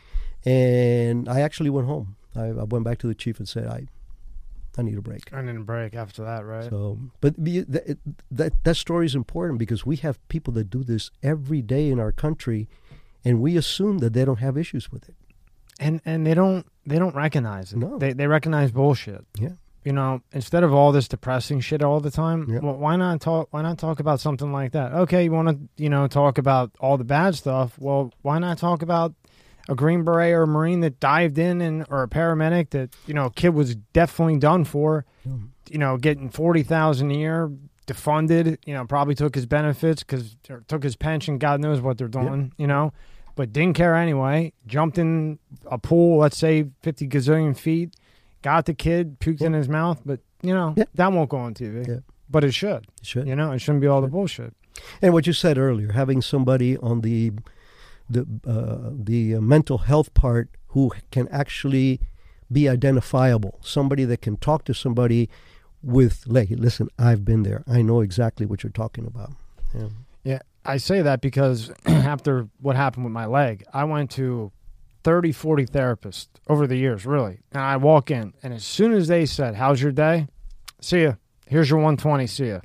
And I actually went home. I, I went back to the chief and said, I, I need a break. I need a break after that, right? So, but that, that that story is important because we have people that do this every day in our country, and we assume that they don't have issues with it. and and they don't they don't recognize it. No. They they recognize bullshit. Yeah. You know, instead of all this depressing shit all the time, Yeah. well, why not talk? Why not talk about something like that? Okay, you want to, you know, talk about all the bad stuff. Well, why not talk about a Green Beret or a Marine that dived in and or a paramedic that you know, kid was definitely done for, hmm. you know, getting forty thousand a year, defunded. You know, probably took his benefits because took his pension. God knows what they're doing. You know, but didn't care anyway. Jumped in a pool, let's say fifty gazillion feet, got the kid, puked in his mouth. But you know, Yeah. that won't go on TV. But it should. You should. You know, it shouldn't be all the bullshit. And what you said earlier, having somebody on the the uh, the mental health part who can actually be identifiable, somebody that can talk to somebody with, like, listen, I've been there. I know exactly what you're talking about. Yeah. Yeah, I say that because after what happened with my leg, I went to 30, 40 therapists over the years, really. And I walk in, and as soon as they said, How's your day? See ya. Here's your 120. See ya.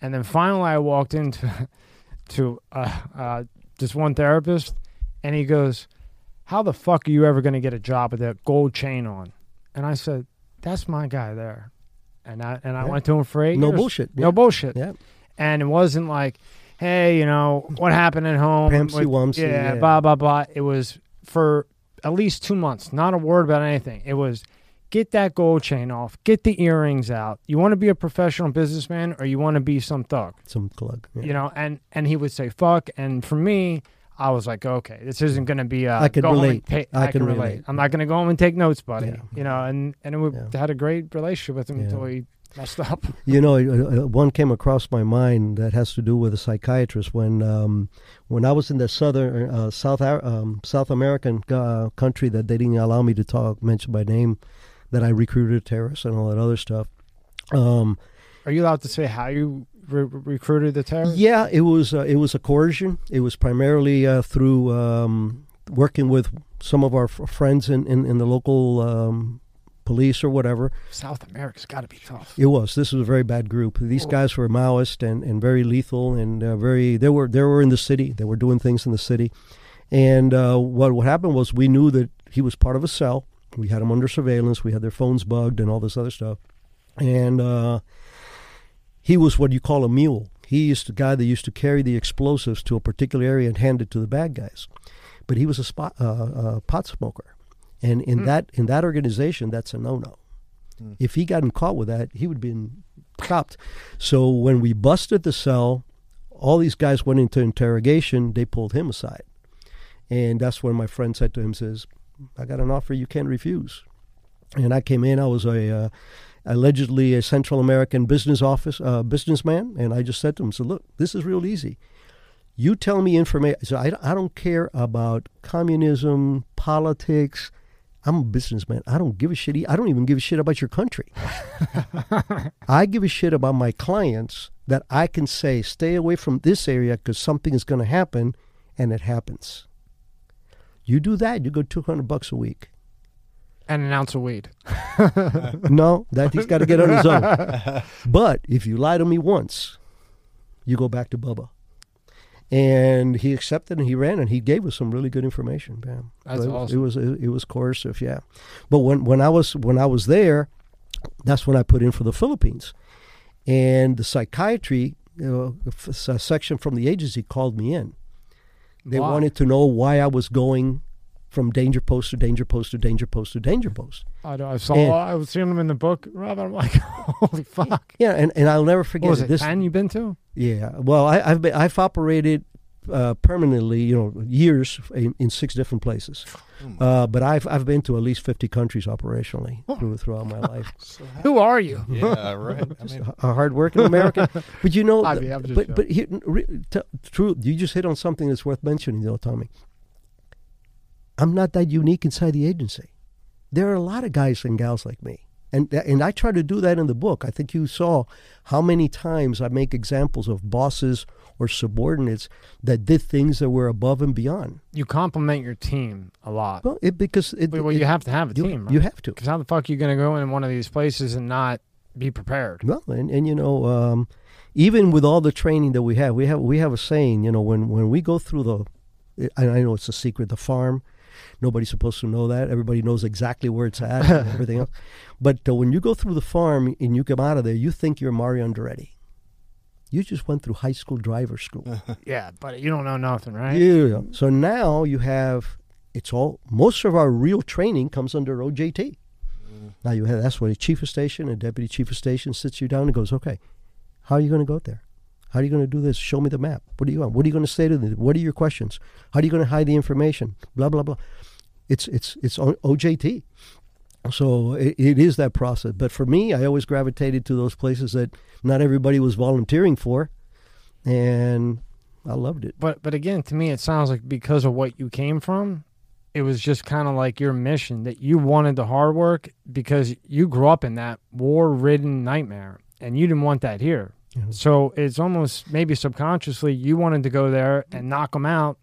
And then finally, I walked into to uh, uh, this one therapist, and he goes, How the fuck are you ever going to get a job with that gold chain on? And I said, That's my guy there. And I and I Yeah. went to him for eight No years. bullshit. Yeah. No bullshit Yeah. and it wasn't like, hey, you know, what happened at home? Pampsy with- Wumpsy, yeah, yeah. blah blah blah. It was for at least two months, not a word about anything. It was get that gold chain off, get the earrings out. You want to be a professional businessman, or you want to be some thug, Some plug. Yeah. you know? And and he would say fuck, and for me. I was like, okay, this isn't going to be. Uh, I could go home and relate. pay- I I, can can relate. relate. I'm not going to go home and take notes, buddy. Yeah. You know, and and we Yeah. had a great relationship with him Yeah. until he messed up. You know, uh, one came across my mind that has to do with a psychiatrist. When um, when I was in the southern uh, South um, South American uh, country that they didn't allow me to talk mention by name, that I recruited terrorists and all that other stuff. Um, Are you allowed to say how you re- recruited the terrorist? yeah, it was uh, it was a coercion. It was primarily uh, through um, working with some of our f- friends in, in, in the local um, police or whatever. South America's got to be tough. It was. This was a very bad group. These Oh. guys were Maoist and, and very lethal and uh, very. They were they were in the city. They were doing things in the city, and uh, what what happened was we knew that he was part of a cell. We had them under surveillance. We had their phones bugged and all this other stuff, and uh, he was what you call a mule. He is the guy that used to carry the explosives to a particular area and hand it to the bad guys. But he was a spot, uh, uh, pot smoker, and in Hmm. that in that organization, that's a no no. Hmm. If he gotten caught with that, he would have been chopped. So when we busted the cell, all these guys went into interrogation. They pulled him aside, and that's when my friend said to him, "says I got an offer you can't refuse." And I came in. I was a uh, allegedly a Central American business office uh, businessman, and I just said to him, "So look, this is real easy. You tell me information. So I, I don't care about communism, politics. I'm a businessman. I don't give a shit. I don't even give a shit about your country. I give a shit about my clients that I can say, stay away from this area because something is going to happen, and it happens. You do that, you go 200 bucks a week. And an ounce of weed. no, that he's got to get on his own. But if you lie to me once, you go back to Bubba. And he accepted and he ran and he gave us some really good information, man. That's it, awesome. It was it, it was coercive, yeah. But when when I was when I was there, that's when I put in for the Philippines, and the psychiatry you know, f- s- a section from the agency called me in. They Why? wanted to know why I was going from danger post to danger post to danger post to danger post. I, I saw. And- I was seeing them in the book, Rob. I'm like, holy fuck. Yeah, and, and I'll never forget What was it? This, Ten you been to? Yeah, well, I, I've been, I've operated uh, permanently, you know, years in, in six different places. Uh, but I've I've been to at least fifty countries operationally through, throughout my life. Who are you? Yeah, right. I mean, A hardworking American, but you know, I mean, but joking. but here, re, t- true, you just hit on something that's worth mentioning, though, Tommy. I'm not that unique inside the agency. There are a lot of guys and gals like me. And, and I try to do that in the book. I think you saw how many times I make examples of bosses or subordinates that did things that were above and beyond. You compliment your team a lot. Well, it, because it, well, it- you have to have a you, team. you have to. Because how the fuck are you going to go in one of these places and not be prepared? Well, and, and you know, um, even with all the training that we have, we have we have a saying. You know, when when we go through the, I, I know it's a secret, the farm. Nobody's supposed to know that. Everybody knows exactly where it's at and everything else. But uh, when you go through the farm and you come out of there, you think you're Mario Andretti. You just went through high school driver school. Yeah, but you don't know nothing, right? Yeah. So now you have it's all most of our real training comes under OJT. Mm-hmm. Now you have that's when a chief of station and deputy chief of station sits you down and goes, okay, how are you going to go there? How are you going to do this? Show me the map. What do you want? What are you going to say to them? What are your questions? How are you going to hide the information? Blah blah blah. It's it's it's OJT. So it, it is that process. But for me, I always gravitated to those places that not everybody was volunteering for, and I loved it. But but again, to me, it sounds like because of what you came from, it was just kind of like your mission that you wanted the hard work because you grew up in that war-ridden nightmare, and you didn't want that here. Yeah. So it's almost maybe subconsciously you wanted to go there and knock them out,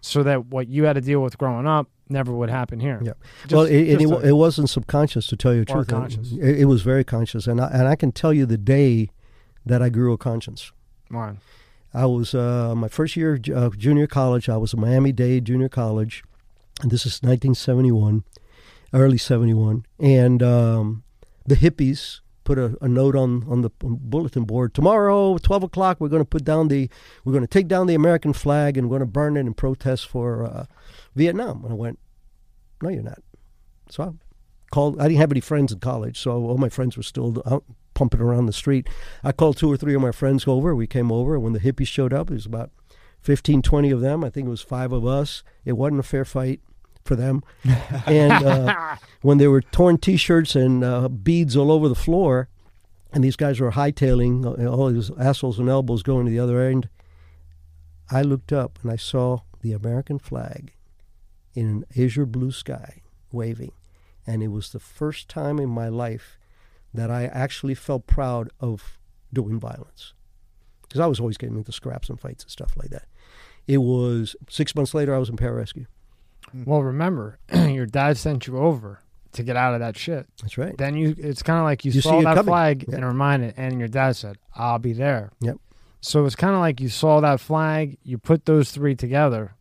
so that what you had to deal with growing up never would happen here. Yeah. Just- well, it, it, a- it wasn't subconscious to tell you the truth. It- conscious. It, it was very conscious, and I, and I can tell you the day that I grew a conscience. Mine. I was uh, my first year of uh, junior college. I was at Miami Dade Junior College, and this is 1971, early 71, and um, the hippies put a, a note on on the bulletin board. Tomorrow, 12 o'clock, we're going to put down the we're going to take down the American flag and we're going to burn it in protest for uh, Vietnam. And I went, no, you're not. So I called. I didn't have any friends in college, so all my friends were still out pumping around the street. I called two or three of my friends over. We came over. And when the hippies showed up, it was about 15, 20 of them. I think it was five of us. It wasn't a fair fight for them. and uh, when there were torn T-shirts and uh, beads all over the floor, and these guys were hightailing uh, all these assholes and elbows going to the other end, I looked up and I saw the American flag in an azure blue sky waving. And it was the first time in my life that I actually felt proud of doing violence. Because I was always getting into scraps and fights and stuff like that. It was six months later, I was in pararescue. Hmm. Well, remember, your dad sent you over to get out of that shit. That's right. Then you, it's kind of like you, You saw that coming. flag Yep. and reminded, and your dad said, "I'll be there." Yep. So it's kind of like you saw that flag, you put those three together.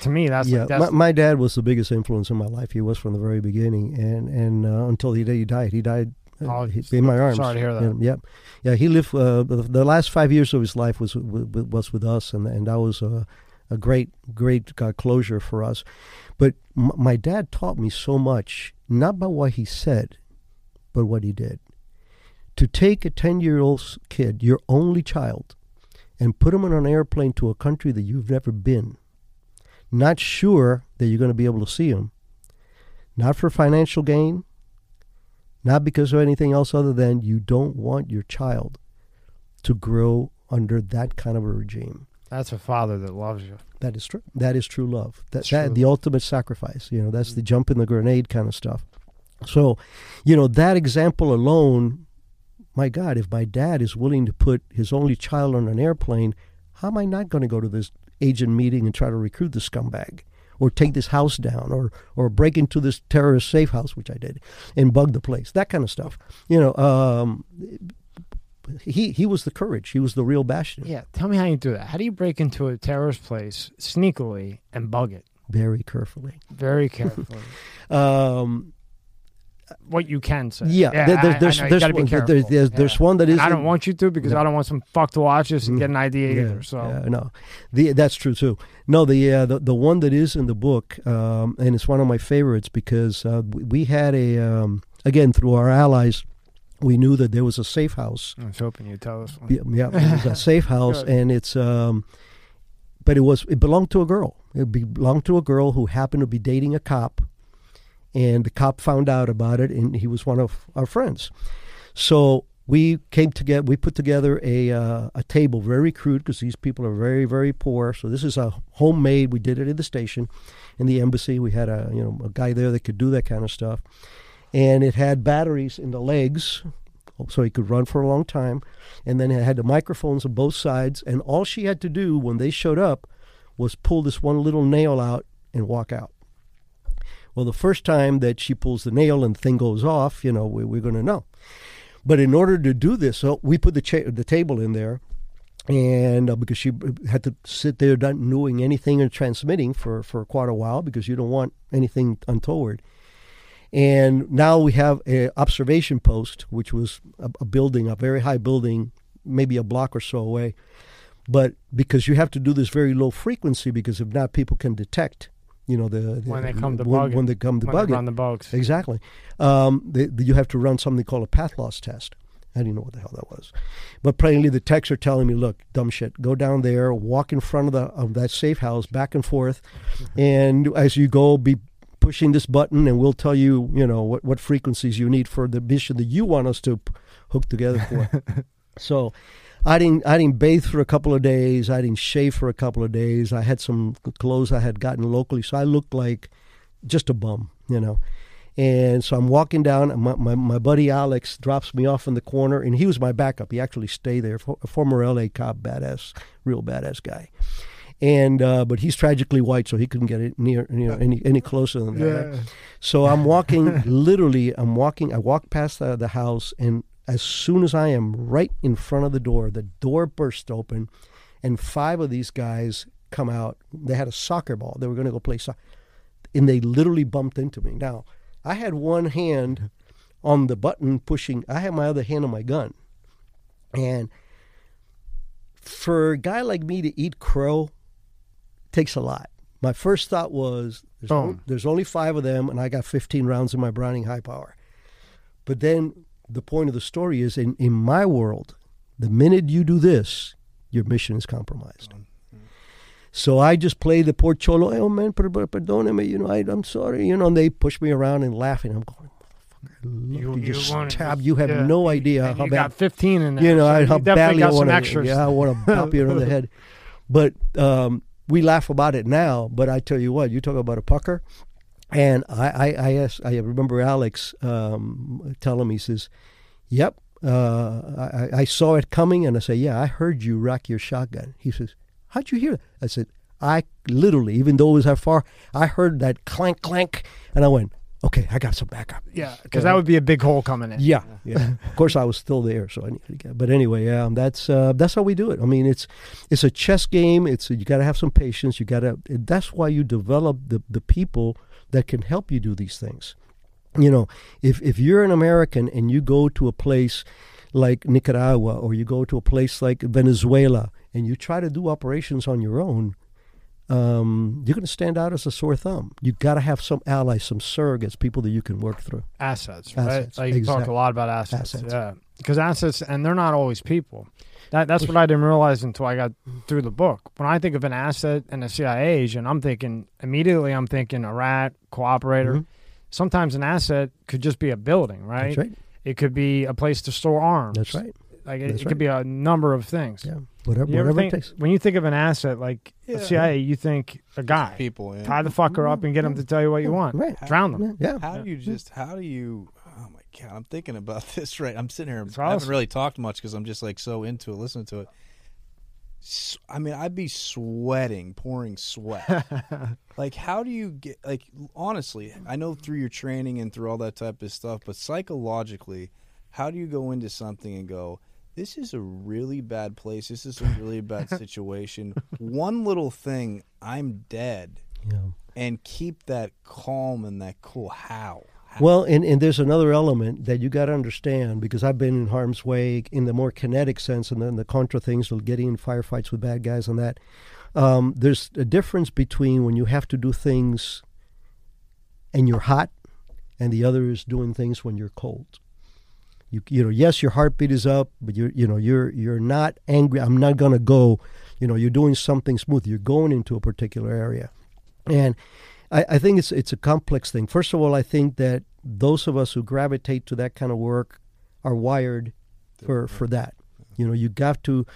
To me, that's yeah, like, that's my, my dad was the biggest influence in my life. He was from the very beginning, and and uh, until the day he died, he died uh, Oh, in my arms. sorry to hear that. And, yeah, yeah. He lived uh, the, last five years of his life was with, was with us, and and that was a, a great great uh, closure for us. But m- my dad taught me so much, not by what he said, but what he did. To take a ten year old kid, your only child, and put him on an airplane to a country that you've never been not sure that you're going to be able to see them, not for financial gain, not because of anything else other than you don't want your child to grow under that kind of a regime. that's a father that loves you. That is true. That is true love. That, that the ultimate sacrifice. You know, that's the mm-hmm. jump in the grenade kind of stuff. So, you know, that example alone, my God, if my dad is willing to put his only child on an airplane, how am I not going to go to this agent meeting and try to recruit the scumbag? Or take this house down, or or break into this terrorist safe house, which I did, and bug the place. That kind of stuff. You know, um, he he was the courage. He was the real bastion. Yeah, tell me how you do that. How do you break into a terrorist place sneakily and bug it Very carefully. very carefully? Um, what you can say. Yeah, there- there- there's there's one, there's, there's, there's one that is I don't want you to because No. I don't want some fuck to watch this and Mm. get an idea yeah, either. So yeah, no, the that's true too. No, the uh, the the one that is in the book, um, and it's one of my favorites because uh, we, we had a um, again through our allies, we knew that there was a safe house. I was hoping you'd tell us one. Yeah, yeah it was a safe house, and it's um, but it was it belonged to a girl. It belonged to a girl who happened to be dating a cop, and the cop found out about it, and he was one of our friends. So we came together. We put together a uh, a table, very crude, because these people are very very poor. So this is a homemade. We did it at the station, in the embassy. We had a you know a guy there that could do that kind of stuff, and it had batteries in the legs, so he could run for a long time, and then it had the microphones on both sides. And all she had to do when they showed up was pull this one little nail out and walk out. Well, the first time that she pulls the nail and the thing goes off, you know, we, we're going to know. But in order to do this, so we put the cha- the table in there, and uh, because she had to sit there not knowing anything and transmitting for for quite a while because you don't want anything untoward. And now we have an observation post, which was a, a building, a very high building, maybe a block or so away. But because you have to do this very low frequency, because if not, people can detect You know the, the When they come to when, bug when they come to they bug it. run the bugs. Exactly. Um, they, you have to run something called a path loss test. I didn't know what the hell that was, but plainly the techs are telling me, "Look, dumb shit, go down there, walk in front of the of that safe house, back and forth, and as you go, be pushing this button, and we'll tell you, you know, what what frequencies you need for the mission that you want us to p- hook together for." so, I didn't I didn't bathe for a couple of days. I didn't shave for a couple of days. I had some clothes I had gotten locally, so I looked like just a bum, you know. And so I'm walking down. My, my, my buddy Alex drops me off in the corner, and he was my backup. He actually stayed there, a former LA cop, badass, real badass guy. And uh, but he's tragically white, so he couldn't get it near, you know, any any closer than that. right? So I'm walking, literally, I'm walking. I walk past the, the house, and as soon as I am right in front of the door, the door burst open, and five of these guys come out. They had a soccer ball. They were going to go play soccer, and they literally bumped into me. Now, I had one hand on the button pushing. I had my other hand on my gun, and for a guy like me to eat crow takes a lot. My first thought was, there's, Boom. on- there's only five of them, and I got 15 rounds in my Browning high power. But then the point of the story is, in, in my world, the minute you do this, your mission is compromised. So I just play the poor cholo. Oh man, per, per, perdóname, you know, I, I'm sorry, you know. And they push me around and laughing. I'm going, motherfucker, You- you, you just stab. You have yeah. no idea how you bad got 15 in there. you know, so I, how badly got I want to. Yeah, I want to pop you on the head. But um, we laugh about it now. But I tell you what, you talk about a pucker, and I, I, I asked, I remember Alex um, telling me, he says, "Yep, uh, I, I saw it coming," and I say, "Yeah, I heard you rack your shotgun." He says, "How'd you hear that?" I said, "I literally, even though it was that far, I heard that clank, clank, and I went." Okay, I got some backup. Yeah, because that would be a big hole coming in. Yeah, yeah. of course, I was still there, so I needed to get. But anyway, yeah, that's uh, that's how we do it. I mean, it's it's a chess game. It's you got to have some patience. You got to. That's why you develop the the people that can help you do these things. You know, if if you're an American and you go to a place like Nicaragua or you go to a place like Venezuela and you try to do operations on your own, um, you're going to stand out as a sore thumb. You've got to have some allies, some surrogates, people that you can work through. Assets, right? Assets, Like you talk a lot about assets. assets. Yeah, because assets, and they're not always people. That, that's what I didn't realize until I got through the book. When I think of an asset and a CIA agent, I'm thinking immediately. I'm thinking a rat, cooperator. Mhm. Sometimes an asset could just be a building, right? That's right. It could be a place to store arms. That's right. Like it, That's it right. could be a number of things. Yeah. Whatever, You whatever think, it takes. when you think of an asset like Yeah. the CIA, you think a guy. People. Yeah. Tie the fucker up and get him to tell you what you want. Right. Drown them. Yeah. How do you just? How do you? God! I'm thinking about this. Right, I'm sitting here. It's I haven't awesome. really talked much because I'm just like so into it, listening to it. I mean, I'd be sweating, pouring sweat. like, how do you get? Like, honestly, I know through your training and through all that type of stuff, but psychologically, how do you go into something and go? This is a really bad place. This is a really bad situation. One little thing, I'm dead Yeah. and keep that calm and that cool. How? Well, and, and there's another element that you got to understand because I've been in harm's way in the more kinetic sense and then the contra things, of getting in firefights with bad guys and that. Um, there's a difference between when you have to do things and you're hot and the other is doing things when you're cold. You, you know, yes, your heartbeat is up, but you're, you know, you're, you're not angry. I'm not going to go, you know, you're doing something smooth. You're going into a particular area. And I, I think it's it's a complex thing. First of all, I think that those of us who gravitate to that kind of work are wired for for that. You know, you got to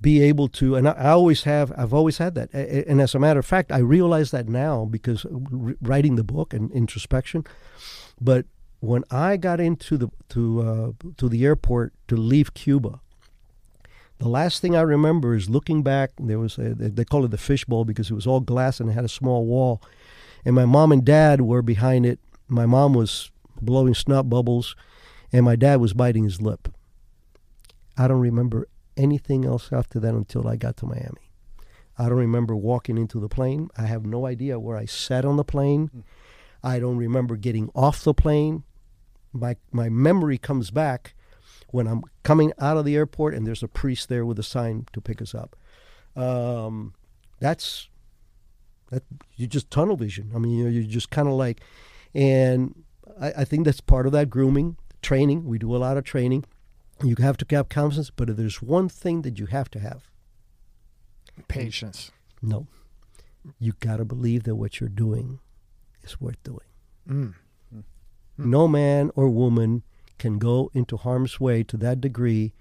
be able to, and I, I always have. I've always had that. And as a matter of fact, I realize that now because writing the book and introspection. But when I got into the to uh, to the airport to leave Cuba, the last thing I remember is looking back. There was a, they call it the fishbowl because it was all glass and it had a small wall, and my mom and dad were behind it. My mom was blowing snot bubbles, and my dad was biting his lip. I don't remember anything else after that until I got to Miami. I don't remember walking into the plane. I have no idea where I sat on the plane. I don't remember getting off the plane. My my memory comes back when I'm coming out of the airport and there's a priest there with a sign to pick us up. Um, that's That you just tunnel vision. I mean, you know, you're just kind of like, and I, I think that's part of that grooming training. We do a lot of training. You have to have confidence, but if there's one thing that you have to have, Patience. no, you got to believe that what you're doing is worth doing. Mm. No man or woman can go into harm's way to that degree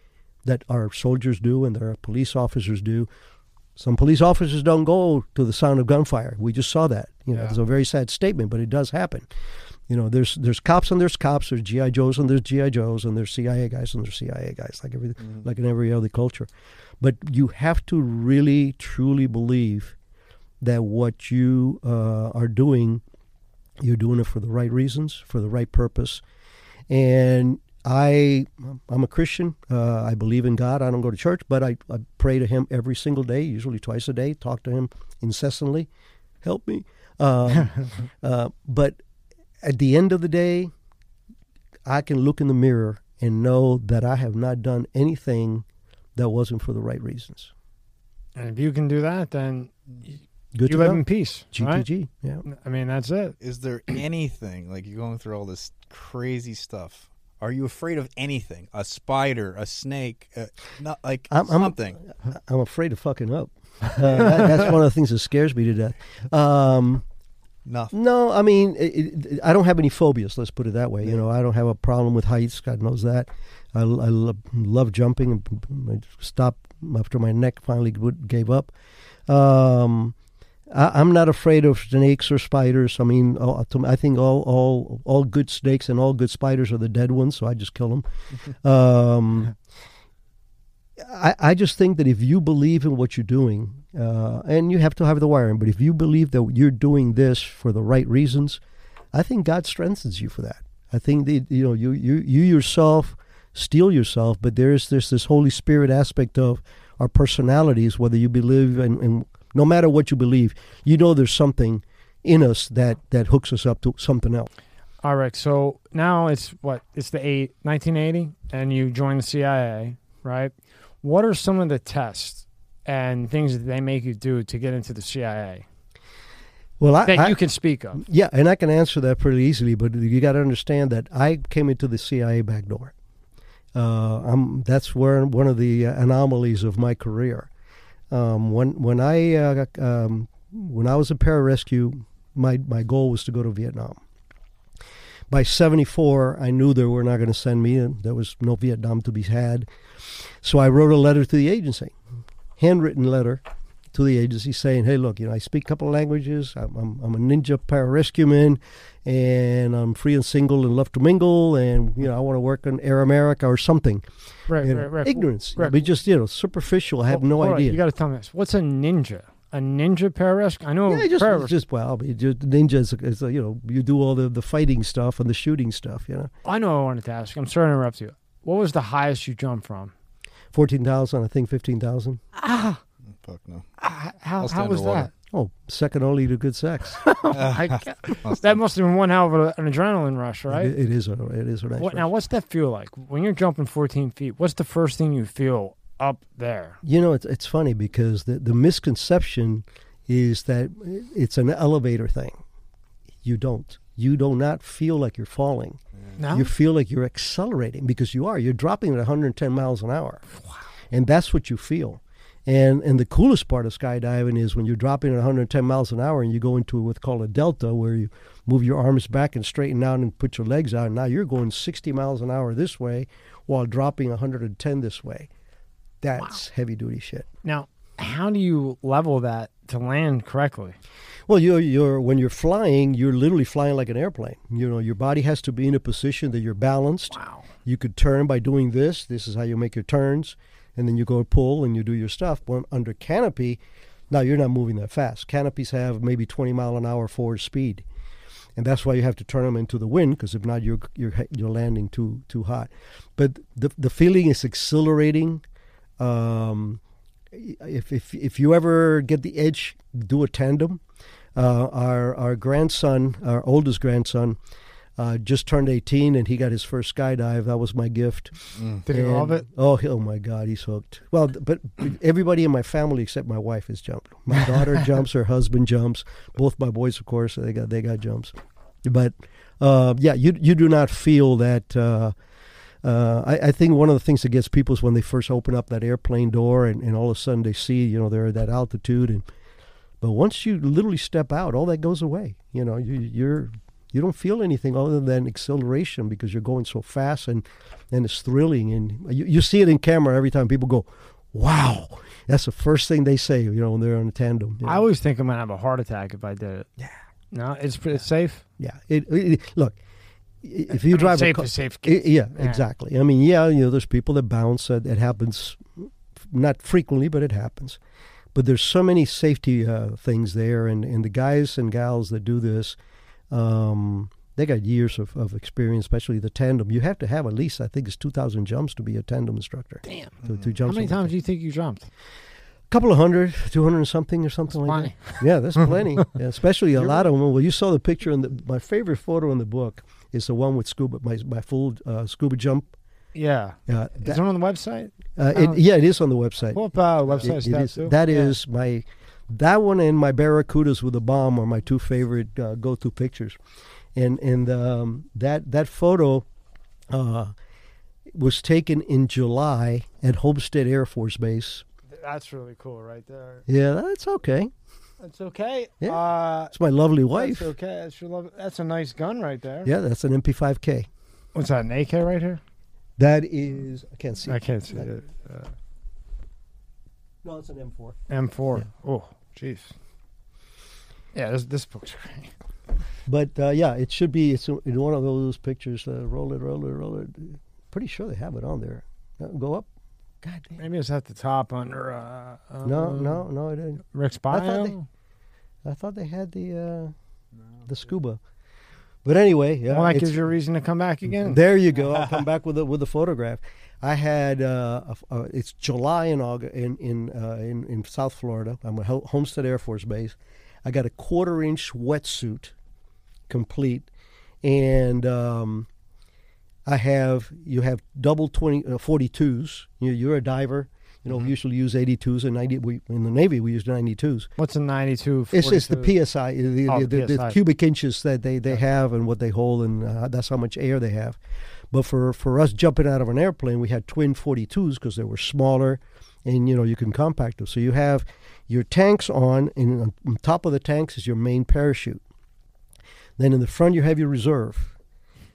that our soldiers do and that our police officers do. Some police officers don't go to the sound of gunfire. We just saw that. You know, Yeah. it's a very sad statement, but it does happen. You know, there's there's cops and there's cops, there's GI Joes and there's GI Joes, and there's CIA guys and there's CIA guys, like everything, like in every other culture. But you have to really truly believe that what you uh, are doing, you're doing it for the right reasons, for the right purpose. And I, I'm a Christian. Uh, I believe in God. I don't go to church, but I, I pray to Him every single day, usually twice a day. Talk to Him incessantly. Help me. Um, uh, but at the end of the day, I can look in the mirror and know that I have not done anything that wasn't for the right reasons. And if you can do that, then Good you to live go. in peace. Right? GTG. Yeah. I mean, that's it. Is there anything like you're going through all this crazy stuff? Are you afraid of anything? A spider, a snake, uh, not like I'm- I'm- something. I'm afraid of fucking up. Uh, that, that's one of the things that scares me to death. Um, Nothing. no, I mean, it, it, I don't have any phobias. Let's put it that way. You know, I don't have a problem with heights. God knows that. I, I love, love jumping. I stopped after my neck finally would- gave up. Um, I, I'm not afraid of snakes or spiders. I mean, all, to me, I think all, all all good snakes and all good spiders are the dead ones, so I just kill them. um, I, I just think that if you believe in what you're doing, uh, and you have to have the wiring, but if you believe that you're doing this for the right reasons, I think God strengthens you for that. I think that you know you you you yourself steel yourself, but there's there's this Holy Spirit aspect of our personalities. Whether you believe in, in no matter what you believe, you know there's something in us that that hooks us up to something else. All right. So now it's what? It's the eight, 1980, and you join the CIA, right? What are some of the tests and things that they make you do to get into the CIA Well, I, that I you can speak of? Yeah, and I can answer that pretty easily, but you got to understand that I came into the CIA back door. Uh, I'm, that's where one of the anomalies of my career. Um, when when I uh, um, when I was a pararescue, my my goal was to go to Vietnam. By '74, I knew they were not going to send me, and there was no Vietnam to be had. So I wrote a letter to the agency, handwritten letter to the agency saying, "Hey, look, you know, I speak a couple of languages. I'm, I'm, I'm a ninja pararescueman, and I'm free and single and love to mingle, and you know, I want to work in Air America or something." Right, You know, right, right. ignorance, Rick. but just you know, superficial. I have no Hold on, idea. You got to tell me this. What's a ninja? A ninja pararescue? I know yeah, just, parares- just well, I mean, just ninja is, is uh, you know, you do all the, the fighting stuff and the shooting stuff. You know, I know I wanted to ask. I'm sorry to interrupt you. What was the highest you jumped from? fourteen thousand, I think fifteen thousand. Ah, Fuck no. ah, how, how was underwater. Oh, second only to good sex. Oh that? I, that must have been one hell of a, an adrenaline rush, right? It, it is a it is a nice What, now, what's that feel like when you're jumping 14 feet? What's the first thing you feel up there? You know, it's it's funny because the the misconception is that it's an elevator thing. You don't. You do not feel like you're falling. No, You feel like you're accelerating because you are. You're dropping at 110 miles an hour, and that's what you feel. And and the coolest part of skydiving is when you're dropping at 110 miles an hour and you go into what's called a delta, where you move your arms back and straighten out and put your legs out. And now you're going 60 miles an hour this way while dropping 110 this way. That's heavy duty shit. now how do you level that to land correctly? Well, you're you're when you're flying, you're literally flying like an airplane. You know, your body has to be in a position that you're balanced. Wow. You could turn by doing this. This is how you make your turns, and then you go pull and you do your stuff. When under canopy, now you're not moving that fast. Canopies have maybe 20 mile an hour forward speed, and that's why you have to turn them into the wind because if not, you're you're you're landing too too hot. But the the feeling is exhilarating. Um, if if if you ever get the edge, do a tandem. Uh, our our grandson, our oldest grandson, uh, just turned 18 and he got his first skydive. That was my gift. Did he And- love it? Oh, oh my God, he's hooked. Well, but everybody in my family except my wife has jumped. My daughter jumps, her husband jumps. Both my boys, of course, they got they got jumps. But uh, yeah, you you do not feel that. Uh, uh, I, I think one of the things that gets people is when they first open up that airplane door and, and all of a sudden they see you know they're at that altitude and but once you literally step out, all that goes away. You know, you, you're you don't feel anything other than exhilaration because you're going so fast and and it's thrilling and you, you see it in camera every time people go, "Wow!" That's the first thing they say. You know, when they're on a tandem. you I always think I'm gonna have a heart attack if I did it. Yeah. No, it's it's safe. yeah. It, it- look, if you I mean, drive safe a car, safe. I- yeah, Yeah. exactly. I mean, yeah, you know, there's people that bounce. Uh, it happens, not frequently, but it happens. But there's so many safety uh, things there, and, and the guys and gals that do this, um, they got years of, of experience, especially the tandem. You have to have at least, I think, it's 2,000 jumps to be a tandem instructor. Damn. To, to How many times do you think you jumped? A couple of hundred, 200 and something or something like Plenty. that. Yeah, that's plenty. yeah, especially a lot of them. Well, you saw the picture in the. My favorite photo in the book is the one with scuba, my my full uh, scuba jump. Yeah. Uh, Is that, it on the website? uh, it, yeah, it is on the website. Pull up uh, It- website it stats is- too. that Yeah. is my that one and my barracudas with a bomb are my two favorite uh, go-to pictures, and and um, that that photo uh, was taken in July at Homestead Air Force Base. That's really cool, right there. Yeah, that's okay. That's okay. Yeah. Uh, It's my lovely that's wife. okay. That's your love. That's a nice gun right there. Yeah, that's an MP5K. What's that? An AK right here? That is I can't see. I can't see That- it. Uh, No, it's an M4. M4. Yeah. Oh, jeez. Yeah, this this book's great. But uh, yeah, it should be. It's in one of those pictures. Uh, roll it, roll it, roll it. Pretty sure they have it on there. Uh, go up. God damn. Maybe it's at the top under. Uh, uh, No, no, no, it didn't. Rick's I thought bio. I thought they had the uh, the scuba. But anyway, yeah. well, that gives you a reason to come back again. There you go. I'll come back with a, with a photograph. I had uh, a f- uh, it's July in August in in, uh, in in South Florida. I'm at Homestead Air Force Base. I got a quarter inch wetsuit, complete, and um, I have you have double 20 uh, 42s. You, you're a diver. You know, we usually use 82s and 90. We, in the Navy, we use 92s. What's a 92? It's, it's the psi, the, Oh, the, the, the cubic inches that they, they have and what they hold, and uh, that's how much air they have. But for, for us jumping out of an airplane, we had twin 42s because they were smaller, and you know you can compact them. So you have your tanks on, and on on top of the tanks is your main parachute. Then in the front you have your reserve.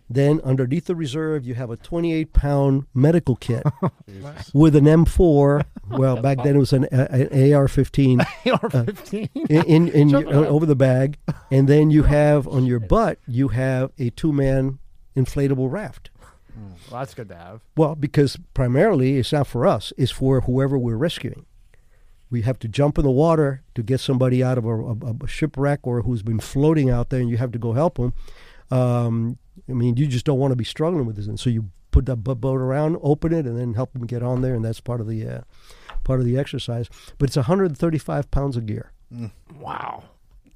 Then underneath the reserve you have a 28 pound medical kit with an M4. Well, back then it was an, an AR-15 AR-15. in, in, in your, over the bag, and then you have on your butt you have a two-man inflatable raft. Well, that's good to have. Well, because primarily it's not for us; it's for whoever we're rescuing. We have to jump in the water to get somebody out of a, a, a shipwreck or who's been floating out there, and you have to go help them. Um, I mean, you just don't want to be struggling with this, and so you put that boat around, open it, and then help them get on there, and that's part of the uh, part of the exercise. But it's 135 pounds of gear. Wow.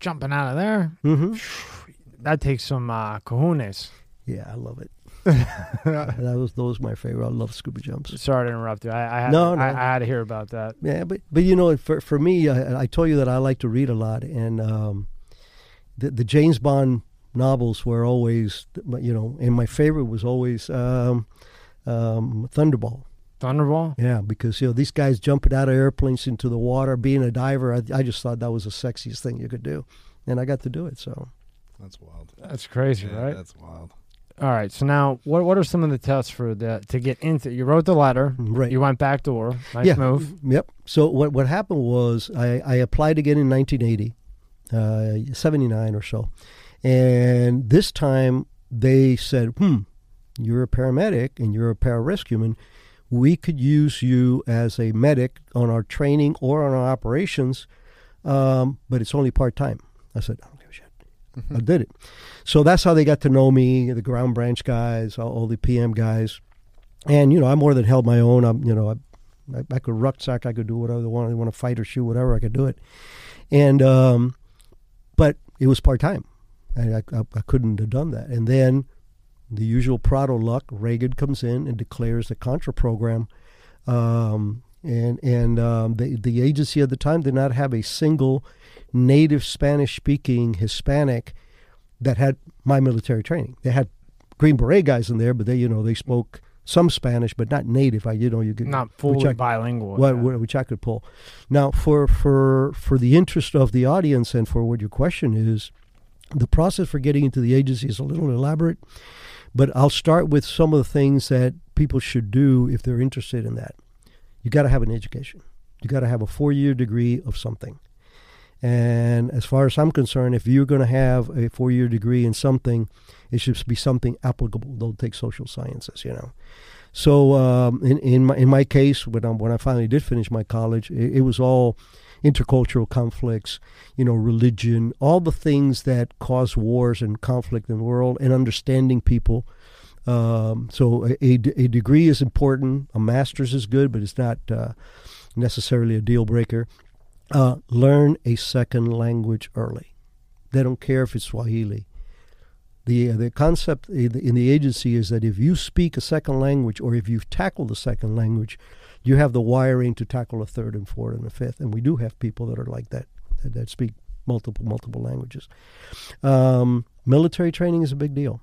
Jumping out of there. Mm-hmm. That takes some uh, cojones. Yeah, I love it. that was those my favorite. I love scuba jumps. Sorry to interrupt you. I, I, had, No, I. I had to hear about that. Yeah, but but you know, for for me, I, I told you that I like to read a lot, and um, the the James Bond novels were always, you know, and my favorite was always um, um, Thunderball. Thunderball? Yeah, because you know these guys jumping out of airplanes into the water, being a diver. I, I just thought that was the sexiest thing you could do, and I got to do it. So That's wild. That's crazy, Yeah, right? That's wild. All right. So now, what what are some of the tests for the to get into? You wrote the letter. right, You went back door. Nice yeah, move. Yep. So what what happened was I, I applied again in 1980, uh, 79 or so, and this time they said, "Hmm, you're a paramedic and you're a pararescueman. We could use you as a medic on our training or on our operations, um, but it's only part time." I said, "I don't give a shit." I did it. So that's how they got to know me, the ground branch guys, all, all the PM guys. And, you know, I more than held my own. I'm, you know, I, I, I could rucksack, I could do whatever I want. Want to fight or shoot, whatever, I could do it. And, um, but it was part time. I, I, I couldn't have done that. And then the usual Prado luck, Reagan comes in and declares the Contra program. Um, and and um, the, the agency at the time did not have a single native Spanish speaking Hispanic that had my military training. They had Green Beret guys in there, but they, you know, they spoke some Spanish, but not native. I, you know, you could Not fully I, bilingual. what, yeah. which I could pull. Now, for for for the interest of the audience and for what your question is, the process for getting into the agency is a little elaborate, but I'll start with some of the things that people should do if they're interested in that. You got to have an education. You got to have a four-year degree of something. And as far as I'm concerned, if you're going to have a four-year degree in something, it should be something applicable. Don't take social sciences, you know. So um, in in my in my case, when I when I finally did finish my college, it, it was all intercultural conflicts, you know, religion, all the things that cause wars and conflict in the world, and understanding people. Um, so a, a, degree is important. A master's is good, but it's not uh, necessarily a deal breaker. Uh, learn a second language early. They don't care if it's Swahili. The, the concept in the, agency is that if you speak a second language or if you've tackled a second language, you have the wiring to tackle a third and fourth and a fifth. And we do have people that are like that, that, that speak multiple, multiple languages. Um, military training is a big deal.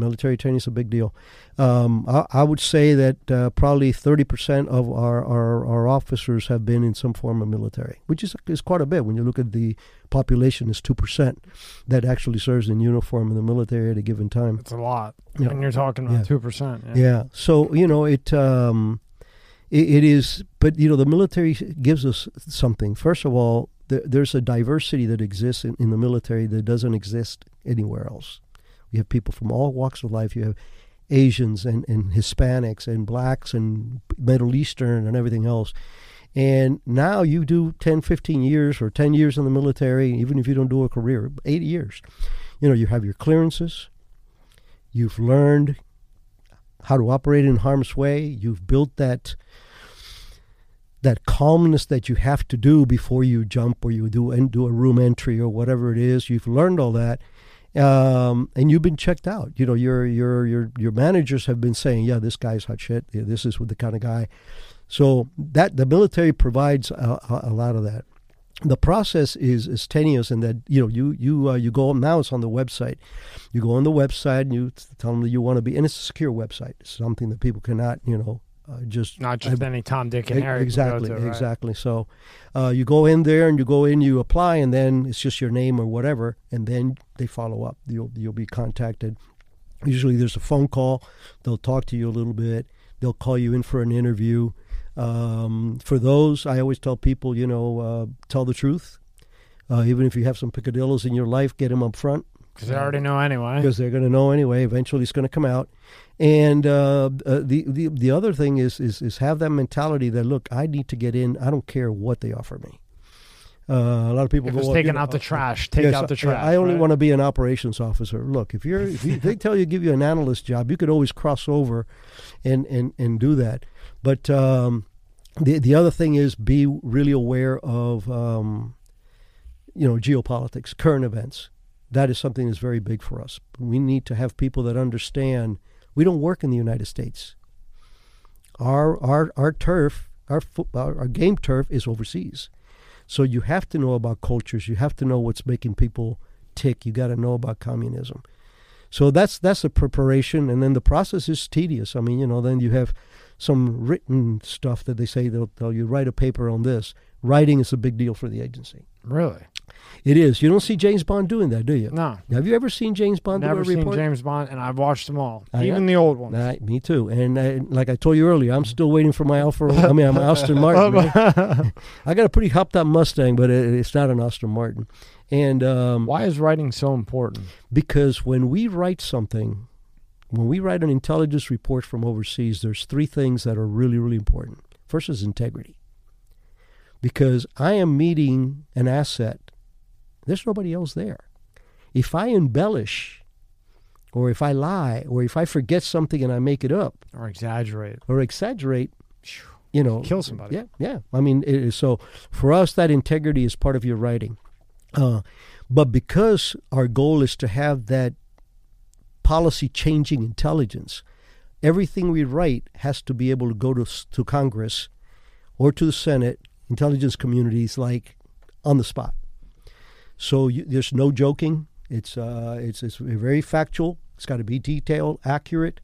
Military training is a big deal. Um, I, I would say that uh, probably 30% of our, our, our officers have been in some form of military, which is, is quite a bit. When you look at the population, is 2% that actually serves in uniform in the military at a given time. It's a lot. Yeah. And you're talking Yeah. about two percent. Yeah. So you know it, um, it. It is, but you know the military gives us something. First of all, there, there's a diversity that exists in, in the military that doesn't exist anywhere else. You have people from all walks of life. You have Asians and, and Hispanics and blacks and Middle Eastern and everything else. And now you do 10, 15 years or 10 years in the military, even if you don't do a career, 80 years. You know, you have your clearances. You've learned how to operate in harm's way. You've built that that calmness that you have to do before you jump or you do and do a room entry or whatever it is. You've learned all that, um, and you've been checked out. You know, your your your your managers have been saying, "Yeah, this guy's hot shit. Yeah, this is the kind of guy." So that the military provides a, a, a lot of that. The process is is tenuous in that you know you you uh, you go now it's on the website. You go on the website and you tell them that you want to be, and it's a secure website. It's something that people cannot you know uh, just Not just I- any Tom, Dick, and Harry. Exactly, to, right? exactly. So uh, you go in there and you go in, you apply, and then it's just your name or whatever, and then they follow up. You'll you'll be contacted. Usually there's a phone call. They'll talk to you a little bit. They'll call you in for an interview. Um, for those, I always tell people, you know, uh, tell the truth. Uh, even if you have some picadillos in your life, get them up front Because they already know anyway. because they're going to know anyway. Eventually, it's going to come out. And uh, uh, the the the other thing is is is have that mentality that look, I need to get in. I don't care what they offer me. Uh, a lot of people If go, well, taking you know, out the uh, trash, take yes, out the trash. I only right? want to be an operations officer. Look, if you're if you, they tell you give you an analyst job, you could always cross over, and and and do that. But um, the the other thing is be really aware of um, you know geopolitics, current events. That is something that's very big for us. We need to have people that understand. We don't work in the United States. Our our our turf, our fo- our, our game turf is overseas. So you have to know about cultures. You have to know what's making people tick. You got to know about communism. So that's that's the preparation, and then the process is tedious. I mean, you know, then you have some written stuff that they say they'll tell you write a paper on this. Writing is a big deal for the agency. Really? It is. You don't see James Bond doing that, do you? No. Have you ever seen James Bond Never do a seen report? James Bond, and I've watched them all, I even the old ones. Me too. And uh, like I told you earlier, I'm still waiting for my Alfa. I mean, I'm Aston Martin. man. I got a pretty hopped up Mustang, but it, it's not an Aston Martin. And um, Why is writing so important? because when we write something, when we write an intelligence report from overseas, there's three things that are really, really important. First is integrity. Because I am meeting an asset, there's nobody else there. If I embellish, or if I lie, or if I forget something and I make it up, Or exaggerate? or exaggerate, you know, Kill somebody. Yeah, yeah. I mean, it is, so for us, that integrity is part of your writing. Uh, but because our goal is to have that policy changing intelligence. Everything we write has to be able to go to to Congress or to the Senate, intelligence communities, like on the spot. So you, there's no joking. It's uh, it's it's very factual. It's got to be detailed, accurate.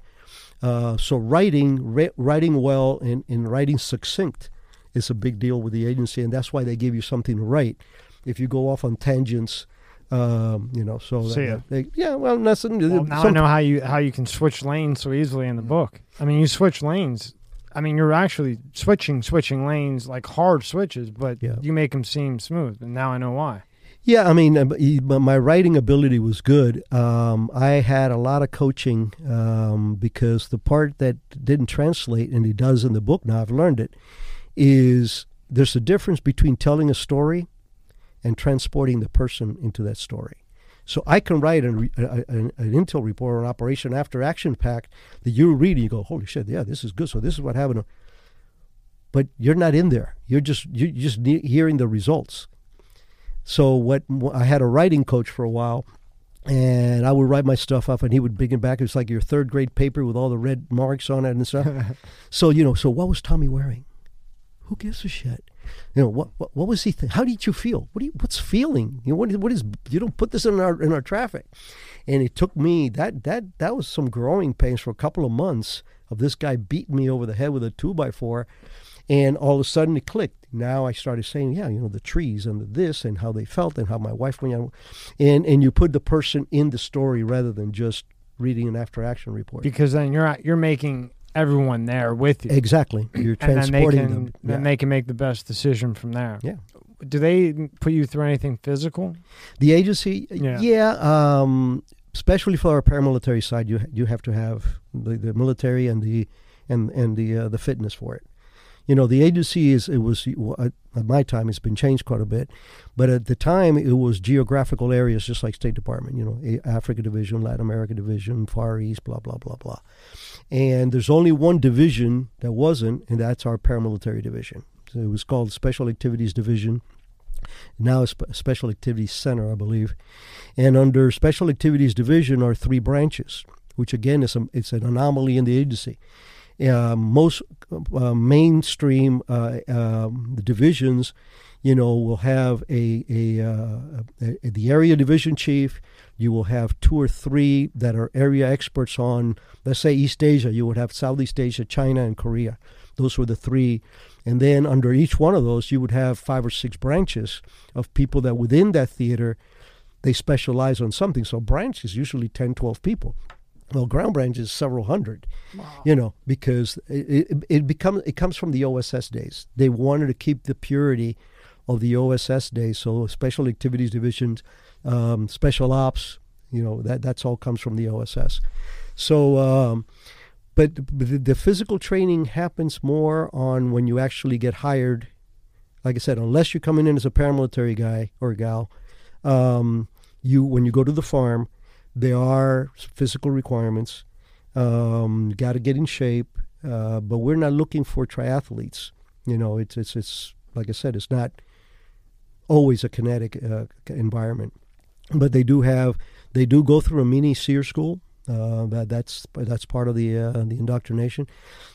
Uh, so writing ri- writing well and, and writing succinct is a big deal with the agency, and that's why they give you something to write. If you go off on tangents, um, you know, so See that- they, yeah, well, that's Well, now I know how you how you can switch lanes so easily in the book. I mean, you switch lanes. I mean, you're actually switching switching lanes like hard switches, but Yeah. you make them seem smooth. And now I know why. Yeah, I mean, uh, my writing ability was good. Um, I had a lot of coaching um, because the part that didn't translate, and he does in the book now, I've learned it, is there's a difference between telling a story and transporting the person into that story. So I can write an, an, an intel report or an operation after action pack that you read and you go, holy shit, yeah, this is good. So this is what happened. But you're not in there. You're just you're just hearing the results. So what I had a writing coach for a while, and I would write my stuff up, and he would bring it back. It was like your third grade paper with all the red marks on it and stuff. so you know, so what was Tommy wearing? Who gives a shit? You know what? What, what was he? Th- how did you feel? What do you? What's feeling? You know what? is- What is? You don't put this in our in our traffic. And it took me that that that was some growing pains for a couple of months of this guy beating me over the head with a two by four, and all of a sudden it clicked. Now I started saying, yeah, you know, the trees and the this and how they felt and how my wife went on, and and you put the person in the story rather than just reading an after action report. Because then you're you're making everyone there with you, exactly, you're and then they transporting can them. then Yeah. they can make the best decision from there. Yeah. Do they put you through anything physical? The agency, Yeah. yeah, um, especially for our paramilitary side, you you have to have the, the military and the and and the uh, the fitness for it. You know, the agency is it was at my time it's been changed quite a bit, but at the time it was geographical areas just like State Department. You know, Africa Division, Latin America Division, Far East, blah blah blah blah. And there's only one division that wasn't, and that's our paramilitary division. So it was called Special Activities Division. Now it's Spe- Special Activities Center, I believe. And under Special Activities Division are three branches, which again is a, it's an anomaly in the agency. Uh, most uh, mainstream uh, um, divisions, you know, will have a, a, uh, a, the area division chief. You will have two or three that are area experts on, let's say East Asia. You would have Southeast Asia, China, and Korea. Those were the three. And then under each one of those, you would have five or six branches of people that within that theater, they specialize on something. So branch is usually 10, 12 people. Well, ground branch is several hundred, you know, because it, it, it becomes it comes from the OSS days. They wanted to keep the purity of the OSS days. So special activities divisions, um, special ops, you know, that that's all comes from the OSS. So, um, but but the, the physical training happens more on when you actually get hired. Like I said, unless you're coming in as a paramilitary guy or gal, um, you when you go to the farm, there are physical requirements. Um, got to get in shape, uh, but we're not looking for triathletes. You know, it's it's it's like I said, it's not always a kinetic uh, environment, but they do have they do go through a mini SERE school. Uh, that that's that's part of the uh, the indoctrination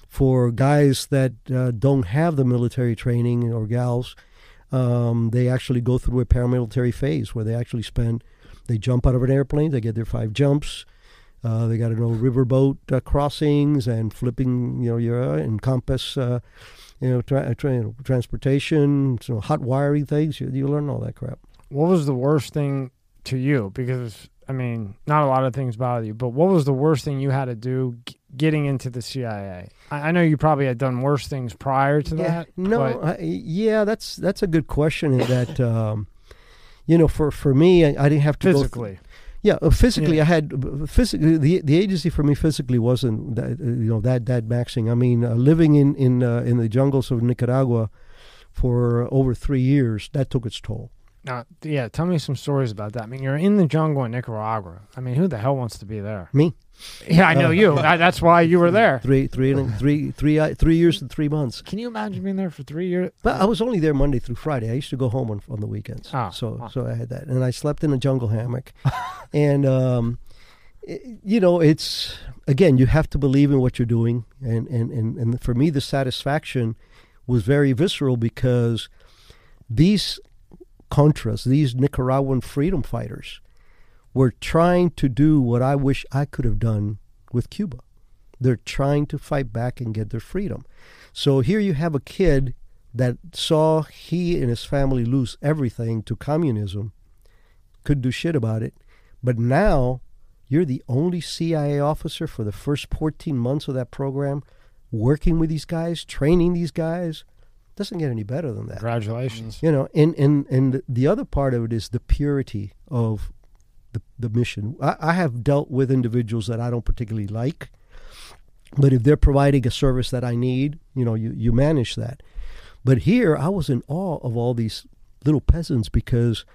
for guys that uh, don't have the military training or gals. Um, they actually go through a paramilitary phase where they actually spend they jump out of an airplane. They get their five jumps. Uh, they got to know riverboat uh, crossings and flipping, you know, your uh, and compass, uh, you know, tra- tra- transportation, so hot wiring things. You, you learn all that crap. What was the worst thing to you? Because I mean, not a lot of things bother you, but what was the worst thing you had to do g- getting into the CIA? I, I know you probably had done worse things prior to yeah, that. no, but- I, yeah, that's that's a good question. In that, um, you know, for for me, I, I didn't have to go th- physically. Yeah, uh, physically, Yeah. I had physically the the agency for me physically wasn't that uh, you know that that maxing. I mean, uh, living in in uh, in the jungles of Nicaragua for over three years that took its toll. Now, yeah, tell me some stories about that. I mean, you're in the jungle in Nicaragua. I mean, who the hell wants to be there? Me, Yeah, I know you. I, that's why you were there. three three and three three uh, three years and three months. Can you imagine being there for three years? But I was only there Monday through Friday. I used to go home on on the weekends. Oh, so wow. so I had that, and I slept in a jungle hammock, and um, I- you know, it's again, you have to believe in what you're doing, and and and and for me, the satisfaction was very visceral because these contras, these Nicaraguan freedom fighters, were trying to do what I wish I could have done with Cuba. They're trying to fight back and get their freedom. So here you have a kid that saw he and his family lose everything to communism, couldn't do shit about it, but now you're the only CIA officer for the first 14 months of that program, working with these guys, training these guys. Doesn't get any better than that. Congratulations. You know, and, and, and the other part of it is the purity of the, the mission. I, I have dealt with individuals that I don't particularly like, but if they're providing a service that I need, you know, you, you manage that. But here, I was in awe of all these little peasants because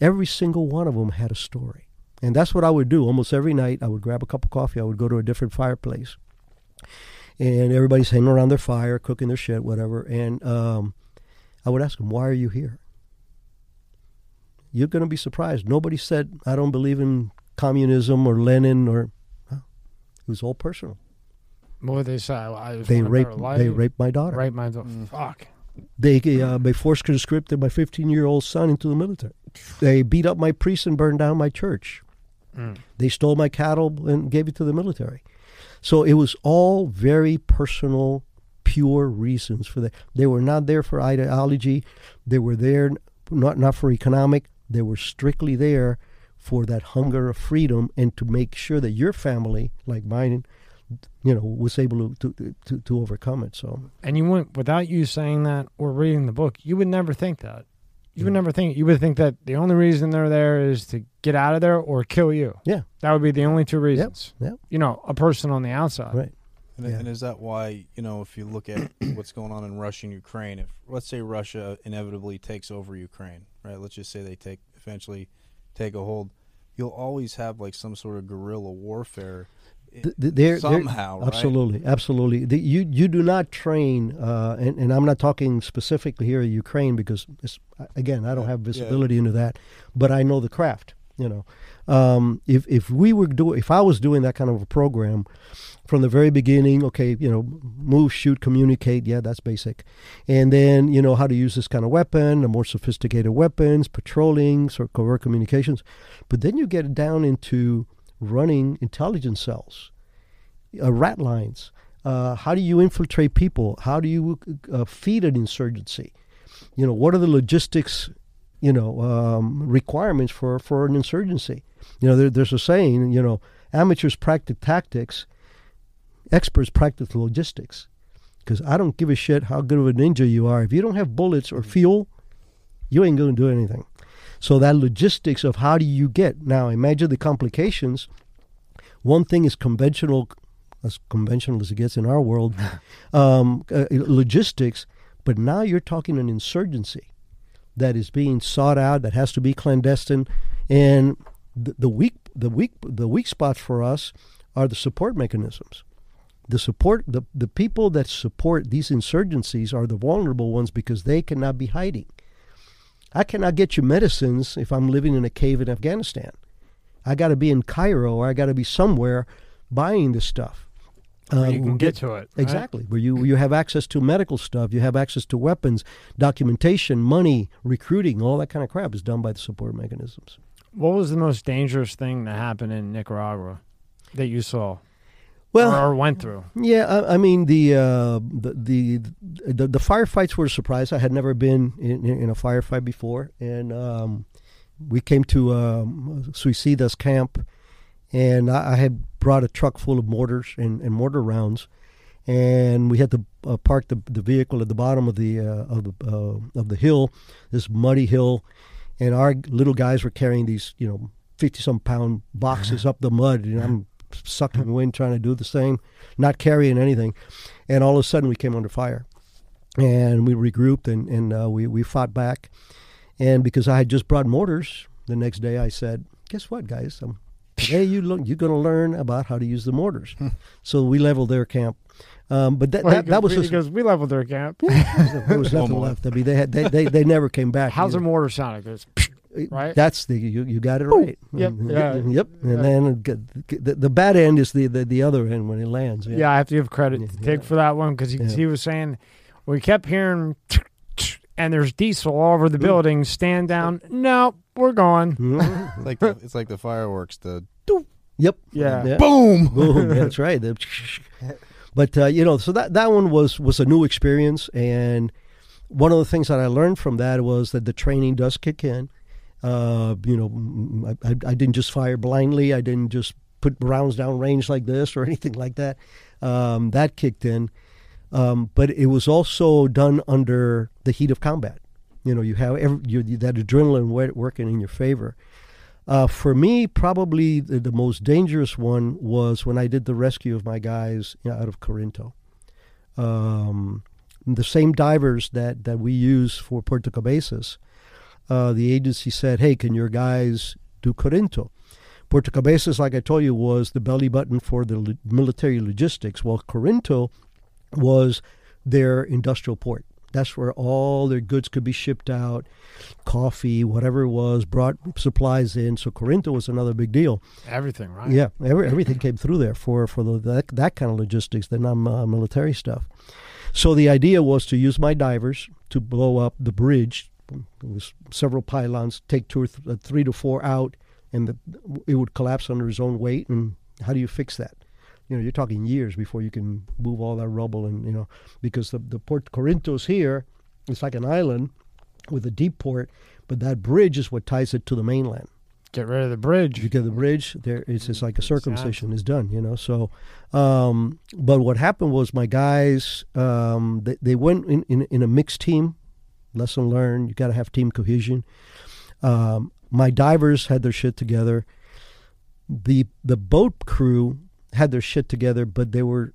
every single one of them had a story. And that's what I would do almost every night. I would grab a cup of coffee, I would go to a different fireplace. And everybody's hanging around their fire, cooking their shit, whatever. And um, I would ask them, Why are you here? You're going to be surprised. Nobody said, I don't believe in communism or Lenin or. No. It was all personal. What would they say? I just They raped, better life. they raped my daughter. Rape my daughter. Fuck. They uh, they forced conscripted my 15 year old son into the military. They beat up my priest and burned down my church. Mm. They stole my cattle and gave it to the military. So it was all very personal, pure reasons for that. They were not there for ideology. They were there not not for economic. They were strictly there for that hunger of freedom and to make sure that your family, like mine, you know, was able to to, to, to overcome it. So And you wouldn't, without you saying that or reading the book, you would never think that. You would mm. never think. You would think that the only reason they're there is to get out of there or kill you. Yeah. That would be the only two reasons. yep. You know, a person on the outside. Right. And, Yeah. and is that why you know if you look at what's going on in Russia and Ukraine, if let's say Russia inevitably takes over Ukraine, right? Let's just say they take eventually take a hold, you'll always have like some sort of guerrilla warfare. Th- they're- somehow, right? Absolutely, absolutely. The, you you do not train, uh, and, and I'm not talking specifically here Ukraine because it's, again I don't Yeah, have yeah. visibility into that, but I know the craft. You know, um, if if we were do if I was doing that kind of a program from the very beginning, okay, you know, move, shoot, communicate, yeah, that's basic, and then you know how to use this kind of weapon, the more sophisticated weapons, patrolling, sort of covert communications, but then you get down into running intelligence cells uh, rat lines. Uh, how do you infiltrate people? How do you uh, feed an insurgency? You know, what are the logistics, you know, um, requirements for, for an insurgency? You know, there, there's a saying, you know, amateurs practice tactics, experts practice logistics. Because I don't give a shit how good of a ninja you are. If you don't have bullets or fuel, you ain't going to do anything. So that logistics of how do you get now? Imagine the complications. One thing is conventional, as conventional as it gets in our world, um, uh, logistics. But now you're talking an insurgency that is being sought out, that has to be clandestine, and the, weak, the weak, the weak spots for us are the support mechanisms. The support, the the people that support these insurgencies are the vulnerable ones because they cannot be hiding. I cannot get you medicines if I'm living in a cave in Afghanistan. I got to be in Cairo or I got to be somewhere buying this stuff. Where you can we'll get to it. right? Exactly. Where you you have access to medical stuff, you have access to weapons, documentation, money, recruiting, all that kind of crap is done by the support mechanisms. What was the most dangerous thing that happened in Nicaragua that you saw Well, or, or went through? Yeah, I, I mean the, uh, the the the the firefights were a surprise. I had never been in, in a firefight before, and um, we came to um, Suicidas camp, and I, I had brought a truck full of mortars and, and mortar rounds, and we had to uh, park the, the vehicle at the bottom of the uh, of the uh, of the hill, this muddy hill, and our little guys were carrying these you know fifty some pound boxes up the mud, and I'm sucking wind trying to do the same, not carrying anything, and all of a sudden we came under fire, and we regrouped and and uh, we we fought back, and because I had just brought mortars, the next day I said, guess what, guys, um, today you lo- you're going to learn about how to use the mortars, so we leveled their camp. Um, but that, Well, that, that was just, because we leveled their camp. there was nothing left. I mean, they had they, they, they never came back. How's a either. mortar sound? It goes. right? That's the you, you got it right. Yep, And- yeah. Yep. And Yeah. then the, the bad end is the, the the other end when it lands. yeah. I have to give credit Yeah, to Tig yeah. for that one because he, Yeah. he was saying we kept hearing, and there's diesel all over the building. Stand down. No, we're gone. Mhm. It's like the, it's like the fireworks. The yep. Yeah. Yeah. boom. Boom. That's right. The- But uh, you know, so that that one was was a new experience, and one of the things that I learned from that was that the training does kick in. Uh, you know, mm, I, I, I didn't just fire blindly. I didn't just put rounds down range like this or anything like that. Um, that kicked in, um, but it was also done under the heat of combat. You know, you have every, you, that adrenaline working in your favor. Uh, for me, probably the, the most dangerous one was when I did the rescue of my guys you know, out of Corinto. Um, the same divers that, that we use for Puerto Cabezas, uh, the agency said, hey, can your guys do Corinto? Puerto Cabezas, like I told you, was the belly button for the lo- military logistics, while Corinto was their industrial port. That's where all their goods could be shipped out, coffee, whatever it was, brought supplies in. So Corinto was another big deal. Everything, right? Yeah, every, everything came through there for for the, that that kind of logistics, the non-military stuff. So the idea was to use my divers to blow up the bridge. It was several pylons, take two or th- uh, three to four out, and the, it would collapse under its own weight. And how do you fix that? You know, you're talking years before you can move all that rubble, and you know, because the the Port Corinthos here, it's like an island with a deep port, but that bridge is what ties it to the mainland. Get rid of the bridge. you get the bridge there it's just like a circumcision is done you know so um but what happened was my guys um they, they went in, in in a mixed team lesson learned you got to have team cohesion. Um my divers had their shit together. The the boat crew had their shit together but they were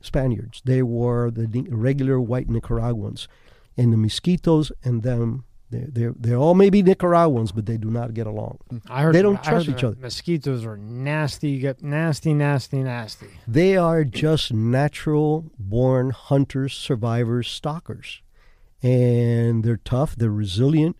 spaniards they were the regular white nicaraguans and the Miskitos and them they're, they're, they all maybe nicaraguans but they do not get along mm, I heard They don't I trust each other. Miskitos are nasty. You get nasty, nasty, nasty. They are just natural born hunters, survivors, stalkers. And they're tough, they're resilient,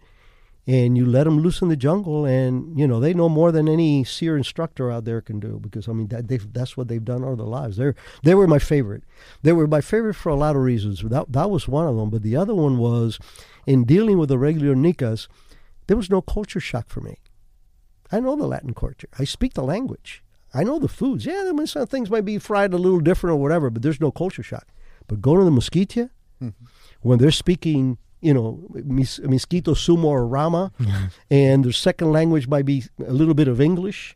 and you let them loose in the jungle, and you know they know more than any SERE instructor out there can do. Because I mean, that they've, that's what they've done all their lives. They're they were my favorite. They were my favorite for a lot of reasons. That that was one of them. But the other one was, in dealing with the regular Nicas, there was no culture shock for me. I know the Latin culture. I speak the language. I know the foods. Yeah, there might, some things might be fried a little different or whatever, but there's no culture shock. But going to the Mosquitia, mm-hmm. when they're speaking, you know, mis- Miskito Sumo or Rama, and their second language might be a little bit of English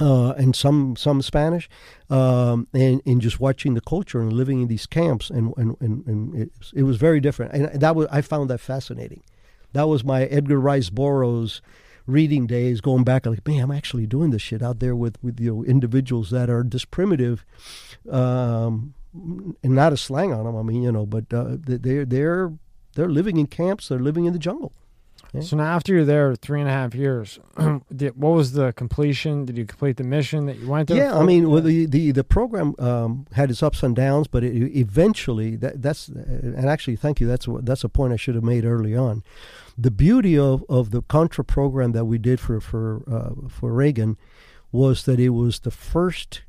uh, and some some Spanish, um, and, and just watching the culture and living in these camps, and, and, and, and it, it was very different. And that was, I found that fascinating. That was my Edgar Rice Burroughs reading days going back like man i'm actually doing this shit out there with with you know individuals that are this primitive um and not a slang on them i mean you know but uh, they're they're they're living in camps they're living in the jungle Yeah. So now, after you're there three and a half years, did, what was the completion? Did you complete the mission that you went there? yeah i mean well, the, the the program um had its ups and downs but it, eventually that that's and actually thank you that's that's a point i should have made early on the beauty of of the contra program that we did for for uh, for reagan was that it was the first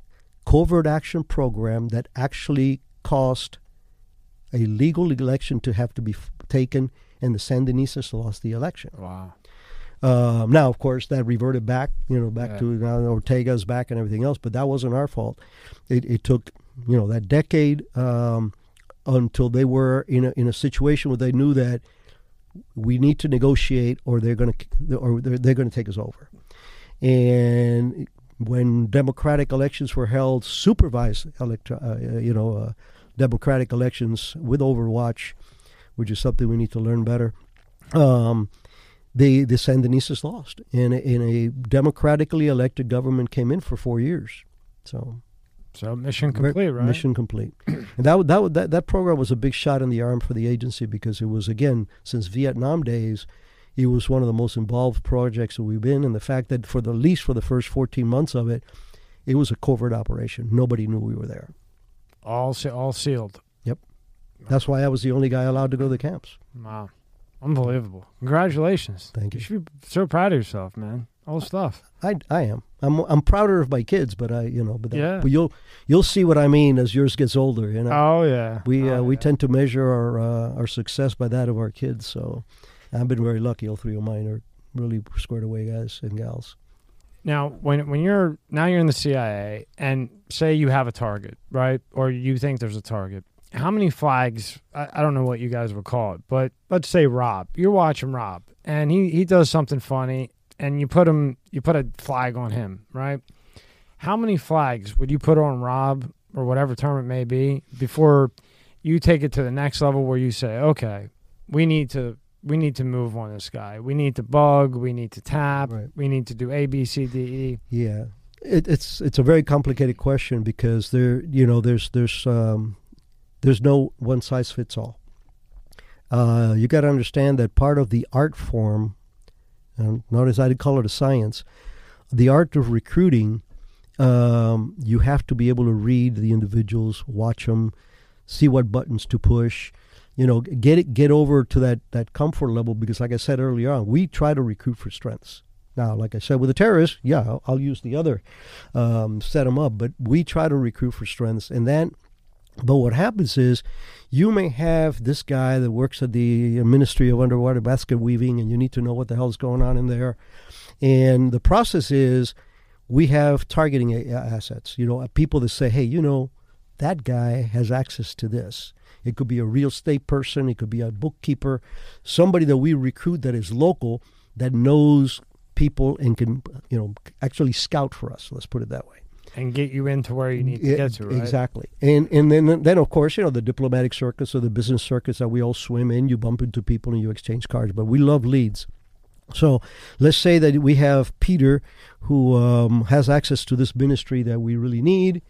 covert action program that actually caused a legal election to have to be taken and the sandinistas lost the election wow. um, now, of course, that reverted back, you know, back Yeah. to now Ortega's back and everything else. But that wasn't our fault. It, it took, you know, that decade um, until they were in a in a situation where they knew that we need to negotiate, or they're going to, or they're, they're going to take us over. And when democratic elections were held, supervised, electro, uh, you know, uh, democratic elections with Overwatch, which is something we need to learn better. Um, the the Sandinistas lost, and a, and a democratically elected government came in for four years. So So mission complete, right? Mission complete. and that, that that that program was a big shot in the arm for the agency because it was again since Vietnam days, it was one of the most involved projects that we've been. And the fact that for the least for the first fourteen months of it, it was a covert operation. Nobody knew we were there. All all sealed. That's why I was the only guy allowed to go to the camps. Wow. Unbelievable. Congratulations. Thank You you. should be so proud of yourself, man. All the stuff. I, I am. I'm I'm prouder of my kids, but I you know but that, Yeah. but you'll you'll see what I mean as yours gets older. You know, Oh yeah. we Oh, uh, we tend to measure our uh, our success by that of our kids. So I've been very lucky. All three of mine are really squared away guys and gals. Now, when when you're now you're in the CIA, and say you have a target, right, or you think there's a target, how many flags? I, I don't know what you guys would call it, but let's say Rob. You're watching Rob, and he he does something funny, and you put him you put a flag on him, right? How many flags would you put on Rob or whatever term it may be before you take it to the next level where you say, okay, we need to we need to move on this guy. We need to bug. We need to tap. Right. We need to do A, B, C, D, E. Yeah, it, it's it's a very complicated question because there you know there's there's um, there's no one size fits all. Uh, you got to understand that part of the art form, and notice I did call it a science, the art of recruiting. Um, you have to be able to read the individuals, watch them, see what buttons to push. You know, get it, get over to that that comfort level because, like I said earlier on, we try to recruit for strengths. Now, like I said, with the terrorists, yeah, I'll, I'll use the other, um, set them up. But we try to recruit for strengths, and then, but what happens is, you may have this guy that works at the Ministry of Underwater Basket Weaving, and you need to know what the hell's going on in there. And the process is, we have targeting assets. You know, uh, people that say, hey, you know, that guy has access to this. It could be a real estate person. It could be a bookkeeper, somebody that we recruit that is local that knows people and can, you know, actually scout for us. Let's put it that way. And get you into where you need to Yeah, get to, right? Exactly. And and then then of course, you know, the diplomatic circus or the business circus that we all swim in, you bump into people and you exchange cards. But we love leads. So let's say that we have Peter who um, has access to this ministry that we really need.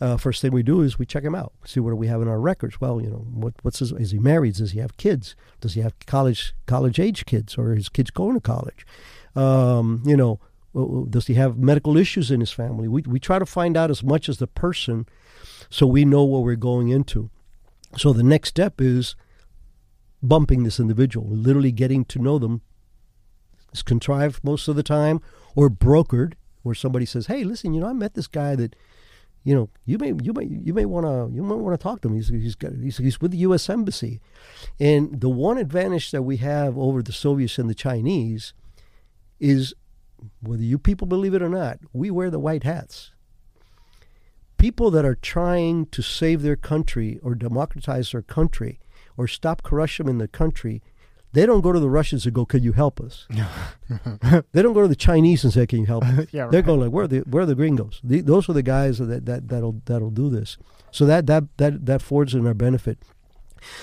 Uh, first thing we do is we check him out, see what do we have in our records. Well, you know, what, what's his, is he married? Does he have kids? Does he have college college age kids, or his kids going to college? Um, you know, does he have medical issues in his family? We we try to find out as much as the person, so we know what we're going into. So the next step is bumping this individual, literally getting to know them. It's contrived most of the time, or brokered, where somebody says, "Hey, listen, you know, I met this guy that." you know, you may you may you may want to you might want to talk to him. He's he's got he's, he's with the U.S. Embassy, and the one advantage that we have over the Soviets and the Chinese is, whether you people believe it or not, we wear the white hats. People that are trying to save their country or democratize their country or stop corruption in the country, they don't go to the Russians and go, "Can you help us?" they don't go to the Chinese and say, "Can you help us?" yeah, They're going like, where are the where are the gringos? The, those are the guys that, that that'll that'll do this. So that that that that fords in our benefit.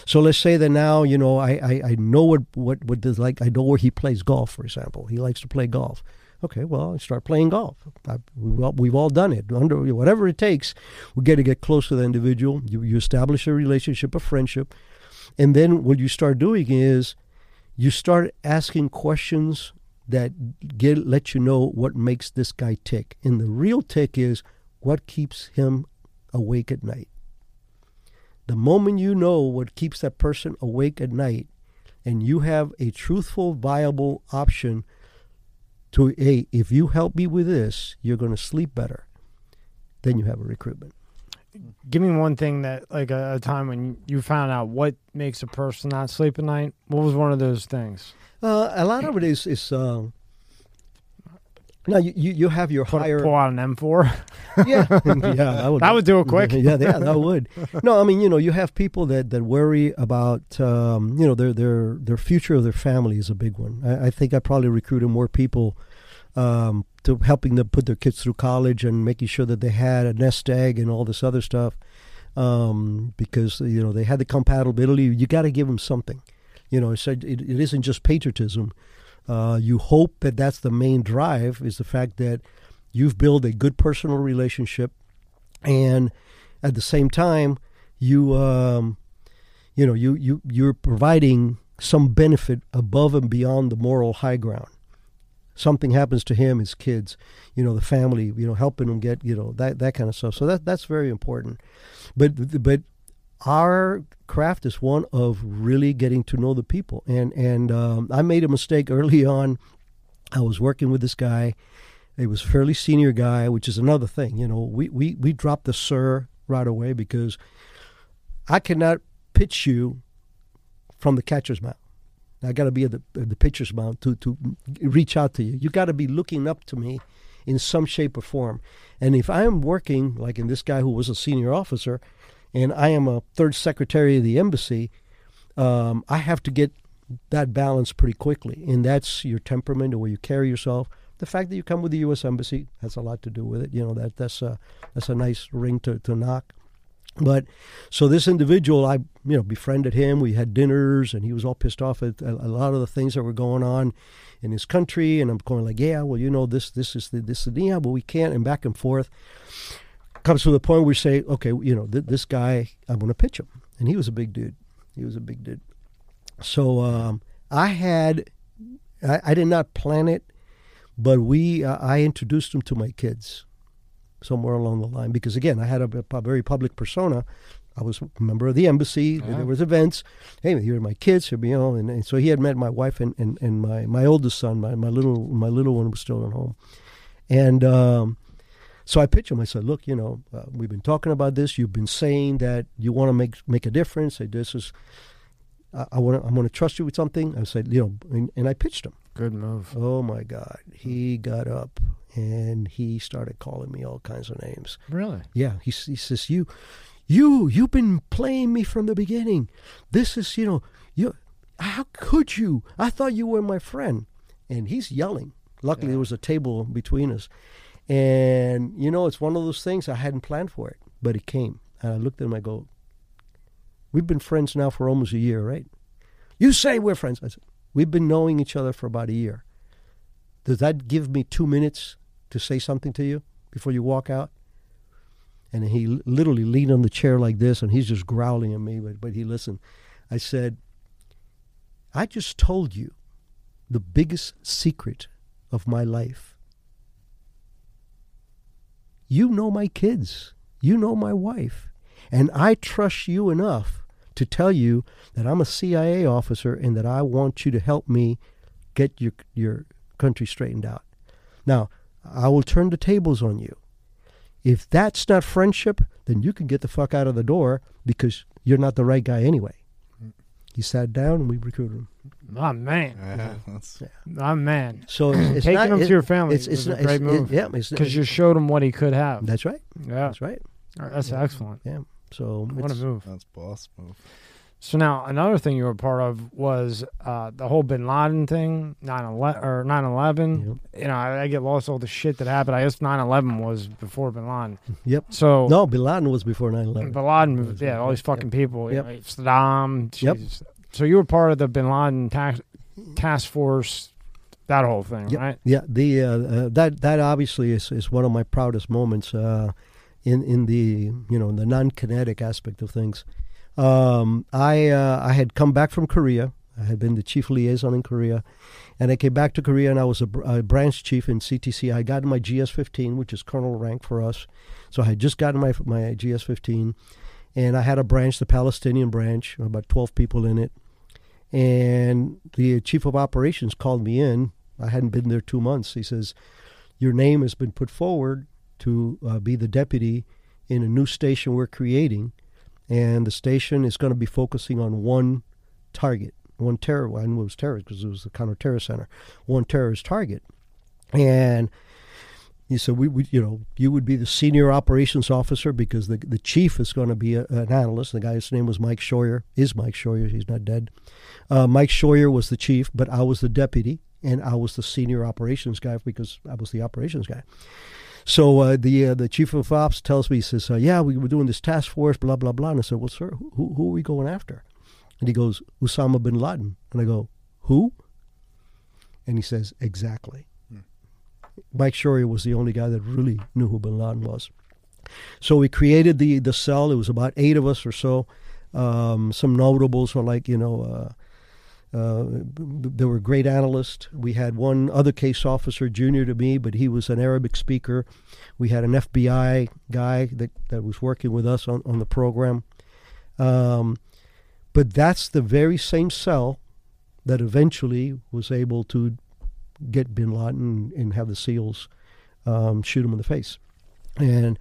So let's say that now you know I, I, I know what what what does like I know where he plays golf for example. He likes to play golf. Okay, well I start playing golf. I, we've, all, we've all done it. Under whatever it takes, we got to get close to the individual. You you establish a relationship, a friendship, and then what you start doing is you start asking questions that get let you know what makes this guy tick. And the real tick is what keeps him awake at night. The moment you know what keeps that person awake at night, and you have a truthful, viable option to, hey, if you help me with this, you're going to sleep better, then you have a recruitment. Give me one thing that, like, a, a time when you found out what makes a person not sleep at night. What was one of those things? Uh, a lot of it is, is um, now you, you, you have your Put, higher. pull out an M4. yeah, yeah, that would, That would do it quick. yeah, yeah, that would. No, I mean, you know, you have people that, that worry about, um, you know, their their their future of their family is a big one. I, I think I probably recruited more people um, to helping them put their kids through college and making sure that they had a nest egg and all this other stuff, um, because you know they had the compatibility. You got to give them something. You know, so it, it isn't just patriotism. Uh, you hope that that's the main drive is the fact that you've built a good personal relationship, and at the same time, you um, you know you you you're providing some benefit above and beyond the moral high ground. Something happens to him, his kids, you know, the family, you know, helping him get, you know, that that kind of stuff. So that that's very important. But but our craft is one of really getting to know the people. And and um, I made a mistake early on. I was working with this guy. He was a fairly senior guy, which is another thing. You know, we we we dropped the sir right away because I cannot pitch you from the catcher's mound. I got to be at the, at the pitcher's mound to to reach out to you. You got to be looking up to me in some shape or form. And if I am working like in this guy who was a senior officer, and I am a third secretary of the embassy, um, I have to get that balance pretty quickly. And that's your temperament, the way you carry yourself. The fact that you come with the U.S. embassy has a lot to do with it. You know that that's a that's a nice ring to, to knock. But so this individual, I you know befriended him. We had dinners, and he was all pissed off at a, lot of the things that were going on in his country. And I'm going like, yeah, well, you know, this this is the this is the, yeah, but we can't, and back and forth. Comes to the point where we say, okay, you know, th- this guy, I'm going to pitch him, and he was a big dude. He was a big dude. So um, I had, I, I did not plan it, but we, uh, I introduced him to my kids somewhere along the line because again, I had a, a very public persona. I was a member of the embassy. There was events. Hey, here are my kids. Here, you know, and, and so he had met my wife and, and, and my, my oldest son. My, my little my little one was still at home, and um, so I pitched him. I said, "Look, you know, uh, we've been talking about this. You've been saying that you want to make make a difference. Say this is, I, I want I'm going to trust you with something." I said, you know, and, and I pitched him. Good move. Oh my God, he got up and he started calling me all kinds of names. Really? Yeah, he, he says, "You, you, you've been playing me from the beginning. This is, you know, you. How could you? I thought you were my friend." And he's yelling. Luckily, Yeah. there was a table between us, and you know, it's one of those things I hadn't planned for it, but it came. And I looked at him. I go, "We've been friends now for almost a year, right?" You say we're friends. I said, "We've been knowing each other for about a year. Does that give me two minutes to say something to you before you walk out?" And he literally leaned on the chair like this, and he's just growling at me. But but he listened. I said, "I just told you the biggest secret of my life. You know my kids. You know my wife, and I trust you enough to tell you that I'm a CIA officer and that I want you to help me get your your country straightened out. Now, I will turn the tables on you. If that's not friendship, then you can get the fuck out of the door because you're not the right guy anyway. He sat down and we recruited him. My man. Yeah, that's, My man. So it's, it's Taking not, him it- to your family it's, it's was a great it's- it- move. yeah, Because you showed him what he could have. that's right. Yeah. That's right. That's Yeah. excellent. Yeah. So What a it's- move. that's boss move. So now another thing you were part of was uh, the whole Bin Laden thing, 9/11 or 9/11. Yep. You know, I, I get lost all the shit that happened. I guess 9/11 was before Bin Laden. Yep. So No, Bin Laden was before 9/11. Bin Laden, was, yeah, all these yep. fucking people, Yep. you know, Saddam. Yep. So you were part of the Bin Laden task task force, that whole thing, Yep. right? Yeah, the uh, uh, that that obviously is, is one of my proudest moments uh, in in the you know the non-kinetic aspect of things. Um, I uh, I had come back from Korea. I had been the chief liaison in Korea, and I came back to Korea, and I was a, a branch chief in CTC. I got my GS-15, which is colonel rank for us. So I had just gotten my my GS-15, and I had a branch, the Palestinian branch, about 12 people in it. And the chief of operations called me in. I hadn't been there two months. He says, "Your name has been put forward to uh, be the deputy in a new station we're creating, and the station is going to be focusing on one target, one terror. I knew it was terrorist because it was the counter-terror center, one terrorist target, and." He said, we, you know, you would be the senior operations officer because the the chief is going to be a, an analyst. The guy's name was Mike Scheuer. Is Mike Scheuer? He's not dead. Uh, Mike Scheuer was the chief, but I was the deputy, and I was the senior operations guy because I was the operations guy. So uh, the uh, the chief of ops tells me, he says, uh, "Yeah, we were doing this task force, blah blah blah." And I said, "Well, sir, who who are we going after?" And he goes, "Osama bin Laden." And I go, "Who?" And he says, "Exactly." Mike Scheuer was the only guy that really knew who bin Laden was. So we created the the cell. It was about eight of us or so. Um, some notables were like, you know, uh, there were great analysts. We had one other case officer, junior to me, but he was an Arabic speaker. We had an FBI guy that, that was working with us on, on the program. Um, But that's the very same cell that eventually was able to get Bin Laden and have the SEALs um, shoot him in the face. And,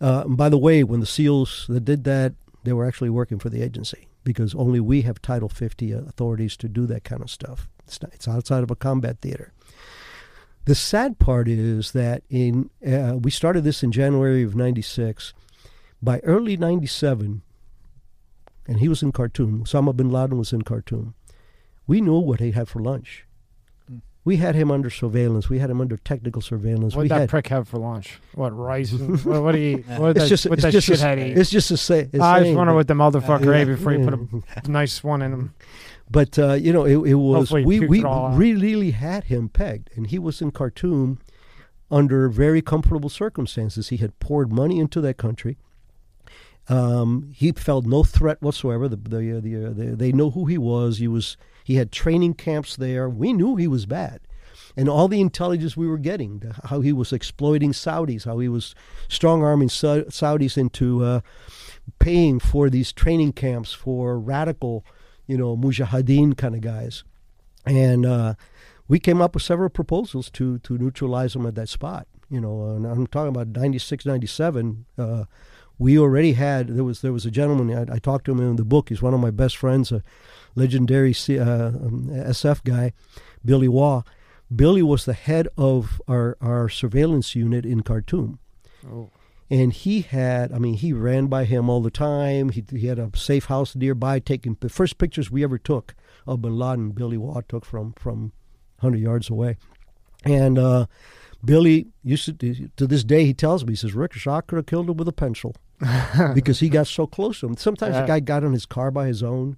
uh, and by the way, when the SEALs that did that, they were actually working for the agency because only we have Title 50 authorities to do that kind of stuff. It's, not, it's outside of a combat theater. The sad part is that in uh, we started this in January of '96. By early '97, and he was in Khartoum. Osama bin Laden was in Khartoum. We knew what he had for lunch. We had him under surveillance. We had him under technical surveillance. What we did that had, prick have for lunch? What rice? What, what do you? What did It's that, just, what it's that just, a, shithead eat? it's just a say. it's I just saying, wonder but- what the motherfucker Yeah, ate before you put a nice one in him. But uh, you know, it, it was Hopefully we we it all out. really, really had him pegged, and he was in Khartoum under very comfortable circumstances. He had poured money into that country. Um, he felt no threat whatsoever. The, the, uh, the, uh, the, they know who he was. He was he had training camps there. We knew he was bad, and all the intelligence we were getting, how he was exploiting Saudis, how he was strong arming Sa- Saudis into uh, paying for these training camps for radical, you know, mujahideen kind of guys, and uh, we came up with several proposals to to neutralize him at that spot. You know, and I'm talking about 96, 97. Uh, we already had there was there was a gentleman I, I talked to him in the book. He's one of my best friends, legendary C, uh, um, SF guy, Billy Waugh. Billy was the head of our, our surveillance unit in Khartoum. Oh, and he had i mean he ran by him all the time. He, he had a safe house nearby taking the first pictures we ever took of bin laden billy Waugh took from from 100 yards away. And uh, billy used to to this day he tells me he says rick have killed him with a pencil. Because he got so close to him. Sometimes Yeah. the guy got in his car by his own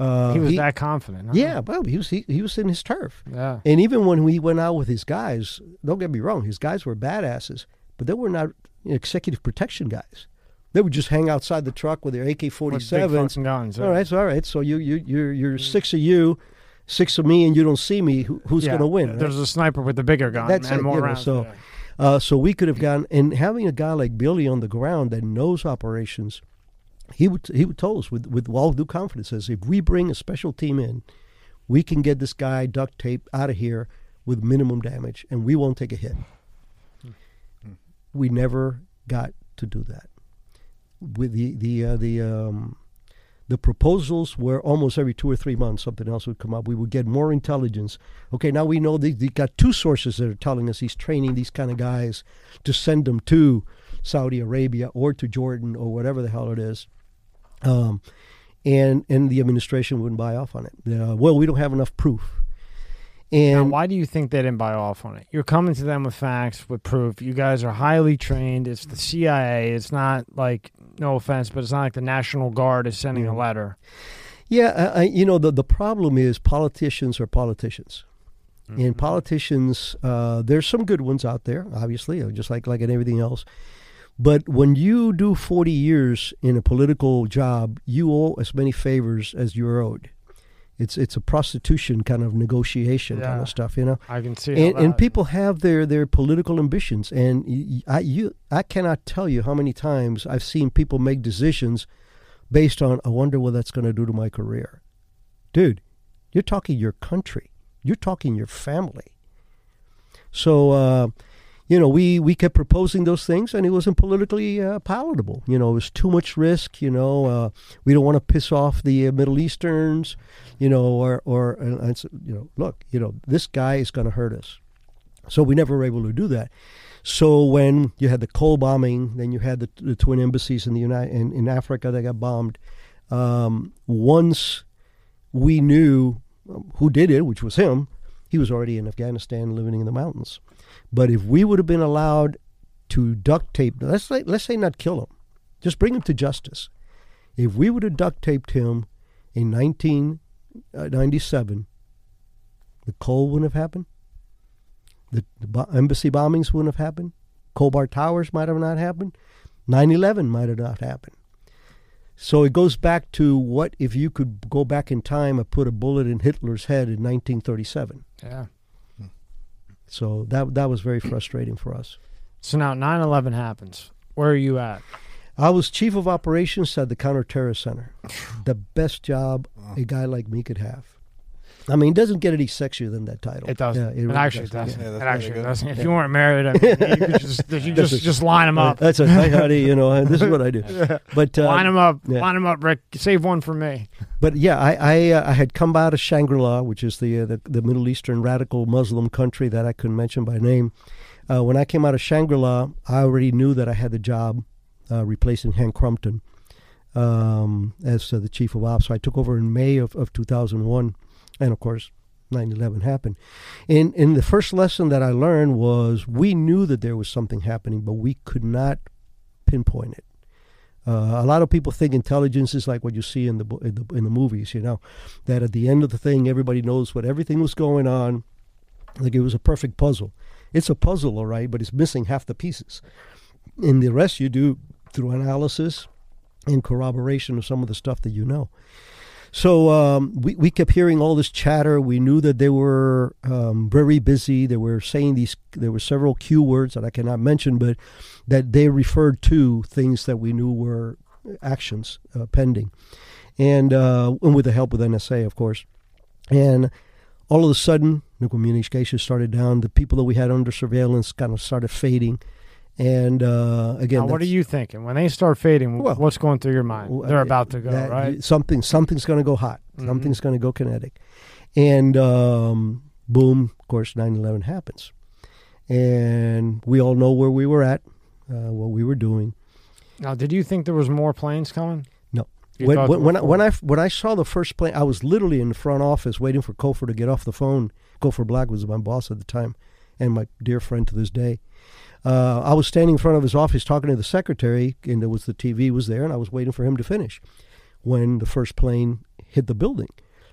uh, he was that confident. Huh? yeah well he was he, he was in his turf Yeah. and even when we went out with his guys, don't get me wrong, his guys were badasses, but they were not executive protection guys. They would just hang outside the truck with their AK forty big guns. All right, so all right. So you you you're you're six of you, six of me, and you don't see me. Who, who's Yeah, going to win? right? There's a sniper with the bigger gun That's and it, more you know, rounds. so- yeah. Uh, so we could have gone and having a guy like Billy on the ground that knows operations, he would he would tell us with with all due confidence says if we bring a special team in, we can get this guy duct tape out of here with minimum damage and we won't take a hit. We never got to do that. With the the uh, the um, the proposals were almost every two or three months something else would come up. We would get more intelligence. Okay, now we know they, they got two sources that are telling us he's training these kind of guys to send them to Saudi Arabia or to Jordan or whatever the hell it is. Um, and and the administration wouldn't buy off on it. Uh, well, we don't have enough proof. Now, And why do you think they didn't buy off on it? You're coming to them with facts, with proof. You guys are highly trained. It's the CIA. It's not like, no offense, but it's not like the National Guard is sending a letter. yeah, I, you know the the problem is politicians are politicians. Mm-hmm. And politicians, uh, there's some good ones out there, obviously, uh, just like like in everything else. But when you do 40 years in a political job, you owe as many favors as you're owed. It's it's a prostitution kind of negotiation kind of stuff, you know. I can see And, and people have their, their political ambitions, and I you I cannot tell you how many times I've seen people make decisions based on I wonder what that's going to do to my career. Dude, you're talking your country. You're talking your family. So, uh, you know, we, we kept proposing those things, and it wasn't politically uh, palatable. You know, it was too much risk. You know, uh, we don't want to piss off the uh, Middle Easterns. You know, or or and, and you know, look, you know, this guy is going to hurt us. So we never were able to do that. So when you had the Cole bombing, then you had the, the twin embassies in the United in, in Africa that got bombed. Um, once we knew um, who did it, which was him, he was already in Afghanistan, living in the mountains. But if we would have been allowed to duct tape, let's say, let's say not kill him, just bring him to justice. If we would have duct taped him in 1997, uh, the Cole wouldn't have happened. The, the embassy bombings wouldn't have happened. Khobar Towers might have not happened. 9 11 might have not happened. So it goes back to what if you could go back in time and put a bullet in Hitler's head in 1937. Yeah. So that that was very frustrating for us. So now 9 11 happens. Where are you at? I was chief of operations at the counterterrorist center. The best job a guy like me could have. I mean, it doesn't get any sexier than that title. It doesn't. Yeah, it, really actually does. doesn't. Yeah, it actually good. doesn't. If Yeah. you weren't married, I mean, you could just you just a- just line them up. That's a hi, honey. You know, this is what I do. But uh, line them up. yeah. Line them up, Rick. Save one for me. But yeah, I I, uh, I had come out of Shangri-La, which is the, uh, the the Middle Eastern radical Muslim country that I couldn't mention by name. Uh, when I came out of Shangri-La, I already knew that I had the job uh, replacing Hank Crumpton um, as uh, the chief of ops. So I took over in May of, of 2001, and of course, 9/11 happened. And and the first lesson that I learned was we knew that there was something happening, but we could not pinpoint it. Uh, a lot of people think intelligence is like what you see in the, in the in the movies, you know, that at the end of the thing, everybody knows what everything was going on, like it was a perfect puzzle. It's a puzzle, all right, but it's missing half the pieces, and the rest you do through analysis and corroboration of some of the stuff that you know. So um, we we kept hearing all this chatter. We knew that they were um, very busy. They were saying these. There were several Q words that I cannot mention, but that they referred to things that we knew were actions uh, pending, and uh, and with the help of NSA, of course. And all of a sudden, the communication started down. The people that we had under surveillance kind of started fading, and uh, again, now, what are you thinking when they start fading? Well, what's going through your mind? well, They're about to go, that- right? Something something's going to go hot. Mhm. Something's going to go kinetic, and um, boom! Of course, 9/11 happens, and we all know where we were at, uh, what we were doing. Now, did you think there was more planes coming? No. You When, when, when, I, when? I when I saw the first plane, I was literally in the front office waiting for Cofer to get off the phone. Cofer Black was my boss at the time, and my dear friend to this day. Uh, I was standing in front of his office talking to the secretary, and there was the TV was there, and I was waiting for him to finish. When the first plane hit the building,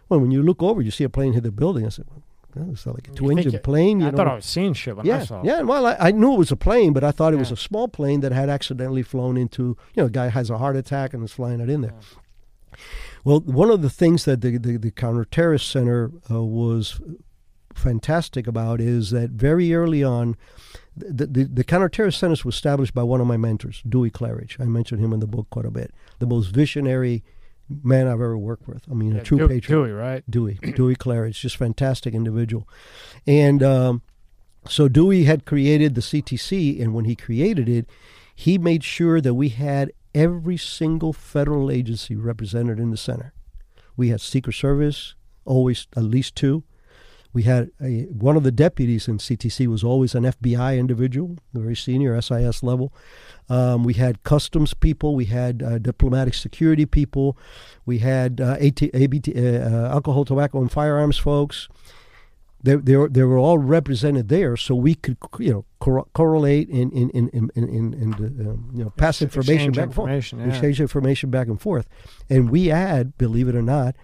well, when you look over, you see a plane hit the building. I said, well, that was like a two-engine plane. You I know? thought I was seeing shit when I saw it. yeah. Well, I, I knew it was a plane, but I thought it was a small plane that had accidentally flown into. You know, a guy has a heart attack and is flying it in there. Well, one of the things that the the, the counterterrorist center uh, was fantastic about is that very early on, the, the, the counterterrorist center was established by one of my mentors, Dewey Clarridge. I mentioned him in the book quite a bit. The most visionary man I've ever worked with. I mean, Yeah, a true Dewey- patriot. Dewey, right? Dewey, Dewey Clarridge, just fantastic individual. And um, so Dewey had created the CTC, and when he created it, he made sure that we had every single federal agency represented in the center. We had Secret Service, always at least two. We had a, one of the deputies in CTC was always an FBI individual, very senior SIS level. Um, we had customs people, we had uh, diplomatic security people, we had uh, AT, ABT, uh, uh, alcohol, tobacco, and firearms folks. They, they, were, they were all represented there, so we could you know cor- correlate and in in in in, in, in um, you know pass Ex- information back and forth information, yeah. exchange information back and forth. And we had, believe it or not,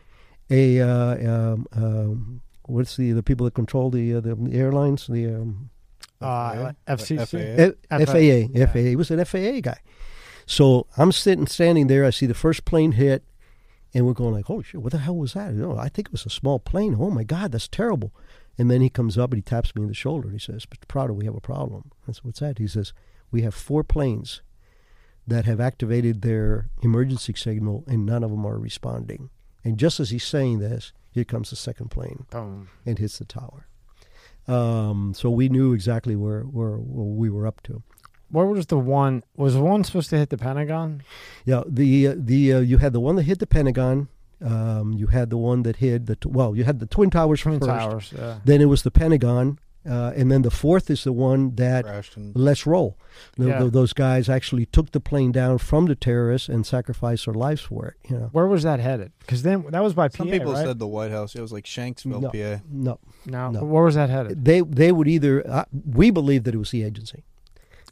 a uh, um, um, what's the the people that control the uh, the airlines the um, Uh, FCC. FAA. FAA, FAA yeah. FAA he was an FAA guy. So I'm sitting standing there. I see the first plane hit, and we're going like, "Holy shit! What the hell was that?" You know, I think it was a small plane. Oh my God, that's terrible. And then he comes up and he taps me in the shoulder and he says, "Mr. Prado, we have a problem." I said, "What's that?" He says, "We have four planes that have activated their emergency signal, and none of them are responding." And just as he's saying this, here comes the second plane Boom. and hits the tower. Um, so we knew exactly where, where, where we were up to. Where was the one? Was the one supposed to hit the Pentagon? Yeah, the uh, the uh, you had the one that hit the Pentagon. Um, you had the one that hit the t- well, you had the twin towers Twin first. Towers. Yeah. Then it was the Pentagon, uh, and then the fourth is the one that and let's roll. Th- Yeah. th- those guys actually took the plane down from the terrorists and sacrificed their lives for it. You know, Where was that headed? Because then that was by PA, some people right? said the White House. It was like Shanksville, No. PA. no, no, no. where was that headed? they they would either uh, we believe that it was the agency.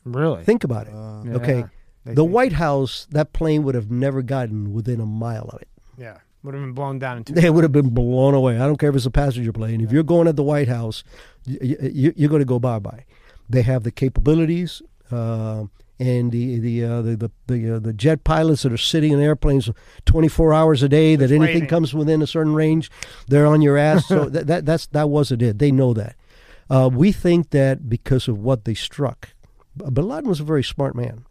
Really? Think about it. Uh, okay, they The White House, that plane would have never gotten within a mile of it. Yeah, would have been blown down into. They would have been blown away. I don't care if it's a passenger plane. If you're going at the White House, you, you, you're going to go bye bye. They have the capabilities, uh, and the the uh, the the the, uh, the jet pilots that are sitting in airplanes 24 hours a day. That anything waiting. comes within a certain range, they're on your ass. So that, that that's that wasn't it. They know that. Uh, we think that because of what they struck, Bin Laden was a very smart man.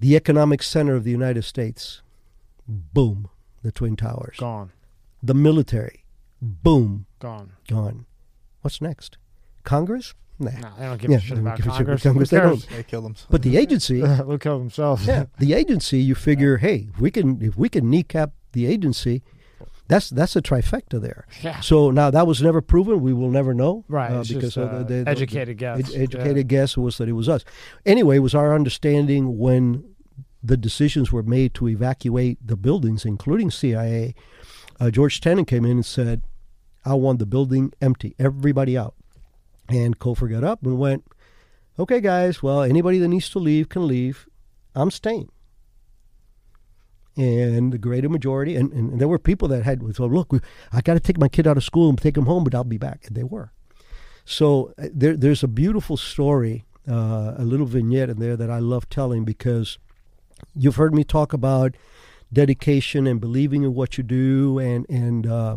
the economic center of the United States, boom, the Twin Towers. Gone. The military, boom, Gone. gone. What's next? Congress? Nah. No, they don't give Yeah, a shit about give a shit about Congress. Congress. Who They cares? They killed themselves. But the agency, They'll kill themselves. yeah, the agency. You figure, hey, if we can if we can kneecap the agency, that's that's a trifecta there. Yeah. So now that was never proven. We will never know, Right. uh, it's because just, of the- uh, the- the- educated guess. ed- educated guess was that it was us. Anyway, it was our understanding when the decisions were made to evacuate the buildings, including CIA. Uh, George Tenet came in and said, "I want the building empty, everybody out." And Cofer got up and went, "Okay, guys. Well, anybody that needs to leave can leave. I'm staying." And the greater majority, and, and there were people that had, so look, I got to take my kid out of school and take him home, but I'll be back. And they were. So uh, there, there's a beautiful story, uh, a little vignette in there that I love telling because you've heard me talk about dedication and believing in what you do, and and uh,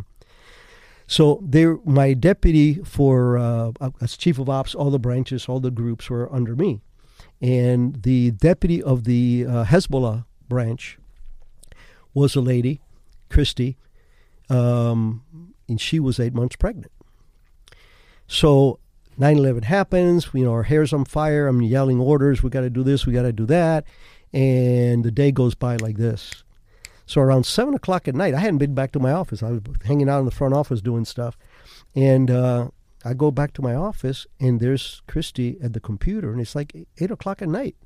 so there, my deputy for uh, as chief of ops, all the branches, all the groups were under me, and the deputy of the uh, Hezbollah branch was a lady, Christy, um, and she was eight months pregnant. So 9/11 happens. You know, our hair's on fire. I'm yelling orders. We got to do this. We got to do that. And the day goes by like this. So around seven o'clock at night, I hadn't been back to my office. I was hanging out in the front office doing stuff, and uh, I go back to my office, and there's Christy at the computer, and it's like eight o'clock at night,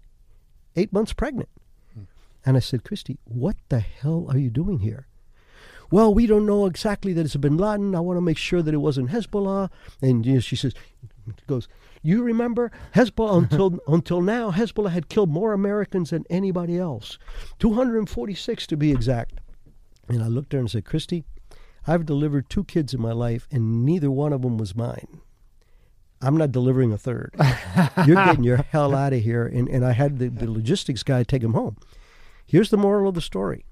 eight months pregnant. And I said, Christy, what the hell are you doing here? Well, we don't know exactly that it's Bin Laden. I want to make sure that it wasn't Hezbollah. And you know, she says, goes, you remember Hezbollah until until now, Hezbollah had killed more Americans than anybody else, 246 to be exact. And I looked at her and said, Christy, I've delivered two kids in my life, and neither one of them was mine. I'm not delivering a third. You're getting your hell out of here. And, and I had the, the logistics guy take him home. Here's the moral of the story.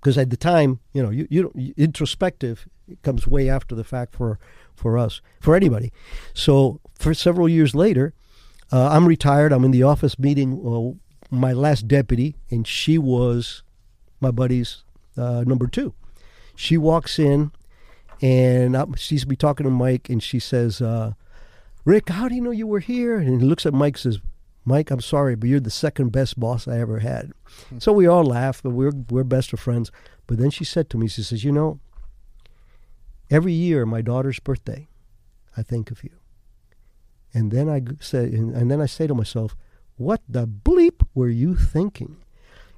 Because at the time, you know, you, you don't, introspective it comes way after the fact for, for us, for anybody. So for several years later, uh, I'm retired. I'm in the office meeting uh, my last deputy, and she was my buddy's uh, number two. She walks in, and I, she's be talking to Mike, and she says, uh, "Rick, how do you know you were here?" And he looks at Mike, and says, "Mike, I'm sorry, but you're the second best boss I ever had." So we all laugh, but we're we're best of friends. But then she said to me, she says, "You know, every year my daughter's birthday, I think of you." And then I say, and, and then I say to myself, "What the bleep were you thinking?"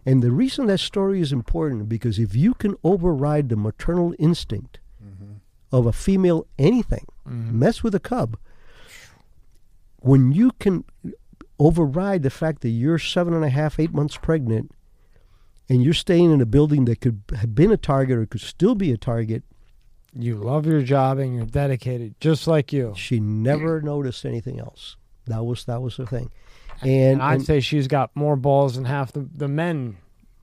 And the reason that story is important because if you can override the maternal instinct mm-hmm. of a female anything, mm-hmm. mess with a cub, when you can override the fact that you're seven and a half, eight months pregnant, and you're staying in a building that could have been a target or could still be a target, You love your job and you're dedicated, just like you. she never noticed anything else. That was that was the thing. And, And I'd and say she's got more balls than half the, the men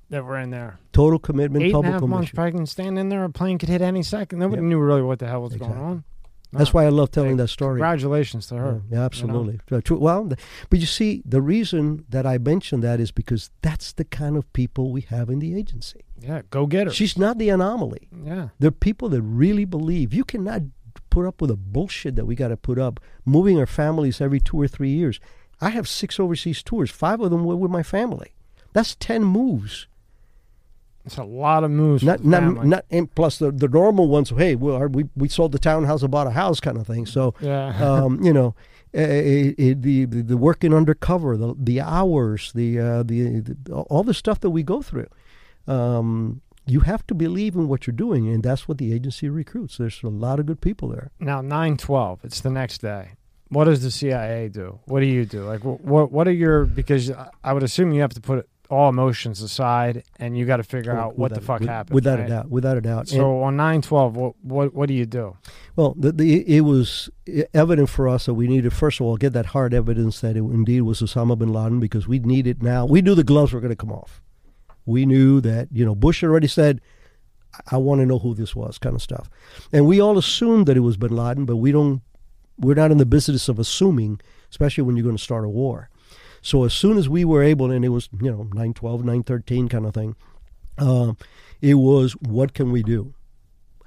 that were in there. total commitment, Eight and a half months commission. pregnant, standing in there, a plane could hit any second. Nobody Yeah. knew really what the hell was Exactly. going on. That's why I love telling that story. Congratulations to her. Yeah, absolutely. Uh, true- Well, but you see, the reason that I mention that is because that's the kind of people we have in the agency. Yeah, go get her. She's not the anomaly. yeah. There are people that really believe you cannot put up with the bullshit that we got to put up, moving our families every two or three years. I have six overseas tours. Five of them were with my family. That's ten moves. It's a lot of moves. Not not not. And plus the the normal ones. Hey, well, we we sold the townhouse, bought a house, kind of thing. So yeah. um, you know, it, it, the, the working undercover, the the hours, the uh, the, the all the stuff that we go through. Um, you have to believe in what you're doing, and that's what the agency recruits. There's a lot of good people there. now nine twelve. It's the next day. What does the CIA do? What do you do? Like what? What are your? Because I- I would assume you have to put all emotions aside, and you got to figure oh, out what the fuck happened. Without right? a doubt, without a doubt. And- So on nine twelve, what what what do you do? Well, the, the, it was evident for us that we needed, first of all, get that hard evidence that it indeed was Osama bin Laden because we needed now. We knew the gloves were going to come off. We knew that, you know, Bush already said, I want to know who this was, kind of stuff. And we all assumed that it was bin Laden, but we don't, we're not in the business of assuming, especially when you're going to start a war. So as soon as we were able, and it was you know 912, 913 kind of thing, um, it was what can we do?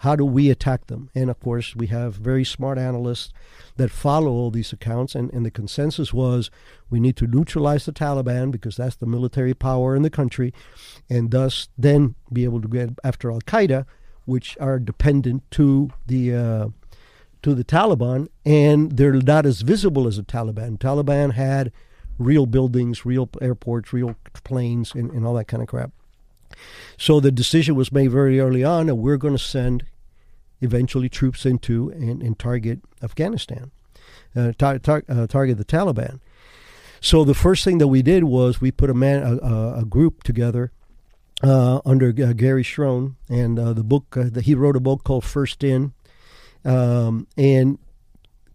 How do we attack them? And of course, we have very smart analysts that follow all these accounts. And, and the consensus was we need to neutralize the Taliban because that's the military power in the country, and thus then be able to get after Al Qaeda, which are dependent to the uh, to the Taliban, and they're not as visible as the Taliban. Taliban had real buildings, real airports, real planes, and, and all that kind of crap. So the decision was made very early on that we're going to send eventually troops into and, and target Afghanistan, uh, tar- tar- uh, target the Taliban. So the first thing that we did was we put a man a, a, group together uh, under uh, Gary Schroen, and uh, the book uh, that he wrote a book called First In, um, and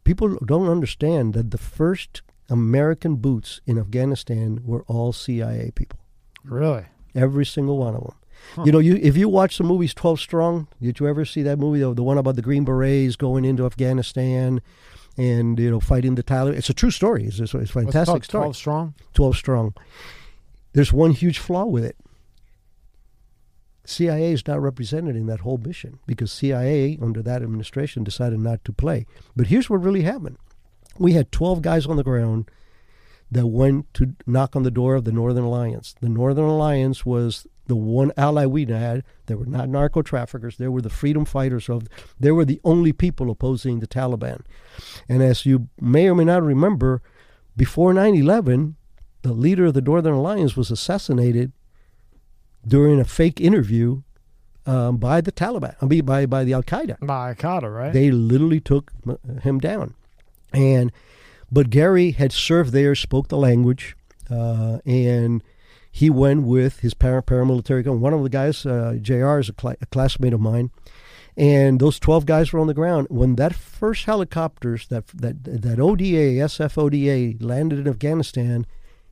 people don't understand that the first American boots in Afghanistan were all CIA people. Really? Every single one of them. Huh. You know, you if you watch the movies Twelve Strong, did you ever see that movie? The, the one about the Green Berets going into Afghanistan and you know fighting the Taliban. It's a true story. It's, it's a What's it fantastic called? story. 12 strong? 12 strong. There's one huge flaw with it. CIA is not represented in that whole mission because CIA, under that administration, decided not to play. But here's what really happened we had 12 guys on the ground that went to knock on the door of the Northern Alliance. The Northern Alliance was the one ally we had. They were not narco traffickers. They were the freedom fighters of. They were the only people opposing the Taliban. And as you may or may not remember, before 9/11, the leader of the Northern Alliance was assassinated during a fake interview um, by the Taliban. I mean, by by the Al Qaeda. By Qatar, right? They literally took him down, and but Gary had served there, spoke the language, uh, and he went with his para- paramilitary. gun. One of the guys, uh, Jr., is a, cla a classmate of mine, and those twelve guys were on the ground when that first helicopters that that that ODA SF ODA landed in Afghanistan.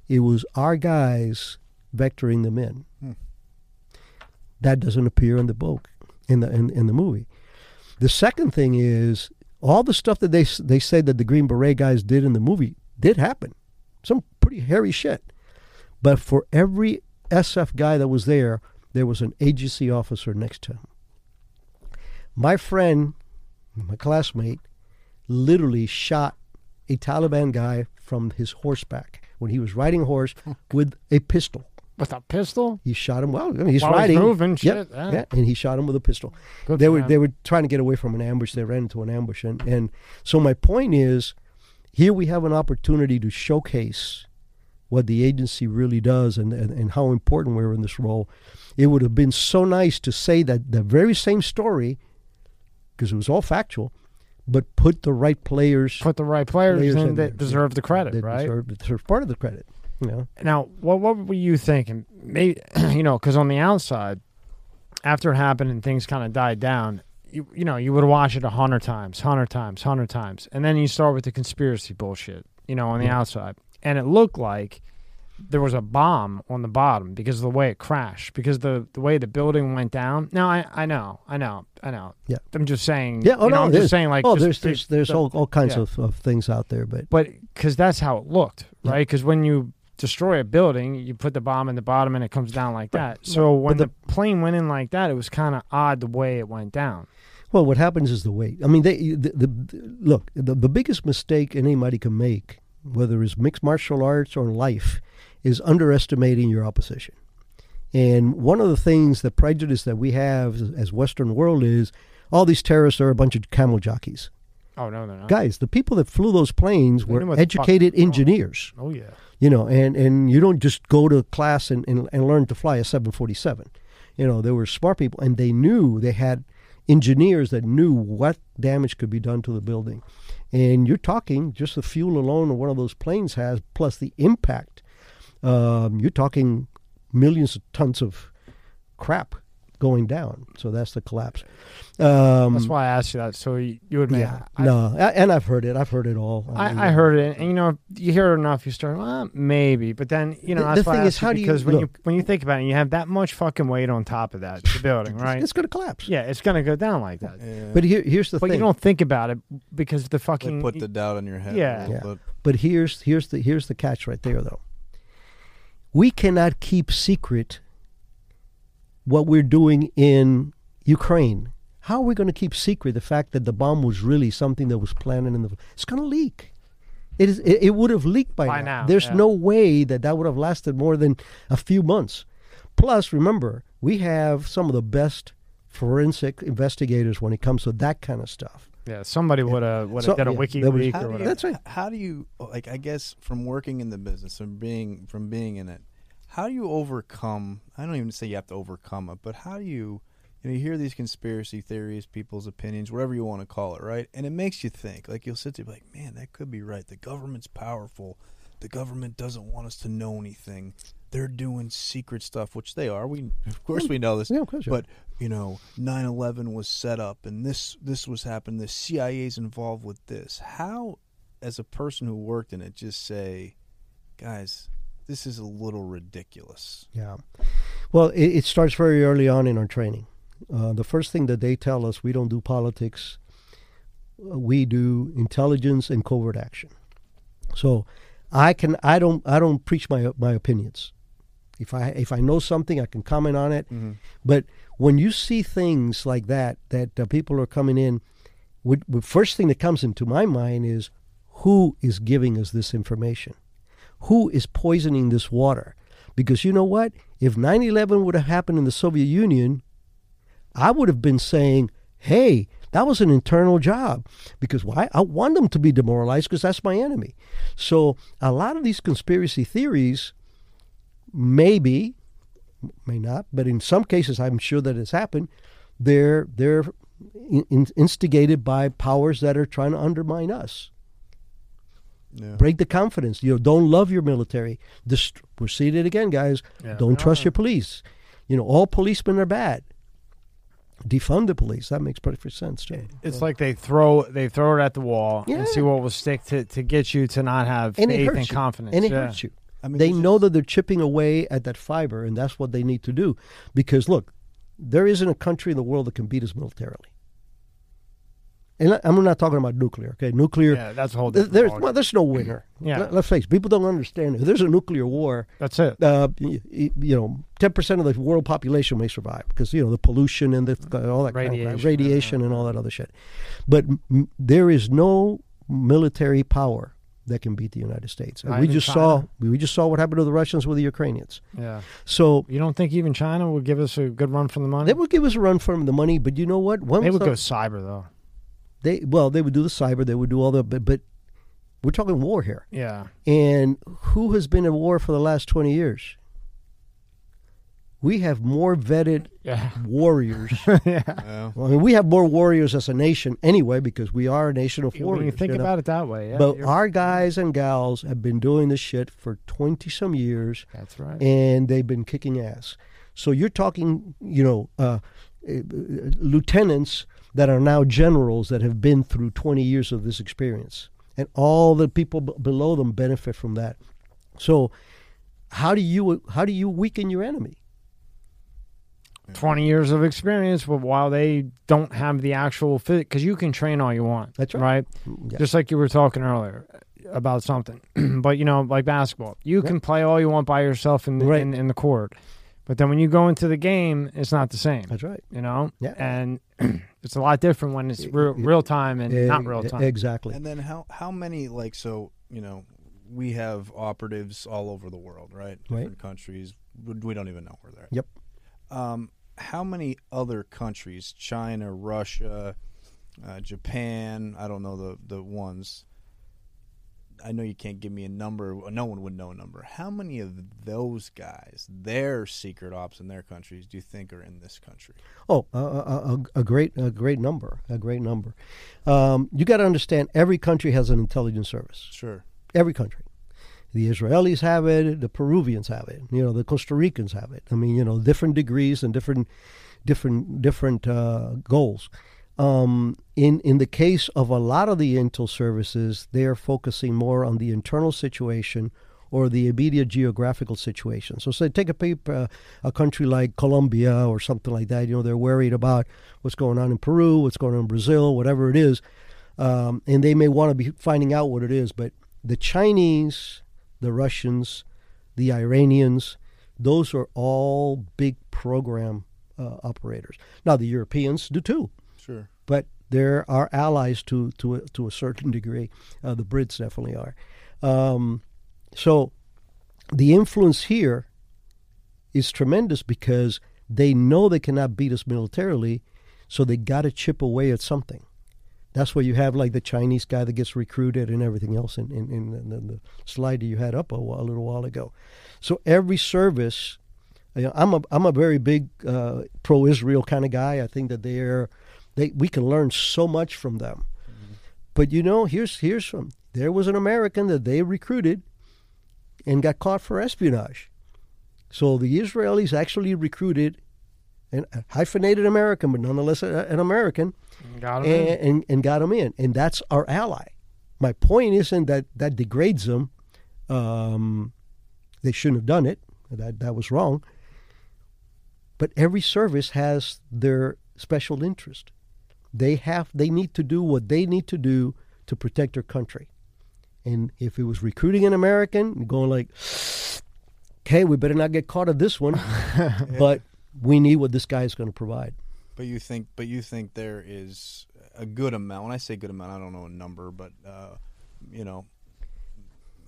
It was our guys vectoring them in. That doesn't appear in the book in the in, in the movie. The second thing is all the stuff that they they say that the Green Beret guys did in the movie did happen. Some pretty hairy shit. But for every SF guy that was there, there was an agency officer next to him. My friend, my classmate, literally shot a Taliban guy from his horseback when he was riding a horse with a pistol. With a pistol? He shot him. Well, I mean, he's While he's riding, moving, Yep, shit, yeah. yeah, and he shot him with a pistol. Good they were him. they were trying to get away from an ambush. They ran into an ambush, and and so my point is, here we have an opportunity to showcase what the agency really does and, and, and how important we're in this role. It would have been so nice to say that the very same story, because it was all factual, but put the right players. Put the right players, players in in there. that deserve the credit, right? Deserve, deserve part of the credit. You know, Now, what what were you thinking? Maybe you know, because on the outside, after it happened and things kind of died down, you you know, you would watch it a hundred times, hundred times, hundred times, and then you start with the conspiracy bullshit, you know, on the Yeah. outside, and it looked like there was a bomb on the bottom because of the way it crashed, because the the way the building went down. Now, I I know, I know, I know. Yeah. I'm just saying. Yeah, oh, you know, no, I'm just saying, like, oh, just there's there's there's the- all, all kinds yeah. of, of things out there, but but because that's how it looked, right? Because when you destroy a building, you put the bomb in the bottom and it comes down like that. So when the- the, plane went in like that, it was kind of odd the way it went down. Well, what happens is the weight. I mean, they the, the look the, the biggest mistake anybody can make, whether it's mixed martial arts or life, is underestimating your opposition. And one of the things, the prejudice that we have as, Western world is, all these terrorists are a bunch of camel jockeys. Oh no, they're not. Guys, the people that flew those planes They were knew what the fuck educated engineers. Oh yeah. You know, and, and you don't just go to class and, and, and learn to fly a 747. You know, they were smart people, and they knew they had engineers that knew what damage could be done to the building. And you're talking just the fuel alone of one of those planes has, plus the impact. Um, you're talking millions of tons of crap going down. So that's the collapse. Um, That's why I asked you that. So you, you would make. yeah, I, no, a- and I've heard it. I've heard it all. mean, I, I heard it, and you know, you hear it enough, you start, well, maybe. But then, you know, The- that's the why I thing is, asked you how do you- because when you when you think about it, you have that much fucking weight on top of that, the building, right? It's going to collapse. yeah, it's gonna go down like that. Yeah. But here, here's the But thing. you don't think about it because the They fucking put the doubt in your head. Yeah. Yeah. But here's here's the here's the catch right there though. we cannot keep secret what we're doing in Ukraine. How are we going to keep secret the fact that the bomb was really something that was planted in the? It's going to leak. It is. It, it would have leaked by, By now. now, There's yeah. no way that that would have lasted more than a few months. Plus, remember, we have some of the best forensic investigators when it comes to that kind of stuff. Yeah, somebody would have would So- have did a yeah, wiki that was- leak or do you, whatever. That's right. How do you like? I guess from working in the business, from being from being in it, how do you overcome? I don't even say you have to overcome it, but how do you? You know, you hear these conspiracy theories, people's opinions, whatever you want to call it, right? And it makes you think. Like you'll sit there, and be like, man, that could be right. The government's powerful. The government doesn't want us to know anything. They're doing secret stuff, which they are. We, of course, we know this. Yeah, of course. But you know, 9/11 was set up, and this this was happening. The CIA's involved with this. How, as a person who worked in it, just say, guys, this is a little ridiculous. Yeah. Well, it, it starts very early on in our training. Uh, the first thing that they tell us, we don't do politics. Uh, We do intelligence and covert action. So, I can I don't I don't preach my my opinions. If I if I know something, I can comment on it. But when you see things like that, that uh, people are coming in, the first thing that comes into my mind is who is giving us this information? Who is poisoning this water? Because you know what? If 9 11 would have happened in the Soviet Union, I would have been saying, hey, that was an internal job. Because why? I want them to be demoralized because that's my enemy. So a lot of these conspiracy theories, maybe, may not, but in some cases, I'm sure that it's happened. They're they're in, in- instigated by powers that are trying to undermine us, Yeah. break the confidence. You know, don't love your military. Dist- we're seeing it again, guys. Yeah. Don't trust your police. You know, all policemen are bad. Defund the police. That makes perfect sense too. It's like they throw they throw it at the wall Yeah. and see what will stick to, to get you to not have and it faith and you. confidence. and it yeah. hurts you. I mean, they know is- that they're chipping away at that fiber, and that's what they need to do. Because look, there isn't a country in the world that can beat us militarily. And I'm not talking about nuclear. Okay, nuclear. Yeah, that's a whole different there's well, there's no winner. Yeah. Let, us face. it, People don't understand. If there's a nuclear war, That's it. uh, y- y- you know, ten percent of the world population may survive because you know the pollution and the all that kind of Radiation, radiation and all that other shit. But m- there is no military power that can beat the United States. And we just saw we just saw what happened to the Russians with the Ukrainians. Yeah. So You don't think even China would give us a good run for the money? they would give us a run for the money, but you know what? When They would the- go cyber though. They well, they would do the cyber. They would do all the but, but we're talking war here. Yeah. And who has been in war for the last twenty years? We have more vetted Yeah. warriors. yeah. Well, I mean, we have more warriors as a nation anyway because we are a nation of When warriors. you think you know? about it that way, yeah. but you're- our guys and gals have been doing this shit for 20 some years that's right. and they've been kicking ass. So you're talking, you know, uh, uh, lieutenants that are now generals that have been through 20 years of this experience. And all the people b- below them benefit from that. So how do you how do you weaken your enemy? 20 years of experience, but while they don't have the actual fit, because you can train all you want. That's right. Right? Mm, yeah. Just like you were talking earlier uh, about something. but, you know, like basketball, you Yeah. can play all you want by yourself in the, Right. in, in the court. But then when you go into the game, it's not the same, That's right. you know? Yeah. And it's a lot different when it's real, real time and not real time. Exactly. And then how how many like so you know we have operatives all over the world, right? Right. Different countries. We we don't even know where they're. at. Yep. Um, how many other countries? China, Russia, uh, Japan. I don't know the the ones. I know you can't give me a number. No one would know a number. How many of those guys, their secret ops in their countries, do you think are in this country? Oh, a, a, a, a great, a great number, a great number. Um, you got to understand, every country has an intelligence service. Sure. Every country. The Israelis have it. The Peruvians have it. You know, the Costa Ricans have it. I mean, you know, different degrees and different, different, different uh, goals. Um, in in the case of a lot of the intel services, they are focusing more on the internal situation or the immediate geographical situation. So, say take a peep, uh, a country like Colombia or something like that. You know, they're worried about what's going on in Peru, what's going on in Brazil, whatever it is, um, and they may want to be finding out what it is. But the Chinese, the Russians, the Iranians. Those are all big program uh, operators. Now the Europeans do too, they're our allies to to a, to a certain degree. Uh, the Brits definitely are. Um, so the influence here is tremendous because they know they cannot beat us militarily, so they got to chip away at something. That's why you have like the Chinese guy that gets recruited and everything else in, in, in the, the slide that you had up a, while, a little while ago. So every service, you know, I'm a I'm a very big uh, pro-Israel kind of guy. I think that they're they we can learn so much from them. But you know, here's here's from there was an American that they recruited and got caught for espionage. So the Israelis actually recruited an, a hyphenated American, but nonetheless a, an American, Got him. and, in. and, and got him in. And that's our ally. My point isn't that that degrades them. Um, they shouldn't have done it. That that was wrong. But every service has their special interest. They have they need to do what they need to do to protect their country. And if it was recruiting an American, going like, okay, we better not get caught at this one, but we need what this guy is going to provide. But you think, but you think there is a good amount. When I say good amount, I don't know a number, but uh, you know,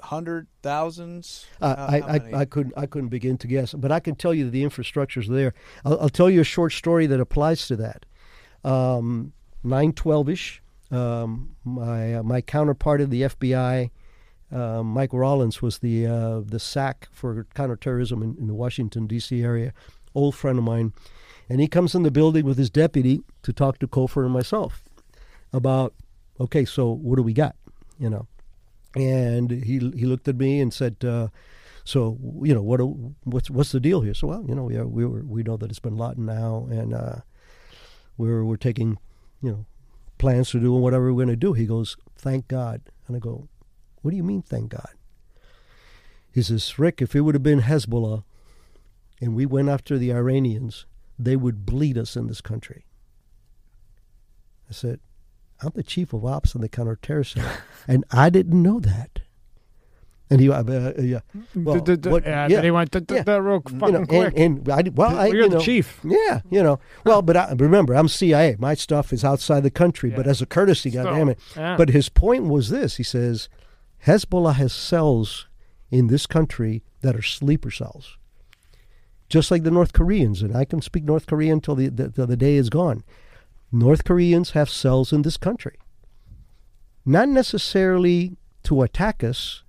hundred thousands. Uh, How- I, how I. I couldn't I couldn't begin to guess, but I can tell you that the is there. I'll, I'll tell you a short story that applies to that. Um, Nine twelve ish. Um, my uh, my counterpart of the FBI, uh, Mike Rolince, was the uh, the SAC for counterterrorism in, in the Washington D.C. area. Old friend of mine, and he comes in the building with his deputy to talk to Cofer and myself about okay, so what do we got? You know, and he he looked at me and said. Uh, so you know what? What's what's the deal here? So well, you know, we are, we were, we know that it's Bin Laden now, and uh, we're we're taking, you know, plans to do whatever we're going to do. He goes, thank God, and I go, what do you mean, thank God? He says, Rick, if it would have been Hezbollah, and we went after the Iranians, they would bleed us in this country. I said, I'm the chief of ops in the counterterrorist center, and I didn't know that. And he, uh, uh, yeah, well, D- d- what- yeah, yeah, They went d- yeah. that real you fucking know, quick. and, and I, well, I, You're you the know, chief. Yeah, you know. Well, but I, remember, I'm CIA. My stuff is outside the country. But as a courtesy, Still, goddamn it. But his point was this: he says, Hezbollah has cells in this country that are sleeper cells, just like the North Koreans. And I can speak North Korean until the, the, till the day is gone. North Koreans have cells in this country, not necessarily to attack us,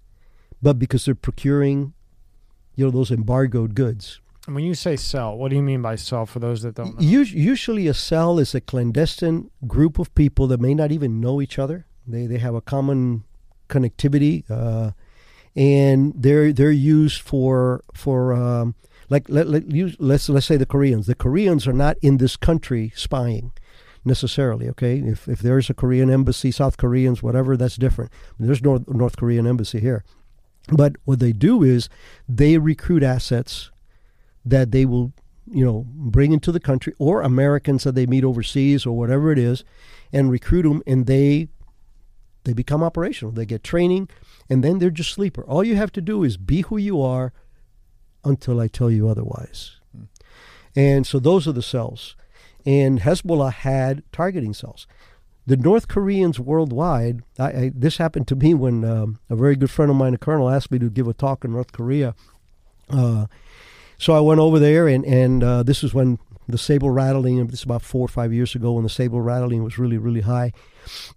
but because they're procuring, you know, those embargoed goods. And when you say sell, what do you mean by sell for those that don't know? Us- Usually, a cell is a clandestine group of people that may not even know each other. They they have a common connectivity, uh, and they're they're used for for um, like let, let use, let's let's say the Koreans. The Koreans are not in this country spying necessarily. Okay, if if there's a Korean embassy, South Koreans, whatever, that's different. There's no North Korean embassy here. But what they do is they recruit assets that they will, you know, bring into the country or Americans that they meet overseas or whatever it is, and recruit them, and they they become operational. They get training, and then they're just sleeper. All you have to do is be who you are until I tell you otherwise. Hmm. And so those are the cells. And Hezbollah had targeting cells. The North Koreans worldwide, I, I, this happened to me when um, a very good friend of mine, a colonel, asked me to give a talk in North Korea. Uh, so I went over there, and, and uh, this was when the sable rattling, this is about four or five years ago when the sable rattling was really, really high.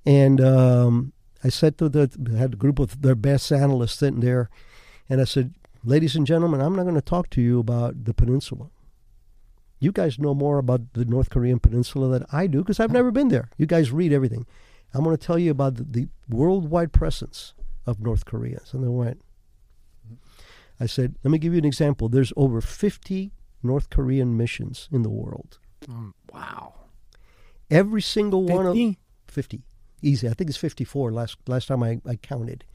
And um, I said to the, had a group of their best analysts sitting there, and I said, ladies and gentlemen, I'm not going to talk to you about the peninsula. You guys know more about the North Korean peninsula than I do because I've never been there. You guys read everything. I'm going to tell you about the, the worldwide presence of North Koreans. And they went, I said, let me give you an example. There's over 50 North Korean missions in the world. Um, wow. Every single one of 50? 50. Easy. I think it's 54 last last time I, I counted.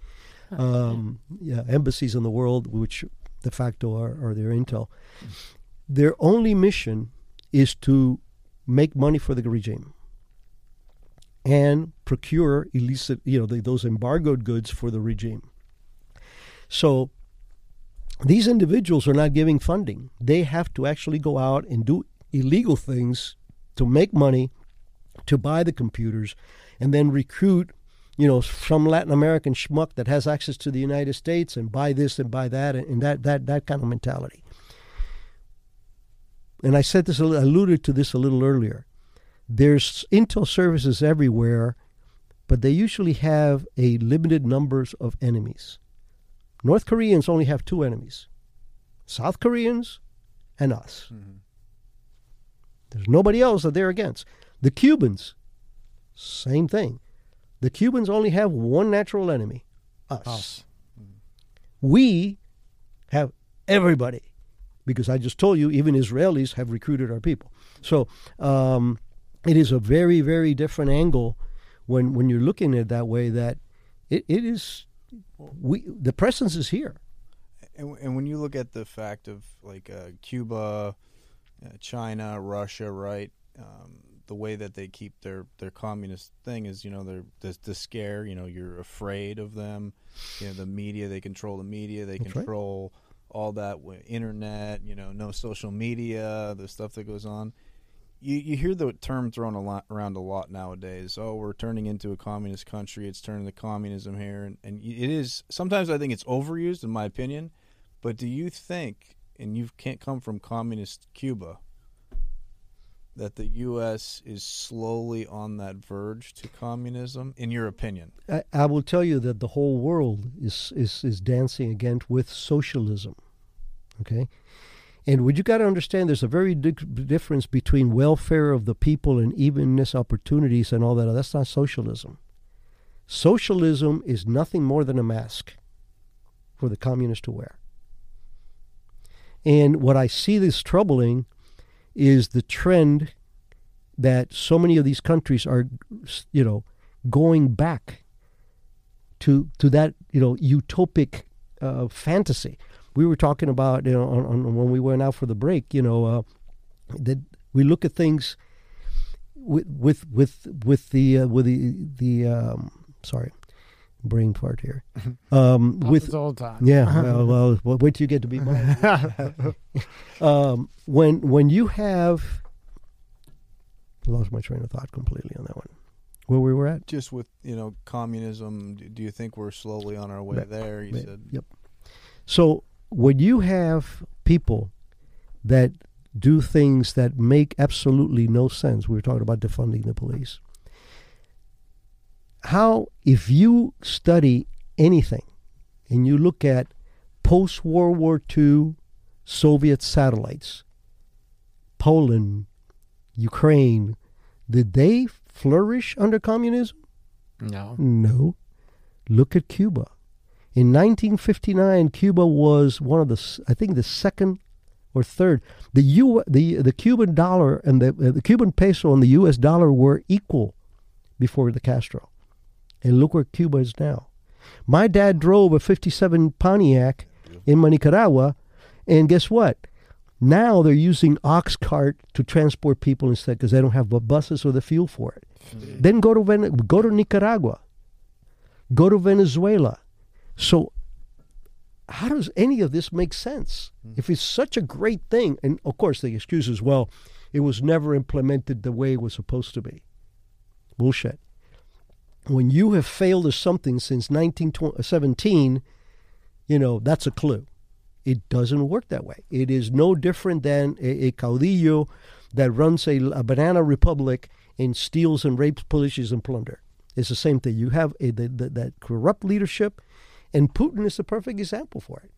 Um, yeah, embassies in the world, which de facto are, are their intel. Their only mission is to make money for the regime and procure illicit, you know, the, those embargoed goods for the regime. So these individuals are not giving funding. They have to actually go out and do illegal things to make money, to buy the computers, and then recruit, you know, some Latin American schmuck that has access to the United States and buy this and buy that and that that that kind of mentality. And I said this, alluded to this a little earlier. There's intel services everywhere, but they usually have a limited numbers of enemies. North Koreans only have two enemies: South Koreans and us. Mm-hmm. There's nobody else that they're against. The Cubans, same thing. The Cubans only have one natural enemy us. us. We have everybody because I just told you, even Israelis have recruited our people. So um, it is a very, very different angle when, when you're looking at it that way that it, it is, we the presence is here. And, and when you look at the fact of like uh, Cuba, uh, China, Russia, right? Um, the way that they keep their their communist thing is, you know, they're the, the scare. You know, you're afraid of them. You know, the media. They control the media. They That's control right. All that internet. You know, no social media. The stuff that goes on. You you hear the term thrown a lot around a lot nowadays. Oh, we're turning into a communist country. It's turning to communism here, and and it is. Sometimes I think it's overused, in my opinion. But do you think, and you can't come from communist Cuba? that the U.S. is slowly on that verge to communism, in your opinion? I, I, will tell you that the whole world is, is, is dancing again with socialism. Okay? And what you got to understand, there's a very big difference between welfare of the people and evenness opportunities and all that. That's not socialism. Socialism is nothing more than a mask for the communist to wear. And what I see this troubling is the trend that so many of these countries are, you know, going back to to that you know utopic uh, fantasy. We were talking about you know on, on, when we went out for the break. You know uh, that we look at things with with with with the uh, with the the um, sorry brain fart here. Um, with all time. Yeah. well, well, wait till you get to be mine. um, when when you have lost my train of thought completely on that one. Where we were at? Just with you know communism. Do you think we're slowly on our way there? You said. Yep. So when you have people that do things that make absolutely no sense, we were talking about defunding the police how, if you study anything and you look at post World War II Soviet satellites, Poland, Ukraine, did they flourish under communism? No. No. Look at Cuba. In 1959, Cuba was one of the, I think, the second or third. The U, the the Cuban dollar and the uh, the Cuban peso and the U.S. dollar were equal before the Castro. And look where Cuba is now. My dad drove a 57 Pontiac in Nicaragua, and guess what? Now they're using ox cart to transport people instead because they don't have buses or the fuel for it. Mm-hmm. Then go to Ven- go to Nicaragua, go to Venezuela. So how does any of this make sense? Mm-hmm. If it's such a great thing, and of course the excuse is, well, it was never implemented the way it was supposed to be. Bullshit when you have failed at something since 1917, you know, that's a clue. It doesn't work that way. It is no different than a, a caudillo that runs a, a, banana republic and steals and rapes, pillages, and plunder. It's the same thing. You have a, the, the, that corrupt leadership, and Putin is the perfect example for it.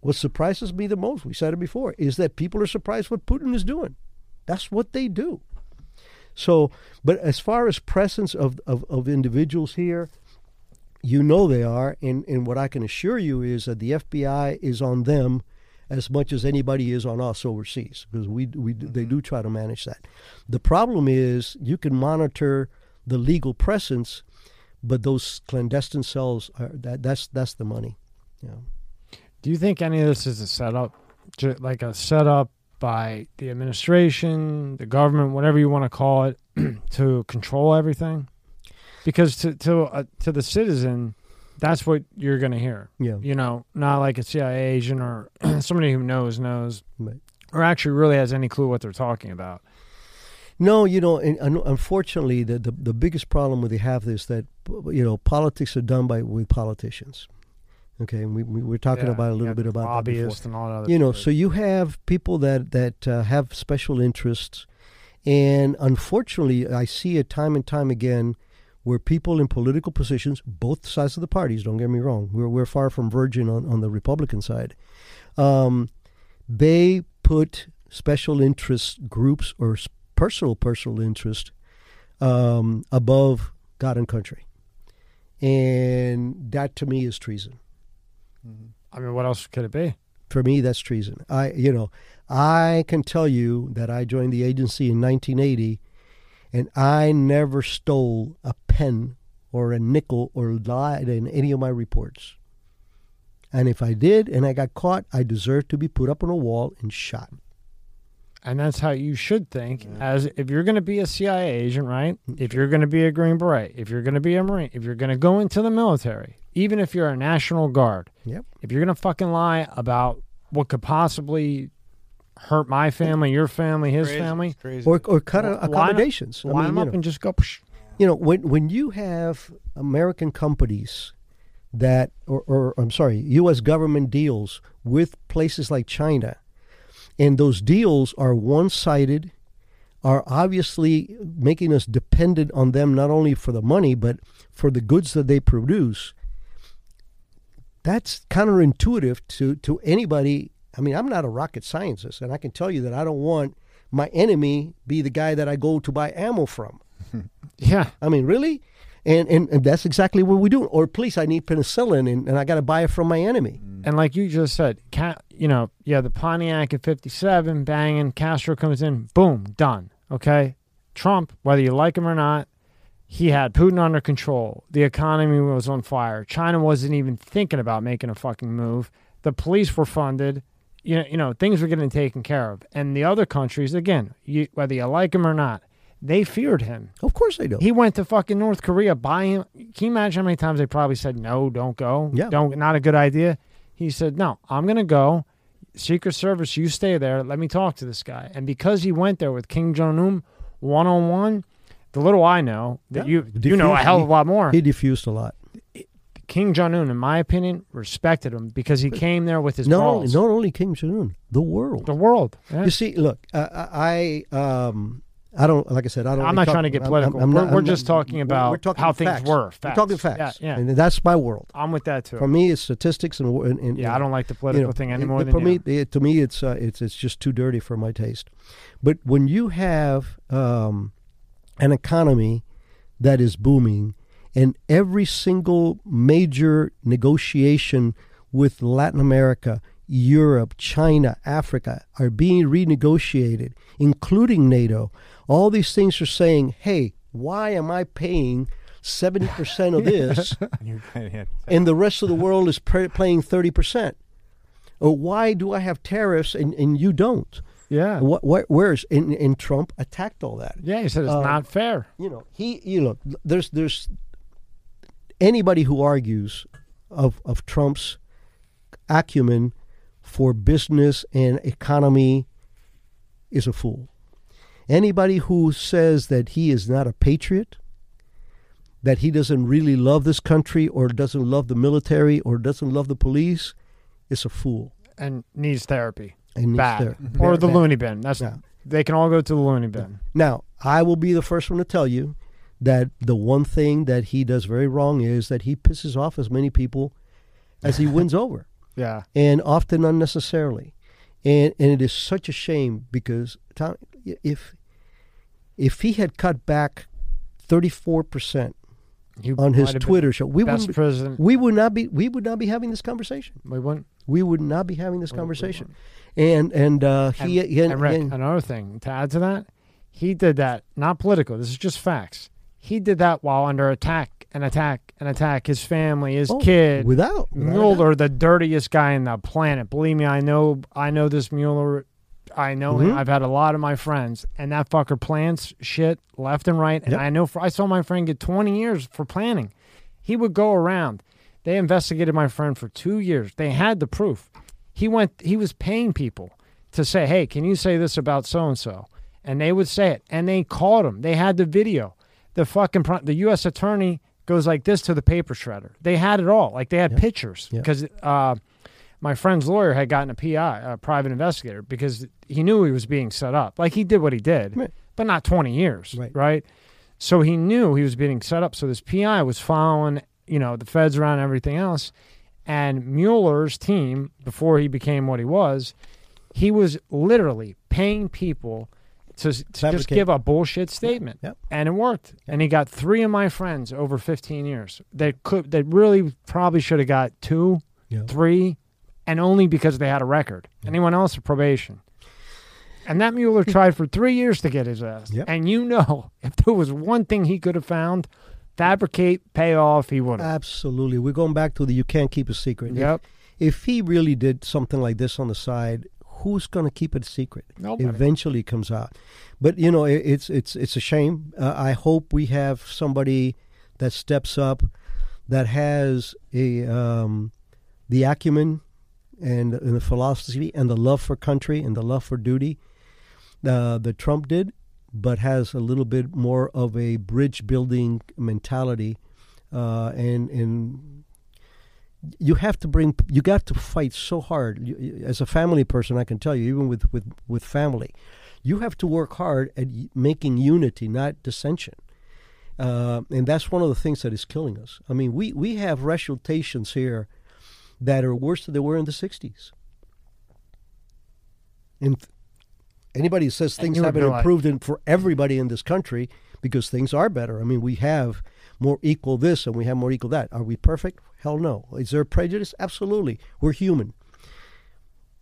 What surprises me the most, we said it before, is that people are surprised what Putin is doing. That's what they do. So, but as far as presence of, of, of individuals here, you know they are. And, and what I can assure you is that the FBI is on them as much as anybody is on us overseas because we, we mm-hmm. they do try to manage that. The problem is you can monitor the legal presence, but those clandestine cells are that that's that's the money. Yeah. Do you think any of this is a setup, like a setup by the administration, the government, whatever you want to call it, to control everything. Because to to uh, to the citizen, That's what you're going to hear. Yeah. You know, not like a CIA agent or somebody who knows knows Right. or actually really has any clue what they're talking about. No, you know, and, and unfortunately, the, the the biggest problem with they have is that you know politics are done by with politicians. Okay, and we, we were talking Yeah, about a little yeah, bit about that lobbyists and all that. Other you know so you have people that that uh, have special interests and unfortunately i see it time and time again where people in political positions both sides of the parties don't get me wrong we're, we're far from virgin on, on the republican side um, they put special interest groups or personal personal interest um, above god and country. And that to me is treason. I mean, what else could it be? for me that's treason. I you know i can tell you that i joined the agency in 1980 and i never stole a pen or a nickel or lied in any of my reports. And if i did and i got caught i deserved to be put up on a wall and shot And that's how you should think. As if you're going to be a CIA agent, right? Mm-hmm. If you're going to be a Green Beret, if you're going to be a Marine, if you're going to go into the military, even if you're a National Guard, Yep. if you're going to fucking lie about what could possibly hurt my family, your family, his Crazy. family, crazy. or, or cut Line up- accommodations I line mean, them you up know. and just go. Psh. you know when when you have American companies that or, or I'm sorry, US government deals with places like China and those deals are one-sided are obviously making us dependent on them not only for the money but for the goods that they produce that's counterintuitive to to anybody I mean I'm not a rocket scientist and I can tell you that I don't want my enemy be the guy that I go to buy ammo from Yeah. I mean, really? And, and, and that's exactly what we do. Or please, I need penicillin and, and I got to buy it from my enemy. And like you just said, Ca you know, yeah, the Pontiac at 57, banging, Castro comes in, boom, done. Okay. Trump, whether you like him or not, he had Putin under control. The economy was on fire. China wasn't even thinking about making a fucking move. The police were funded. You know, you know, things were getting taken care of. And the other countries, again, you, whether you like him or not, they feared him. Of course they do. He went to fucking North Korea, buy him. Can you imagine how many times they probably said, no, don't go? Yeah. Don't, not a good idea. He said, no, I'm going to go. Secret Service, you stay there. Let me talk to this guy. And because he went there with Kim Jong Un one on one, the little I know that Yeah. you you know a hell of a lot more. He diffused a lot. Kim Jong Un, in my opinion, respected him because he came there with his Not only, not only Kim Jong Un, the world. the world. Yeah. You see, look, uh, I, um, I don't, like I said, I don't. I'm not trying to get I'm- political. I'm We're- not- we're I'm just talking about we're talking how things facts. were, We're facts. talking facts. Yeah, yeah. And that's my world. I'm with that too. For me, it's statistics and, and, and yeah, I don't like the you political know, thing anymore. it- for you. me. It, to me, it's uh, it's it's just too dirty for my taste. But when you have um, an economy that is booming, and every single major negotiation with Latin America, Europe, China, Africa are being renegotiated, including NATO. All these things are saying, "Hey, why am I paying?" 70% of this and the rest of the world is pay, paying 30%. Or why do I have tariffs and, and you don't? yeah. What, what, where's and, and Trump attacked all that? Yeah, he said it's Uh, not fair. You know, he you know, there's there's anybody who argues of of Trump's acumen for business and economy is a fool. Anybody who says that he is not a patriot, that he doesn't really love this country or doesn't love the military or doesn't love the police is a fool. and needs therapy. And needs Bad. ther- or the bad. loony bin. That's Yeah. they can all go to the loony bin. Now, I will be the first one to tell you that the one thing that he does very wrong is that he pisses off as many people as he wins over, Yeah. and often unnecessarily. And and it is such a shame because Tom, if if he had cut back thirty four percent He on his might have been Twitter show, we president. we would not be we would not be having this conversation. We wouldn't. We would not be having this we- conversation. And and uh, And, he and Rick, and- another thing to add to that, he did that not political. This is just facts. He did that while under attack and attack and attack. His family, his oh, kid, without, without. Mueller, the dirtiest guy in the planet. Believe me, I know. I know this Mueller. I know him. Mhm. I've had a lot of my friends, and that fucker plans shit left and right. And Yep. I know. For, I saw my friend get twenty years for planning. He would go around. They investigated my friend for two years. They had the proof. He went. He was paying people to say, "Hey, can you say this about so and so?" And they would say it, and they called him. They had the video. The fucking the U.S. attorney goes like this to the paper shredder. They had it all. Like they had pictures because uh, my friend's lawyer had gotten a PI, a private investigator, because he knew he was being set up. Like he did what he did, Right. but not 20 years, Right. right? So he knew he was being set up. So this PI was following, you know, the feds around and everything else. And Mueller's team, before he became what he was, he was literally paying people to, to just give a bullshit statement. Yep. And it worked. And he got three of my friends over 15 years. That could that really probably should have got two, Yeah. three, and only because they had a record. Anyone else, probation. And that Mueller tried for three years to get his ass. Yep. And you know, if there was one thing he could have found, fabricate, pay off, he would have. Absolutely. We're going back to the you can't keep a secret. If- yep. If, he really did something like this on the side, who's going to keep it a secret? Nobody. Eventually comes out. But you know, it, it's it's it's a shame. Uh, I hope we have somebody that steps up, that has a um, the acumen and, and the philosophy and the love for country and the love for duty uh, that Trump did, but has a little bit more of a bridge building mentality, uh, and and you have to bring you got to fight so hard You- you- as a family person i can tell you even with with with family you have to work hard at making unity not dissension uh, and that's one of the things that is killing us i mean we we have resultations here that are worse than they were in the 60s and th- anybody who says things haven't be improved in, for everybody in this country because things are better i mean we have more equal this and we have more equal that. Are we perfect? Hell no. Is there prejudice? Absolutely. We're human.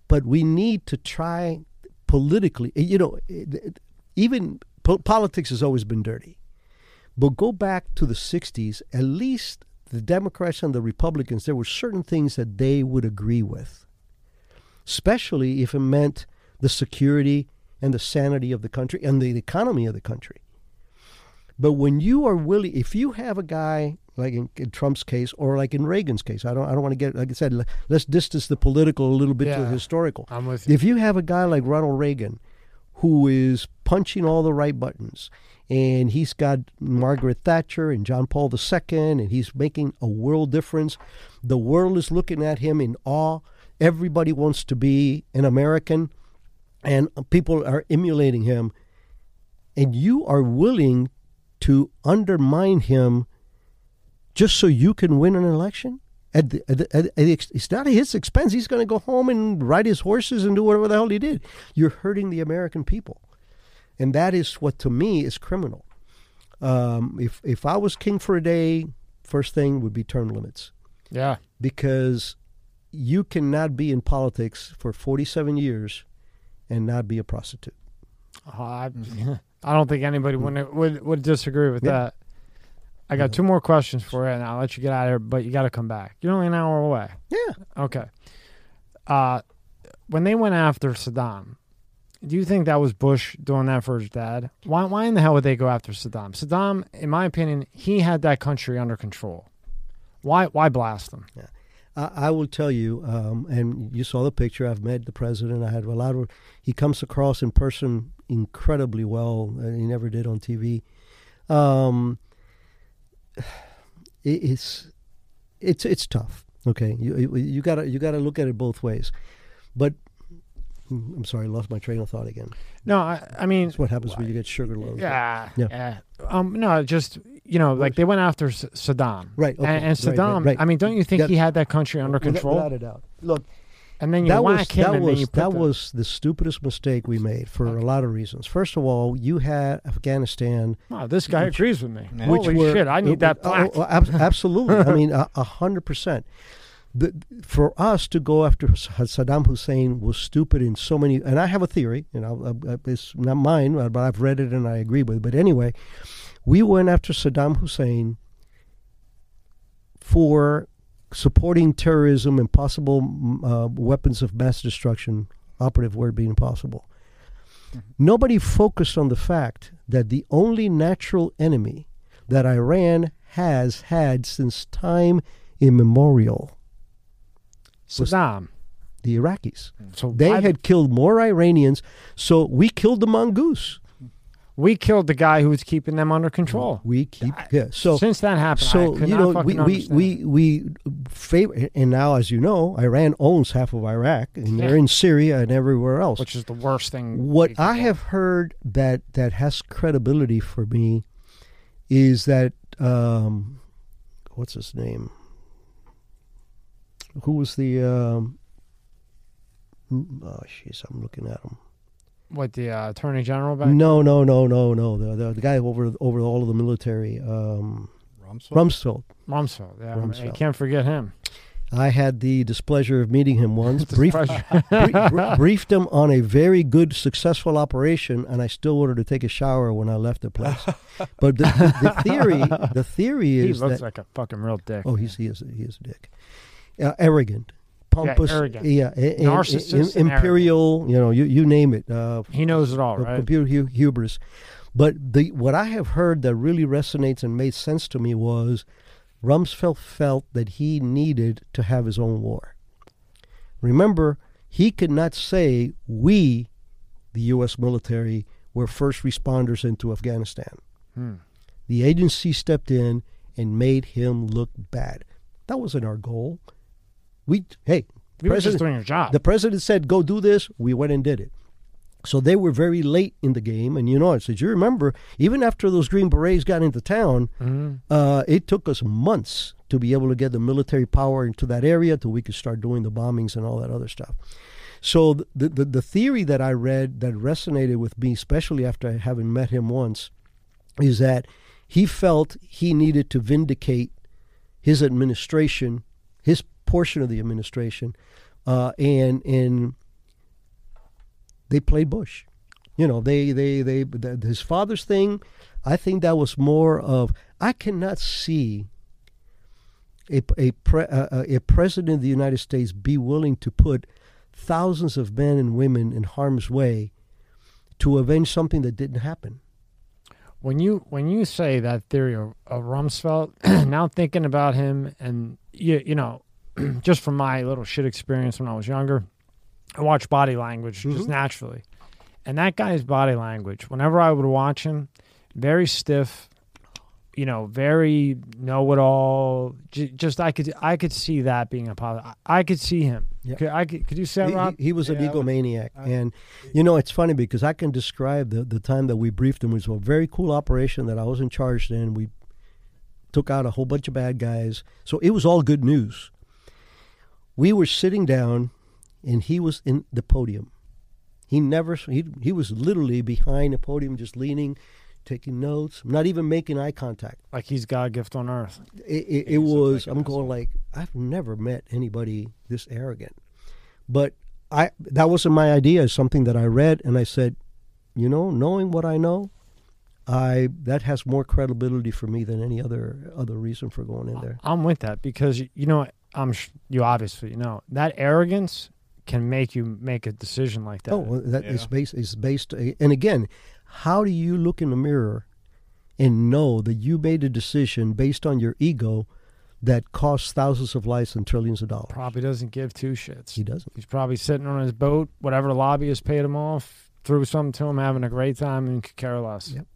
But we need to try politically, eh, you know, it- it- even po- politics has always been dirty. But go back to the 60s, at least the Democrats and the Republicans, there were certain things that they would agree with, especially if it meant the security and the sanity of the country and the economy of the country. But when you are willing, if you have a guy like in, in Trump's case or like in Reagan's case, I don't, I don't want to get, like I said, let's distance the political a little bit to the historical. I'm with you. If you have a guy like Ronald Reagan, who is punching all the right buttons, and he's got Margaret Thatcher and John Paul II, and he's making a world difference. The world is looking at him in awe. Everybody wants to be an American, and people are emulating him. And you are willing to undermine him just so you can win an election? At the, at the, at the, it's not at his expense. He's going to go home and ride his horses and do whatever the hell he did. You're hurting the American people, and that is what to me is criminal. Um, if if I was king for a day, first thing would be term limits Yeah. because you cannot be in politics for 47 years and not be a prostitute. Uh, I, I don't think anybody would, would would disagree with Yeah. that. I got two more questions for you, and I'll let you get out of here. But you got to come back. You're only an hour away. Yeah. Okay. Uh, when they went after Saddam, do you think that was Bush doing that for his dad? Why? Why in the hell would they go after Saddam? Saddam, in my opinion, he had that country under control. Why? Why blast him? I, I will tell you, um, and you saw the picture. I've met the president. I had a lot of. He comes across in person incredibly well. uh, He never did on TV. Um, it's it's it's tough. Okay, you you- you gotta you gotta look at it both ways. But I'm sorry, I lost my train of thought again. No, I, I mean, That's what happens when you get sugar lows. Yeah, Yeah. yeah. Um, no, just you know, like they went after S- Saddam, Right. Okay. and, and right, right, Saddam. right. I mean, don't you think That- he had that country under Without- control? Without a doubt. Look, and then you that whack was him, that and then was you put that the, was the stupidest mistake we made for a lot of reasons. First of all, you had Afghanistan, Wow, this guy which- agrees with me. Yeah. which Holy were shit! I need that Oh, plaque. oh, ab- absolutely. I mean, a a hundred percent. The, for us to go after Saddam Hussein was stupid in so many. And I have a theory, you know, uh, it's not mine, uh, but I've read it and I agree with. it. But anyway, we went after Saddam Hussein for supporting terrorism and possible mm, uh, weapons of mass destruction. Operative word being possible. Nobody focused on the fact that the only natural enemy that Iran has had since time immemorial. Was- Saddam. The Iraqis. So They why- had killed more Iranians, so we killed the mongoose. We killed the guy who was keeping them under control. We keep yeah. So Since that happened, so you know we we, we we favor and now as you know Iran owns half of Iraq and they're in Syria and everywhere else. which is the worst thing. what I have heard that that has credibility for me is that um, what's his name? Who was the? Um, oh, jeez, I'm looking at him. What the uh, attorney general back. No, no, no, no, no. The, the the guy over over all of the military, um, Rumsfeld? Rumsfeld. Rumsfeld. Yeah, Rumsfeld. I Rumsfeld. can't forget him. I had the displeasure of meeting him once. Brief, Displeasure. brie- brie- briefed him on a very good, successful operation, and I still wanted to take a shower when I left the place. But the, the, the theory, the theory he is looks that like a fucking real dick. oh, he's he is he is a dick, uh, arrogant, pompous, arrogant. yeah, a- a- Narcissist a- and imperial. You know, you you name it. Uh, he knows it all, right? computer hu- hubris. But the what I have heard that really resonates and made sense to me was Rumsfeld felt that he needed to have his own war. Remember, he could not say we, the U.S. military, were first responders into Afghanistan. Hmm. The agency stepped in and made him look bad. That wasn't our goal. We hey, You were just doing your job. the president said, "Go do this." We went and did it. So they were very late in the game, and you know, as you remember, even after those Green Berets got into town, Mhm. uh, it took us months to be able to get the military power into that area till we could start doing the bombings and all that other stuff. So the the, the theory that I read that resonated with me, especially after having met him once, is that he felt he needed to vindicate his administration, his portion of the administration, uh, and and they played Bush. You know, they they they th- his father's thing. I think that was more of I cannot see a a pre, uh, a president of the United States be willing to put thousands of men and women in harm's way to avenge something that didn't happen. When you when you say that theory of, of Rumsfeld, now thinking about him and you you know, just from my little shit experience when I was younger, I watched body language just Mhm. naturally, and that guy's body language. Whenever I would watch him, very stiff, you know, very know it all. J- just I could I could see that being a positive. I, I could see him. Yeah. Could, I could, could you say that, He, Rob? he, he was an Yeah, I would- egomaniac, I- and you know it's funny because I can describe the the time that we briefed him. It was a very cool operation that I was in charge in. We took out a whole bunch of bad guys, so it was all good news. We were sitting down, and he was in the podium. He never he he was literally behind the podium, just leaning, taking notes, not even making eye contact. like he's God gift on earth. It, it, it was. I'm going like I've never met anybody this arrogant, but I that wasn't my idea. It's something that I read, and I said, you know, knowing what I know, I that has more credibility for me than any other other reason for going in there. I'm with that because you know I'm sh- you obviously know that arrogance can make you make a decision like that. Oh, well, that is Yeah. based is based. And again, how do you look in the mirror and know that you made a decision based on your ego that costs thousands of lives and trillions of dollars? probably doesn't give two shits. He doesn't. He's probably sitting on his boat, whatever lobbyist paid him off, threw something to him, having a great time, and could care less. Yep.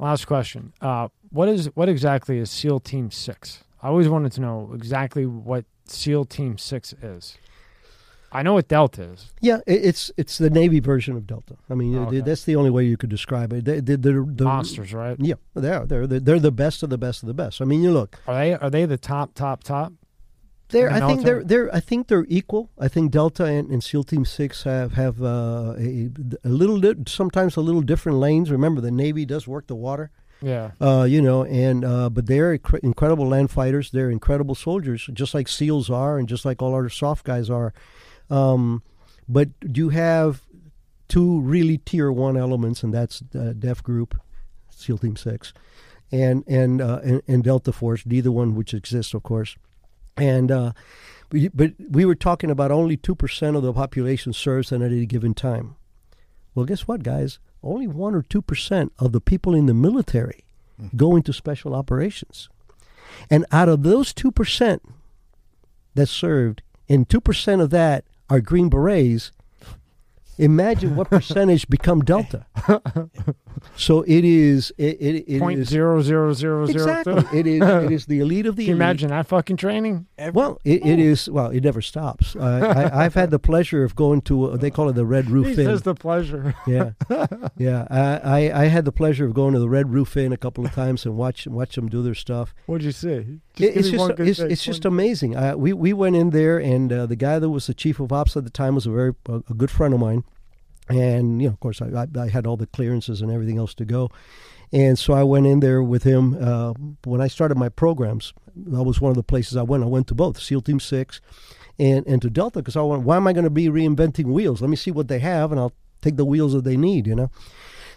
Last question: uh, What is what exactly is SEAL Team Six? I always wanted to know exactly what SEAL Team Six is. I know what Delta is. Yeah, it's it's the Navy version of Delta. I mean, Oh, okay. that's the only way you could describe it. They, the Monsters, right? Yeah, they are. They're, they're they're the best of the best of the best. I mean, you look. Are they are they the top top top? They're, The I think they're they're I think they're equal. I think Delta and, and SEAL Team Six have have uh, a, a little di- sometimes a little different lanes. Remember, the Navy does work the water. Yeah. Uh, you know, and uh, but they're incre- incredible land fighters. They're incredible soldiers, just like SEALs are, and just like all our soft guys are. Um, but you have two really tier one elements, and that's uh, DEVGRU, SEAL Team Six, and and, uh, and and Delta Force. Neither one which exists, of course. And uh, but we were talking about only two percent of the population serves at any given time. Well, guess what, guys? Only one or two percent of the people in the military hmm. go into special operations, and out of those two percent, that served, and two percent of that are Green Berets. Imagine what percentage become Delta. so it is. It, it, it Point is- zero zero zero zero exactly. two. it is. It is the elite of the Can you elite. imagine that fucking training? Well, it, it is. Well, it never stops. Uh, I, I've had the pleasure of going to. Uh, they call it the Red Roof He Inn. says the pleasure. yeah, yeah. I, I I had the pleasure of going to the Red Roof Inn a couple of times and watch watch them do their stuff. What'd you see? It- give it's just it's, it's just amazing. Uh, we we went in there and uh, the guy that was the chief of ops at the time was a very a, a good friend of mine, and you know of course I, I I had all the clearances and everything else to go, and so I went in there with him. Uh, when I started my programs, that was one of the places I went. I went to both SEAL Team Six, and and to Delta because I went. Why am I going to be reinventing wheels? Let me see what they have, and I'll take the wheels that they need. You know.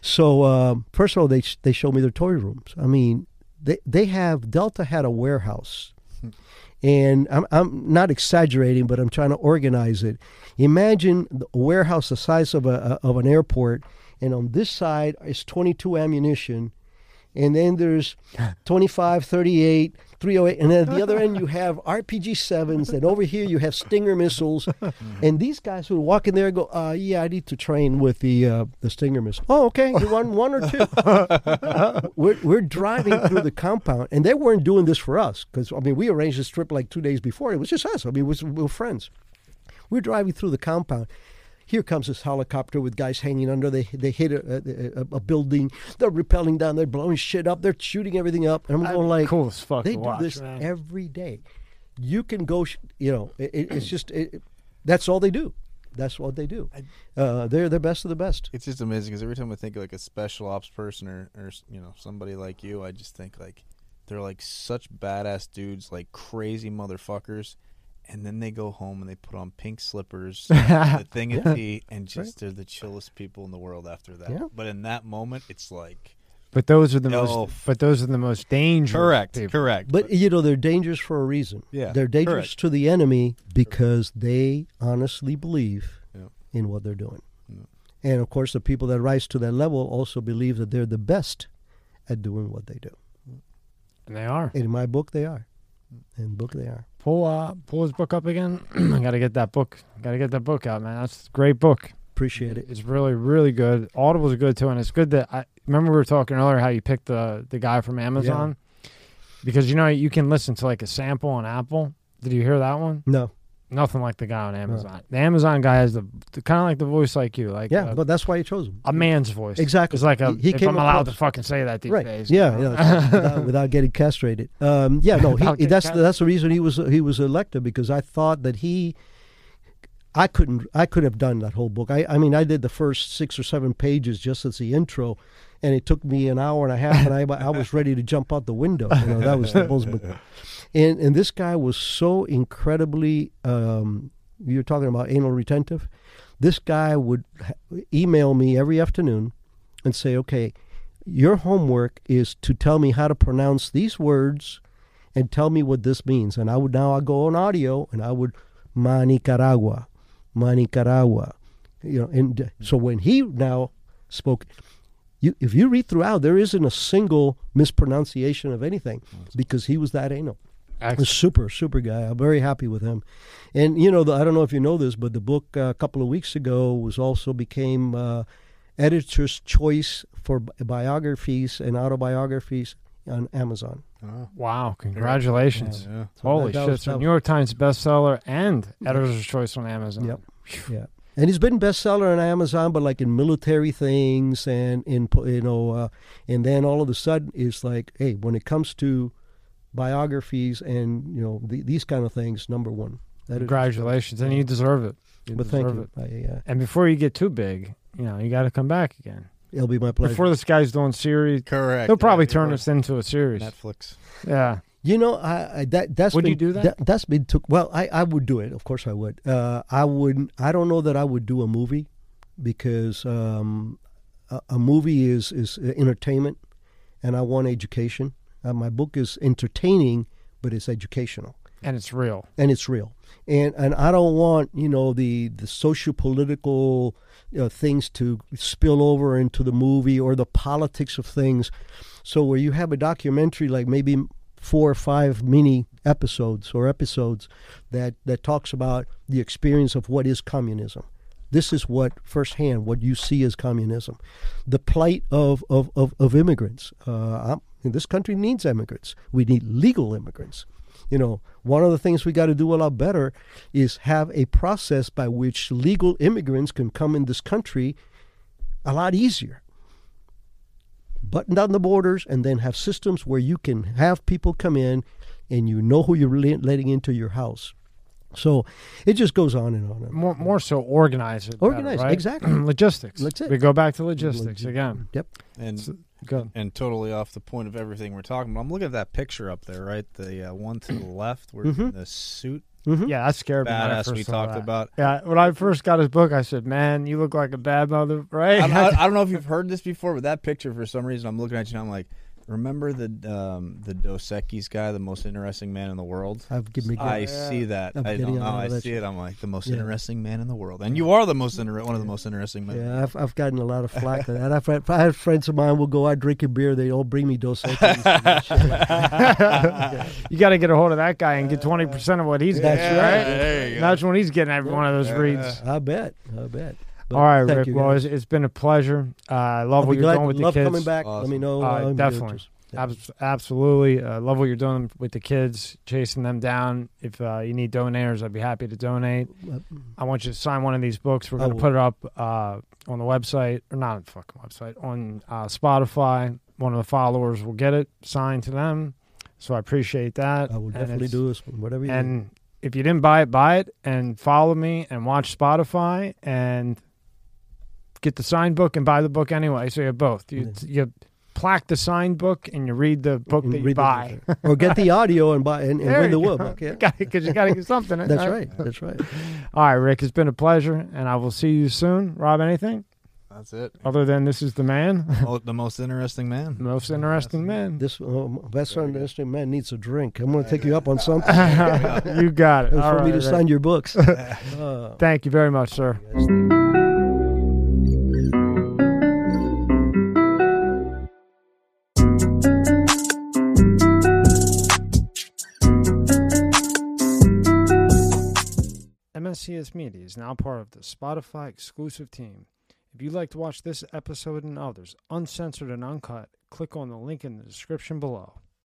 So um, first of all, they they showed me their toy rooms. I mean, they they have Delta had a warehouse, and I'm I'm not exaggerating, but I'm trying to organize it. Imagine a warehouse the size of a of an airport, and on this side is 22 ammunition, and then there's 25, 38, 308, and then at the other end you have RPG sevens, and over here you have Stinger missiles, and these guys would walk in there and go, uh, "Yeah, I need to train with the uh, the Stinger missile." Oh, okay, you want one or two? we're we're driving through the compound, and they weren't doing this for us because I mean we arranged this trip like two days before. It was just us. I mean, we were friends. We're driving through the compound. Here comes this helicopter with guys hanging under. They they hit a, a, a building. They're rappelling down. They're blowing shit up. They're shooting everything up. And I'm going like, cool as fuck they to do watch, this man. every day. You can go. sh- You know, it, it- it's just it, that's all they do. That's what they do. Uh, they're the best of the best. It's just amazing because every time I think of like a special ops person or, or you know somebody like you, I just think like they're like such badass dudes, like crazy motherfuckers, and then they go home and they put on pink slippers, the thing of tea, and just they're the chillest people in the world after that. Yeah. But in that moment, it's like But those are the No. most. But those are the most dangerous. people. correct. But you know, they're dangerous for a reason. Yeah, they're dangerous correct. to the enemy because they honestly believe Yeah. in what they're doing. Yeah. And of course, the people that rise to that level also believe that they're the best at doing what they do. And they are. And in my book, they are. In book, they are. Pull uh, pull his book up again. I gotta get that book. Gotta get that book out, man. That's a great book. Appreciate it. It's really, really good. Audible's good too, and it's good that I remember we were talking earlier how you picked the the guy from Amazon because you know you can listen to like a sample on Apple. Did you hear that one? No, Nothing like the guy on Amazon. The Amazon guy has the, the kind of like the voice like you, like yeah, a, but that's why you chose him. a man's voice. Exactly. It's like a, He- he if I'm allowed to fucking say that these right? days. Yeah, yeah without, without getting castrated. Um, yeah, no, he, that's castrated. that's the reason he was he was elected because I thought that he. I couldn't. I could have done that whole book. I, I mean, I did the first six or seven pages just as the intro, and it took me an hour and a half, and I, I was ready to jump out the window. You know, that was the most. And and this guy was so incredibly. Um, you're talking about anal retentive. This guy would email me every afternoon, and say, "Okay, your homework is to tell me how to pronounce these words, and tell me what this means." And I would now I go on audio, and I would, "Ma Nicaragua, Ma Nicaragua," you know. And uh, so when he now spoke, you, if you read throughout, there isn't a single mispronunciation of anything because he was that anal. A Excellent. super, super guy. I'm very happy with him. And you know, the, I don't know if you know this, but the book uh, a couple of weeks ago was also became uh, editor's choice for bi- biographies and autobiographies on Amazon. Oh, Wow! Congratulations. yeah. So Holy that- that shit! was- so New York Times bestseller and Editor's Choice on Amazon. Yep. Yeah. And he's been bestseller on Amazon, but like in military things and in you know, uh, and then all of a sudden it's like, hey, when it comes to biographies and you know the, these kind of things, number one. That is- Congratulations, and you deserve it. You But thank you. it. I, uh, And before you get too big, you know, you got to come back again. it'll be my pleasure. Before this guy's doing series, Correct. he'll probably Yeah, turn you're this into a series. Netflix. Yeah. You know, I, I that that's Would been, you do that? That's been took. Well, I I would do it. Of course, I would. Uh, I wouldn't. I don't know that I would do a movie because um, a, a movie is is entertainment, and I want education. Uh, my book is entertaining, but it's educational And it's real. and it's real. And and I don't want you know the the socio political know, things to spill over into the movie or the politics of things. So where you have a documentary like maybe four or five mini episodes or episodes that, that talks about the experience of what is communism. This is what firsthand what you see as communism, the plight of of of, of immigrants. Uh, this country needs immigrants. We need legal immigrants. You know, one of the things we got to do a lot better is have a process by which legal immigrants can come in this country a lot easier. Button down the borders and then have systems where you can have people come in and you know who you're letting into your house. So it just goes on and on. And more, more so organize it. Organize, better, right? exactly. logistics. That's it. We go back to logistics again. Yep. And So- Good. and totally off the point of everything we're talking about. I'm looking at that picture up there, right? The uh, one to the left, where Mhm. the suit Mhm. Yeah, that scared me. badass we talked that. about. Yeah, when I first got his book, I said, "Man, you look like a bad mother." Right? I, I, I don't know if you've heard this before, but that picture, for some reason, I'm looking at you and I'm like, remember the um, the Dos Equis guy, the most interesting man in the world? I've given me. I Yeah. see that. I'm I don't know. I that see it. I'm like the most Yeah. interesting man in the world, and you are the most inter- one of the most interesting men. Yeah, I've, I've gotten a lot of flack for that. I've I have friends of mine will go out drinking beer. They all bring me Dos Equis. and shit like you got to get a hold of that guy and get twenty percent of what he's That's getting. right. Right? There you go. That's when he's getting every one of those reads. I bet. I bet. But All right, Rick. you, Well, it's, it's been a pleasure. Uh, I love I'll what you're glad- doing with the love kids. coming back. Let me know. Uh, I'm definitely. yeah. Abs- absolutely. Uh, love what you're doing with the kids, chasing them down. If uh, you need donors, I'd be happy to donate. I want you to sign one of these books. We're going to put it up uh, on the website, or not on the fucking website, on uh, Spotify. One of the followers will get it signed to them. So I appreciate that. I will definitely do this. Whatever you And if you didn't buy it, buy it and follow me and watch Spotify and get the signed book and buy the book anyway. So you have both. You, you plaque the signed book and you read the book And that you read the- buy. or get the audio and buy and, and There win the you wood go. book. Yeah. Because you got to get something. That's right. That's right. All right, Rick. It's been a pleasure, and I will see you soon. Rob, anything That's it. other than this is the man, Mo- the most interesting man. the most interesting man. This uh, best interesting man needs a drink. I'm going to take you up on something. you got it. It's All for me to Rick. sign your books. Uh, Thank you very much, sir. MSCS Media is now part of the Spotify exclusive team. If you'd like to watch this episode and others uncensored and uncut, click on the link in the description below.